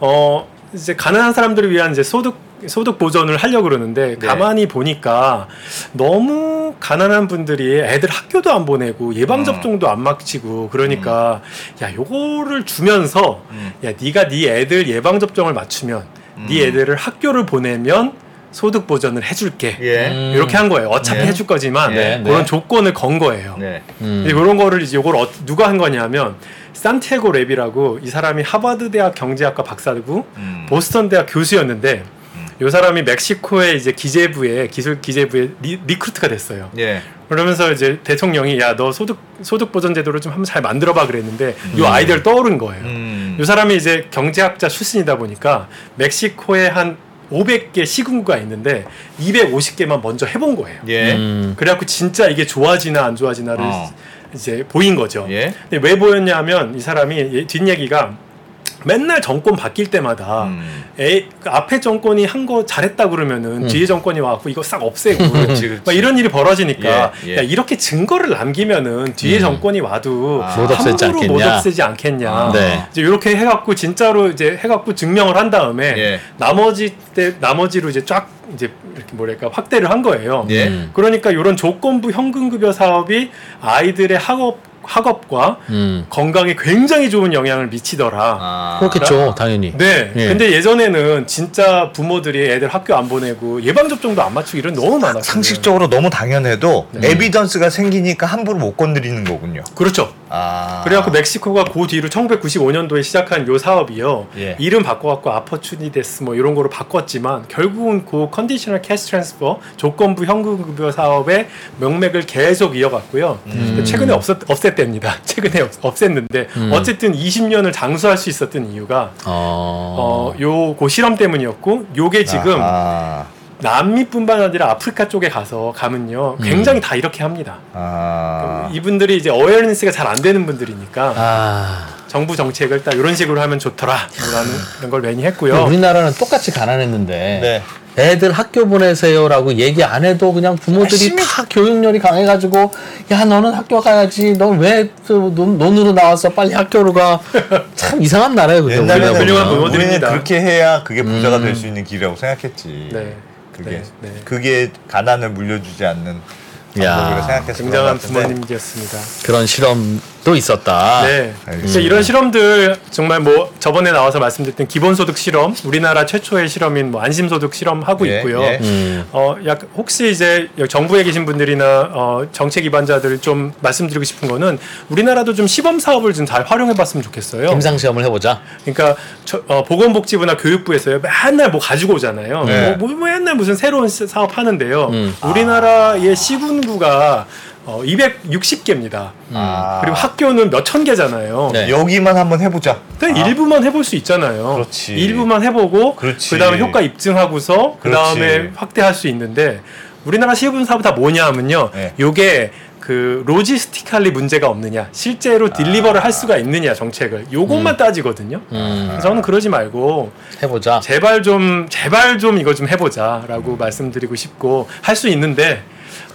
[SPEAKER 8] 어 이제 가난한 사람들을 위한 이제 소득 소득 보전을 하려고 그러는데
[SPEAKER 1] 네.
[SPEAKER 8] 가만히 보니까 너무 가난한 분들이 애들 학교도 안 보내고 예방 접종도 안 맞히고 그러니까 야 요거를 주면서
[SPEAKER 1] 음.
[SPEAKER 8] 야 네가 네 애들 예방 접종을 맞추면 네 애들을 학교를 보내면 소득 보전을 해줄게
[SPEAKER 1] 예.
[SPEAKER 2] 음.
[SPEAKER 8] 이렇게 한 거예요. 어차피
[SPEAKER 1] 네.
[SPEAKER 8] 해줄 거지만
[SPEAKER 2] 네,
[SPEAKER 8] 그런
[SPEAKER 2] 네.
[SPEAKER 8] 조건을 건 거예요.
[SPEAKER 1] 네.
[SPEAKER 2] 음.
[SPEAKER 8] 근데 이런 거를 이제 요걸 어, 누가 한 거냐면 산티아고 레비라고 이 사람이 하버드 대학 경제학과 박사고
[SPEAKER 1] 음.
[SPEAKER 8] 보스턴 대학 교수였는데 요 사람이 멕시코의 이제 기재부에 기술 기재부에 리, recruit가 됐어요.
[SPEAKER 1] 예.
[SPEAKER 8] 그러면서 이제 대통령이 야 너 소득 소득 보전 제도를 좀 한번 잘 만들어 봐 그랬는데
[SPEAKER 2] 음.
[SPEAKER 8] 요 아이디어를 떠오른 거예요.
[SPEAKER 1] 음.
[SPEAKER 8] 요 사람이 이제 경제학자 출신이다 보니까 멕시코에 한 500개 시군구가 있는데 250개만 먼저 해본 거예요.
[SPEAKER 1] 예.
[SPEAKER 2] 음.
[SPEAKER 8] 그래갖고 진짜 이게 좋아지나 안 좋아지나를
[SPEAKER 1] 어.
[SPEAKER 8] 이제 보인 거죠.
[SPEAKER 1] 예.
[SPEAKER 8] 근데 왜 보였냐면 이 사람이 얘- 뒷얘기가 맨날 정권 바뀔 때마다
[SPEAKER 1] 음.
[SPEAKER 8] 에, 그 앞에 정권이 한 거 잘했다 그러면은
[SPEAKER 2] 음.
[SPEAKER 8] 뒤에 정권이 와갖고 이거 싹 없애고
[SPEAKER 1] 그렇지, 그렇지.
[SPEAKER 8] 막 이런 일이 벌어지니까
[SPEAKER 1] 예, 예.
[SPEAKER 8] 야 이렇게 증거를 남기면은 뒤에
[SPEAKER 2] 음.
[SPEAKER 8] 정권이 와도
[SPEAKER 1] 아.
[SPEAKER 2] 못 없애지
[SPEAKER 8] 함부로 못
[SPEAKER 2] 않겠냐.
[SPEAKER 8] 없애지 않겠냐.
[SPEAKER 1] 아.
[SPEAKER 2] 네.
[SPEAKER 8] 이제 이렇게 해갖고 진짜로 이제 해갖고 증명을 한 다음에
[SPEAKER 1] 예.
[SPEAKER 8] 나머지 때 나머지로 이제 쫙 이제 이렇게 뭐랄까 확대를 한 거예요.
[SPEAKER 1] 예.
[SPEAKER 2] 음.
[SPEAKER 8] 그러니까 이런 조건부 현금급여 사업이 아이들의 학업 학업과
[SPEAKER 2] 음.
[SPEAKER 8] 건강에 굉장히 좋은 영향을 미치더라.
[SPEAKER 1] 아.
[SPEAKER 2] 그렇겠죠, 당연히.
[SPEAKER 8] 네.
[SPEAKER 2] 예.
[SPEAKER 8] 근데 예전에는 진짜 부모들이 애들 학교 안 보내고 예방 접종도 안 맞추고 이런 너무 많았어요.
[SPEAKER 1] 상식적으로 너무 당연해도
[SPEAKER 8] 네.
[SPEAKER 1] evidence가 생기니까 함부로 못 건드리는 거군요.
[SPEAKER 8] 그렇죠.
[SPEAKER 1] 아.
[SPEAKER 8] 그래갖고 멕시코가 그 뒤로 1995년도에 시작한 요 사업이요.
[SPEAKER 1] 예.
[SPEAKER 8] 이름 바꿔갖고 Oportunidades 뭐 이런 거로 바꿨지만 결국은 그 conditional cash transfer 조건부 현금 급여 사업의 명맥을 계속 이어갔고요. 근데 최근에 없었, 없앴답니다. 최근에 없, 없앴는데
[SPEAKER 2] 음.
[SPEAKER 8] 어쨌든 20년을 장수할 수 있었던 이유가
[SPEAKER 2] 어.
[SPEAKER 8] 어, 요그 실험 때문이었고 요게 지금
[SPEAKER 1] 아.
[SPEAKER 8] 남미뿐만 아니라 아프리카 쪽에 가서 가면요 굉장히 다 이렇게 합니다.
[SPEAKER 1] 아.
[SPEAKER 8] 이분들이 이제 어웨어니스가 잘 안 되는 분들이니까
[SPEAKER 2] 아.
[SPEAKER 8] 정부 정책을 딱 이런 식으로 하면 좋더라라는 그런 걸 많이 했고요.
[SPEAKER 2] 우리나라는 똑같이 가난했는데
[SPEAKER 1] 네.
[SPEAKER 2] 애들 학교 보내세요라고 얘기 안 해도 그냥 부모들이
[SPEAKER 1] 열심히-
[SPEAKER 2] 다 교육열이 강해가지고 야 너는 학교 가야지 넌왜 논으로 나와서 빨리 학교로 가 참 이상한 나라예요 우리가
[SPEAKER 8] 훌륭한 부모들입니다.
[SPEAKER 1] 그렇게 해야 그게 부자가
[SPEAKER 2] 음.
[SPEAKER 1] 될수 있는 길이라고 생각했지.
[SPEAKER 8] 네.
[SPEAKER 1] 그게
[SPEAKER 8] 네, 네.
[SPEAKER 1] 그게 가난을 물려주지 않는 그런 것
[SPEAKER 8] 굉장한
[SPEAKER 1] 같은데.
[SPEAKER 8] 부모님이었습니다.
[SPEAKER 2] 그런 실험 도 있었다.
[SPEAKER 8] 네. 그래서 이런 실험들 정말 뭐 저번에 나와서 말씀드렸던 기본소득 실험, 우리나라 최초의 실험인 뭐 안심소득 실험 하고
[SPEAKER 1] 예,
[SPEAKER 8] 있고요.
[SPEAKER 1] 예.
[SPEAKER 2] 음.
[SPEAKER 8] 어, 약 혹시 이제 정부에 계신 분들이나 어, 정책 기반자들 좀 말씀드리고 싶은 거는 우리나라도 좀 시범 사업을 좀 잘 활용해봤으면 좋겠어요.
[SPEAKER 2] 임상 시험을 해보자.
[SPEAKER 8] 그러니까 저, 어, 보건복지부나 교육부에서요 맨날 뭐 가지고 오잖아요.
[SPEAKER 1] 네.
[SPEAKER 8] 뭐, 뭐 맨날 무슨 새로운 시- 사업 하는데요.
[SPEAKER 2] 음.
[SPEAKER 8] 우리나라의 시군구가 어, 260개입니다.
[SPEAKER 1] 아.
[SPEAKER 8] 그리고 학교는 몇 천 개잖아요.
[SPEAKER 2] 네.
[SPEAKER 1] 여기만 한번 해보자.
[SPEAKER 8] 근데
[SPEAKER 1] 아.
[SPEAKER 8] 일부만 해볼 수 있잖아요.
[SPEAKER 1] 그렇지.
[SPEAKER 8] 일부만 해보고
[SPEAKER 1] 그렇지.
[SPEAKER 8] 그 다음에 효과 입증하고서 그 다음에
[SPEAKER 1] 그렇지.
[SPEAKER 8] 확대할 수 있는데 우리나라 시군 사업 다 뭐냐 하면요.
[SPEAKER 1] 네.
[SPEAKER 8] 요게 그 로지스티칼리 문제가 없느냐, 실제로 딜리버를 할 수가 있느냐 정책을 요것만 따지거든요.
[SPEAKER 2] 음.
[SPEAKER 8] 그래서 저는 그러지 말고
[SPEAKER 2] 해보자.
[SPEAKER 8] 제발 좀 제발 좀 이거 좀 해보자라고 말씀드리고 싶고 할 수 있는데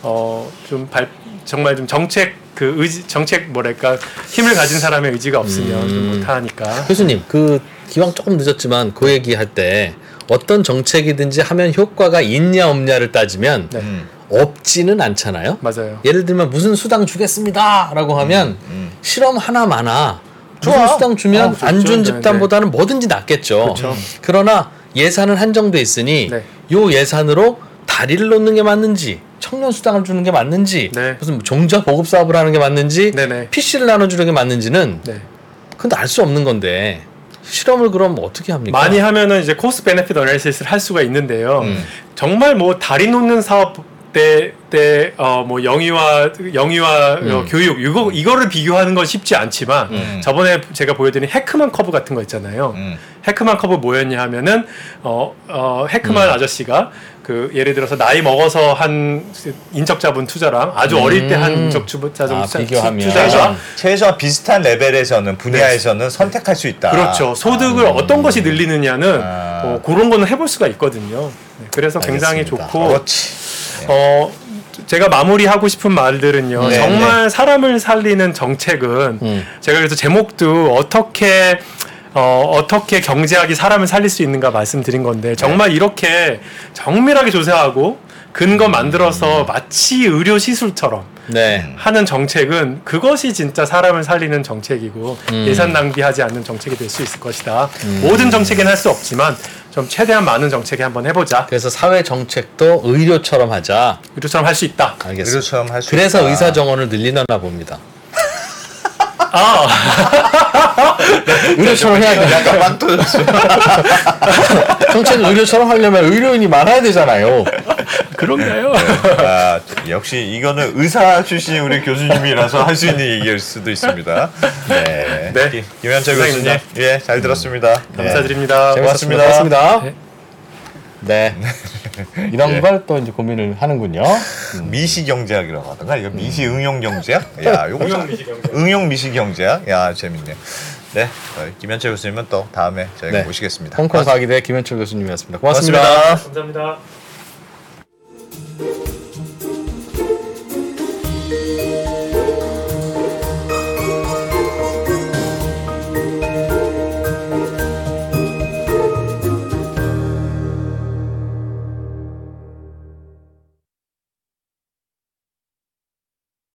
[SPEAKER 8] 어좀 정말 좀 정책 그 의지 정책 뭐랄까 힘을 가진 사람의 의지가 없으면 좀
[SPEAKER 2] 음.
[SPEAKER 8] 못하니까
[SPEAKER 2] 교수님, 그 기왕 조금 늦었지만 그 얘기할 때 어떤 정책이든지 하면 효과가 있냐 없냐를 따지면
[SPEAKER 8] 네.
[SPEAKER 1] 음.
[SPEAKER 2] 없지는 않잖아요.
[SPEAKER 8] 맞아요.
[SPEAKER 2] 예를 들면 무슨 수당 주겠습니다라고 하면
[SPEAKER 1] 음.
[SPEAKER 2] 실험 하나 많아.
[SPEAKER 1] 좋아.
[SPEAKER 2] 무슨 수당 주면
[SPEAKER 8] 아, 좋죠.
[SPEAKER 2] 안준
[SPEAKER 8] 네,
[SPEAKER 2] 집단보다는 뭐든지 낫겠죠.
[SPEAKER 8] 그렇죠.
[SPEAKER 2] 그러나 예산은 한정돼 있으니
[SPEAKER 8] 네.
[SPEAKER 2] 요 예산으로 다리를 놓는 게 맞는지 청년 수당을 주는 게 맞는지
[SPEAKER 8] 네.
[SPEAKER 2] 무슨 종자 보급 사업을 하는 게 맞는지
[SPEAKER 8] 네네.
[SPEAKER 2] PC를 나눠주는 게 맞는지는
[SPEAKER 8] 네.
[SPEAKER 2] 그건 알수 없는 건데 실험을 그럼 어떻게 합니까?
[SPEAKER 8] 많이 하면은 이제 cost benefit analysis를 할 수가 있는데요.
[SPEAKER 1] 음.
[SPEAKER 8] 정말 뭐 다리 놓는 사업 때 때 어 뭐 영유아 영유아 어,
[SPEAKER 2] 음.
[SPEAKER 8] 교육 이거 이거를 비교하는 건 쉽지 않지만
[SPEAKER 1] 음.
[SPEAKER 8] 저번에 제가 보여드린 해크만 커브 같은 거 있잖아요.
[SPEAKER 1] 음.
[SPEAKER 8] 해크만 커브 뭐였냐 하면은 어, 어 헤크먼
[SPEAKER 2] 음.
[SPEAKER 8] 아저씨가 그 예를 들어서 나이 먹어서 한 인적 자본 투자랑 아주 어릴 때한
[SPEAKER 2] 음.
[SPEAKER 8] 인적 자본
[SPEAKER 2] 아,
[SPEAKER 8] 투자,
[SPEAKER 2] 비교하면.
[SPEAKER 8] 투자가
[SPEAKER 1] 최소한, 비슷한 레벨에서는 분야에서는 선택할 수 있다.
[SPEAKER 8] 그렇죠. 소득을 어떤 것이 늘리느냐는
[SPEAKER 1] 아.
[SPEAKER 8] 어, 그런 거는 해볼 수가 있거든요. 네, 그래서 굉장히
[SPEAKER 2] 알겠습니다.
[SPEAKER 8] 좋고
[SPEAKER 1] 그렇지.
[SPEAKER 8] 어 제가 마무리하고 싶은 말들은요.
[SPEAKER 1] 네,
[SPEAKER 8] 정말 사람을 살리는 정책은
[SPEAKER 2] 음.
[SPEAKER 8] 제가 그래서 제목도 어떻게 어, 어떻게 경제학이 사람을 살릴 수 있는가 말씀드린 건데 정말 이렇게 정밀하게 조사하고 근거 만들어서 마치 의료 시술처럼
[SPEAKER 2] 네.
[SPEAKER 8] 하는 정책은 그것이 진짜 사람을 살리는 정책이고
[SPEAKER 2] 음.
[SPEAKER 8] 예산 낭비하지 않는 정책이 될 수 있을 것이다. 모든 정책에는 할수 없지만 좀 최대한 많은 정책에 한번 해보자.
[SPEAKER 2] 그래서 사회 정책도 의료처럼 하자.
[SPEAKER 8] 의료처럼 할 수 있다.
[SPEAKER 2] 알겠습니다.
[SPEAKER 1] 의료처럼 할 수
[SPEAKER 2] 그래서
[SPEAKER 1] 있다.
[SPEAKER 2] 의사 정원을 늘리나 봅니다.
[SPEAKER 8] 아,
[SPEAKER 2] 의료처럼 해야 돼.
[SPEAKER 1] 약간 빵 터졌어.
[SPEAKER 2] 정책을 의료처럼 하려면 의료인이 많아야 되잖아요.
[SPEAKER 8] 그런가요?
[SPEAKER 1] 아, 역시 이거는 의사 출신 우리 교수님이라서 할 수 있는 얘기일 수도 있습니다. 네.
[SPEAKER 8] 네.
[SPEAKER 1] 김- 김현철 교수님. 예, 잘 들었습니다. 네.
[SPEAKER 8] 감사드립니다.
[SPEAKER 1] 고맙습니다.
[SPEAKER 2] 고맙습니다.
[SPEAKER 8] 네.
[SPEAKER 2] 네. 이런 걸또 이제 고민을 하는군요.
[SPEAKER 1] 미시 경제학이라고 하던가 이거 미시 응용 경제학? 야, 요거
[SPEAKER 8] 응용
[SPEAKER 1] 참-
[SPEAKER 8] 미시 경제학.
[SPEAKER 1] 응용 미시 경제학? 야, 재밌네요. 네, 김현철 교수님은 또 다음에 저희가
[SPEAKER 2] 네.
[SPEAKER 1] 모시겠습니다.
[SPEAKER 2] 홍콩 과기대 김현철 교수님이었습니다. 고맙습니다.
[SPEAKER 1] 고맙습니다.
[SPEAKER 8] 감사합니다. Thank you.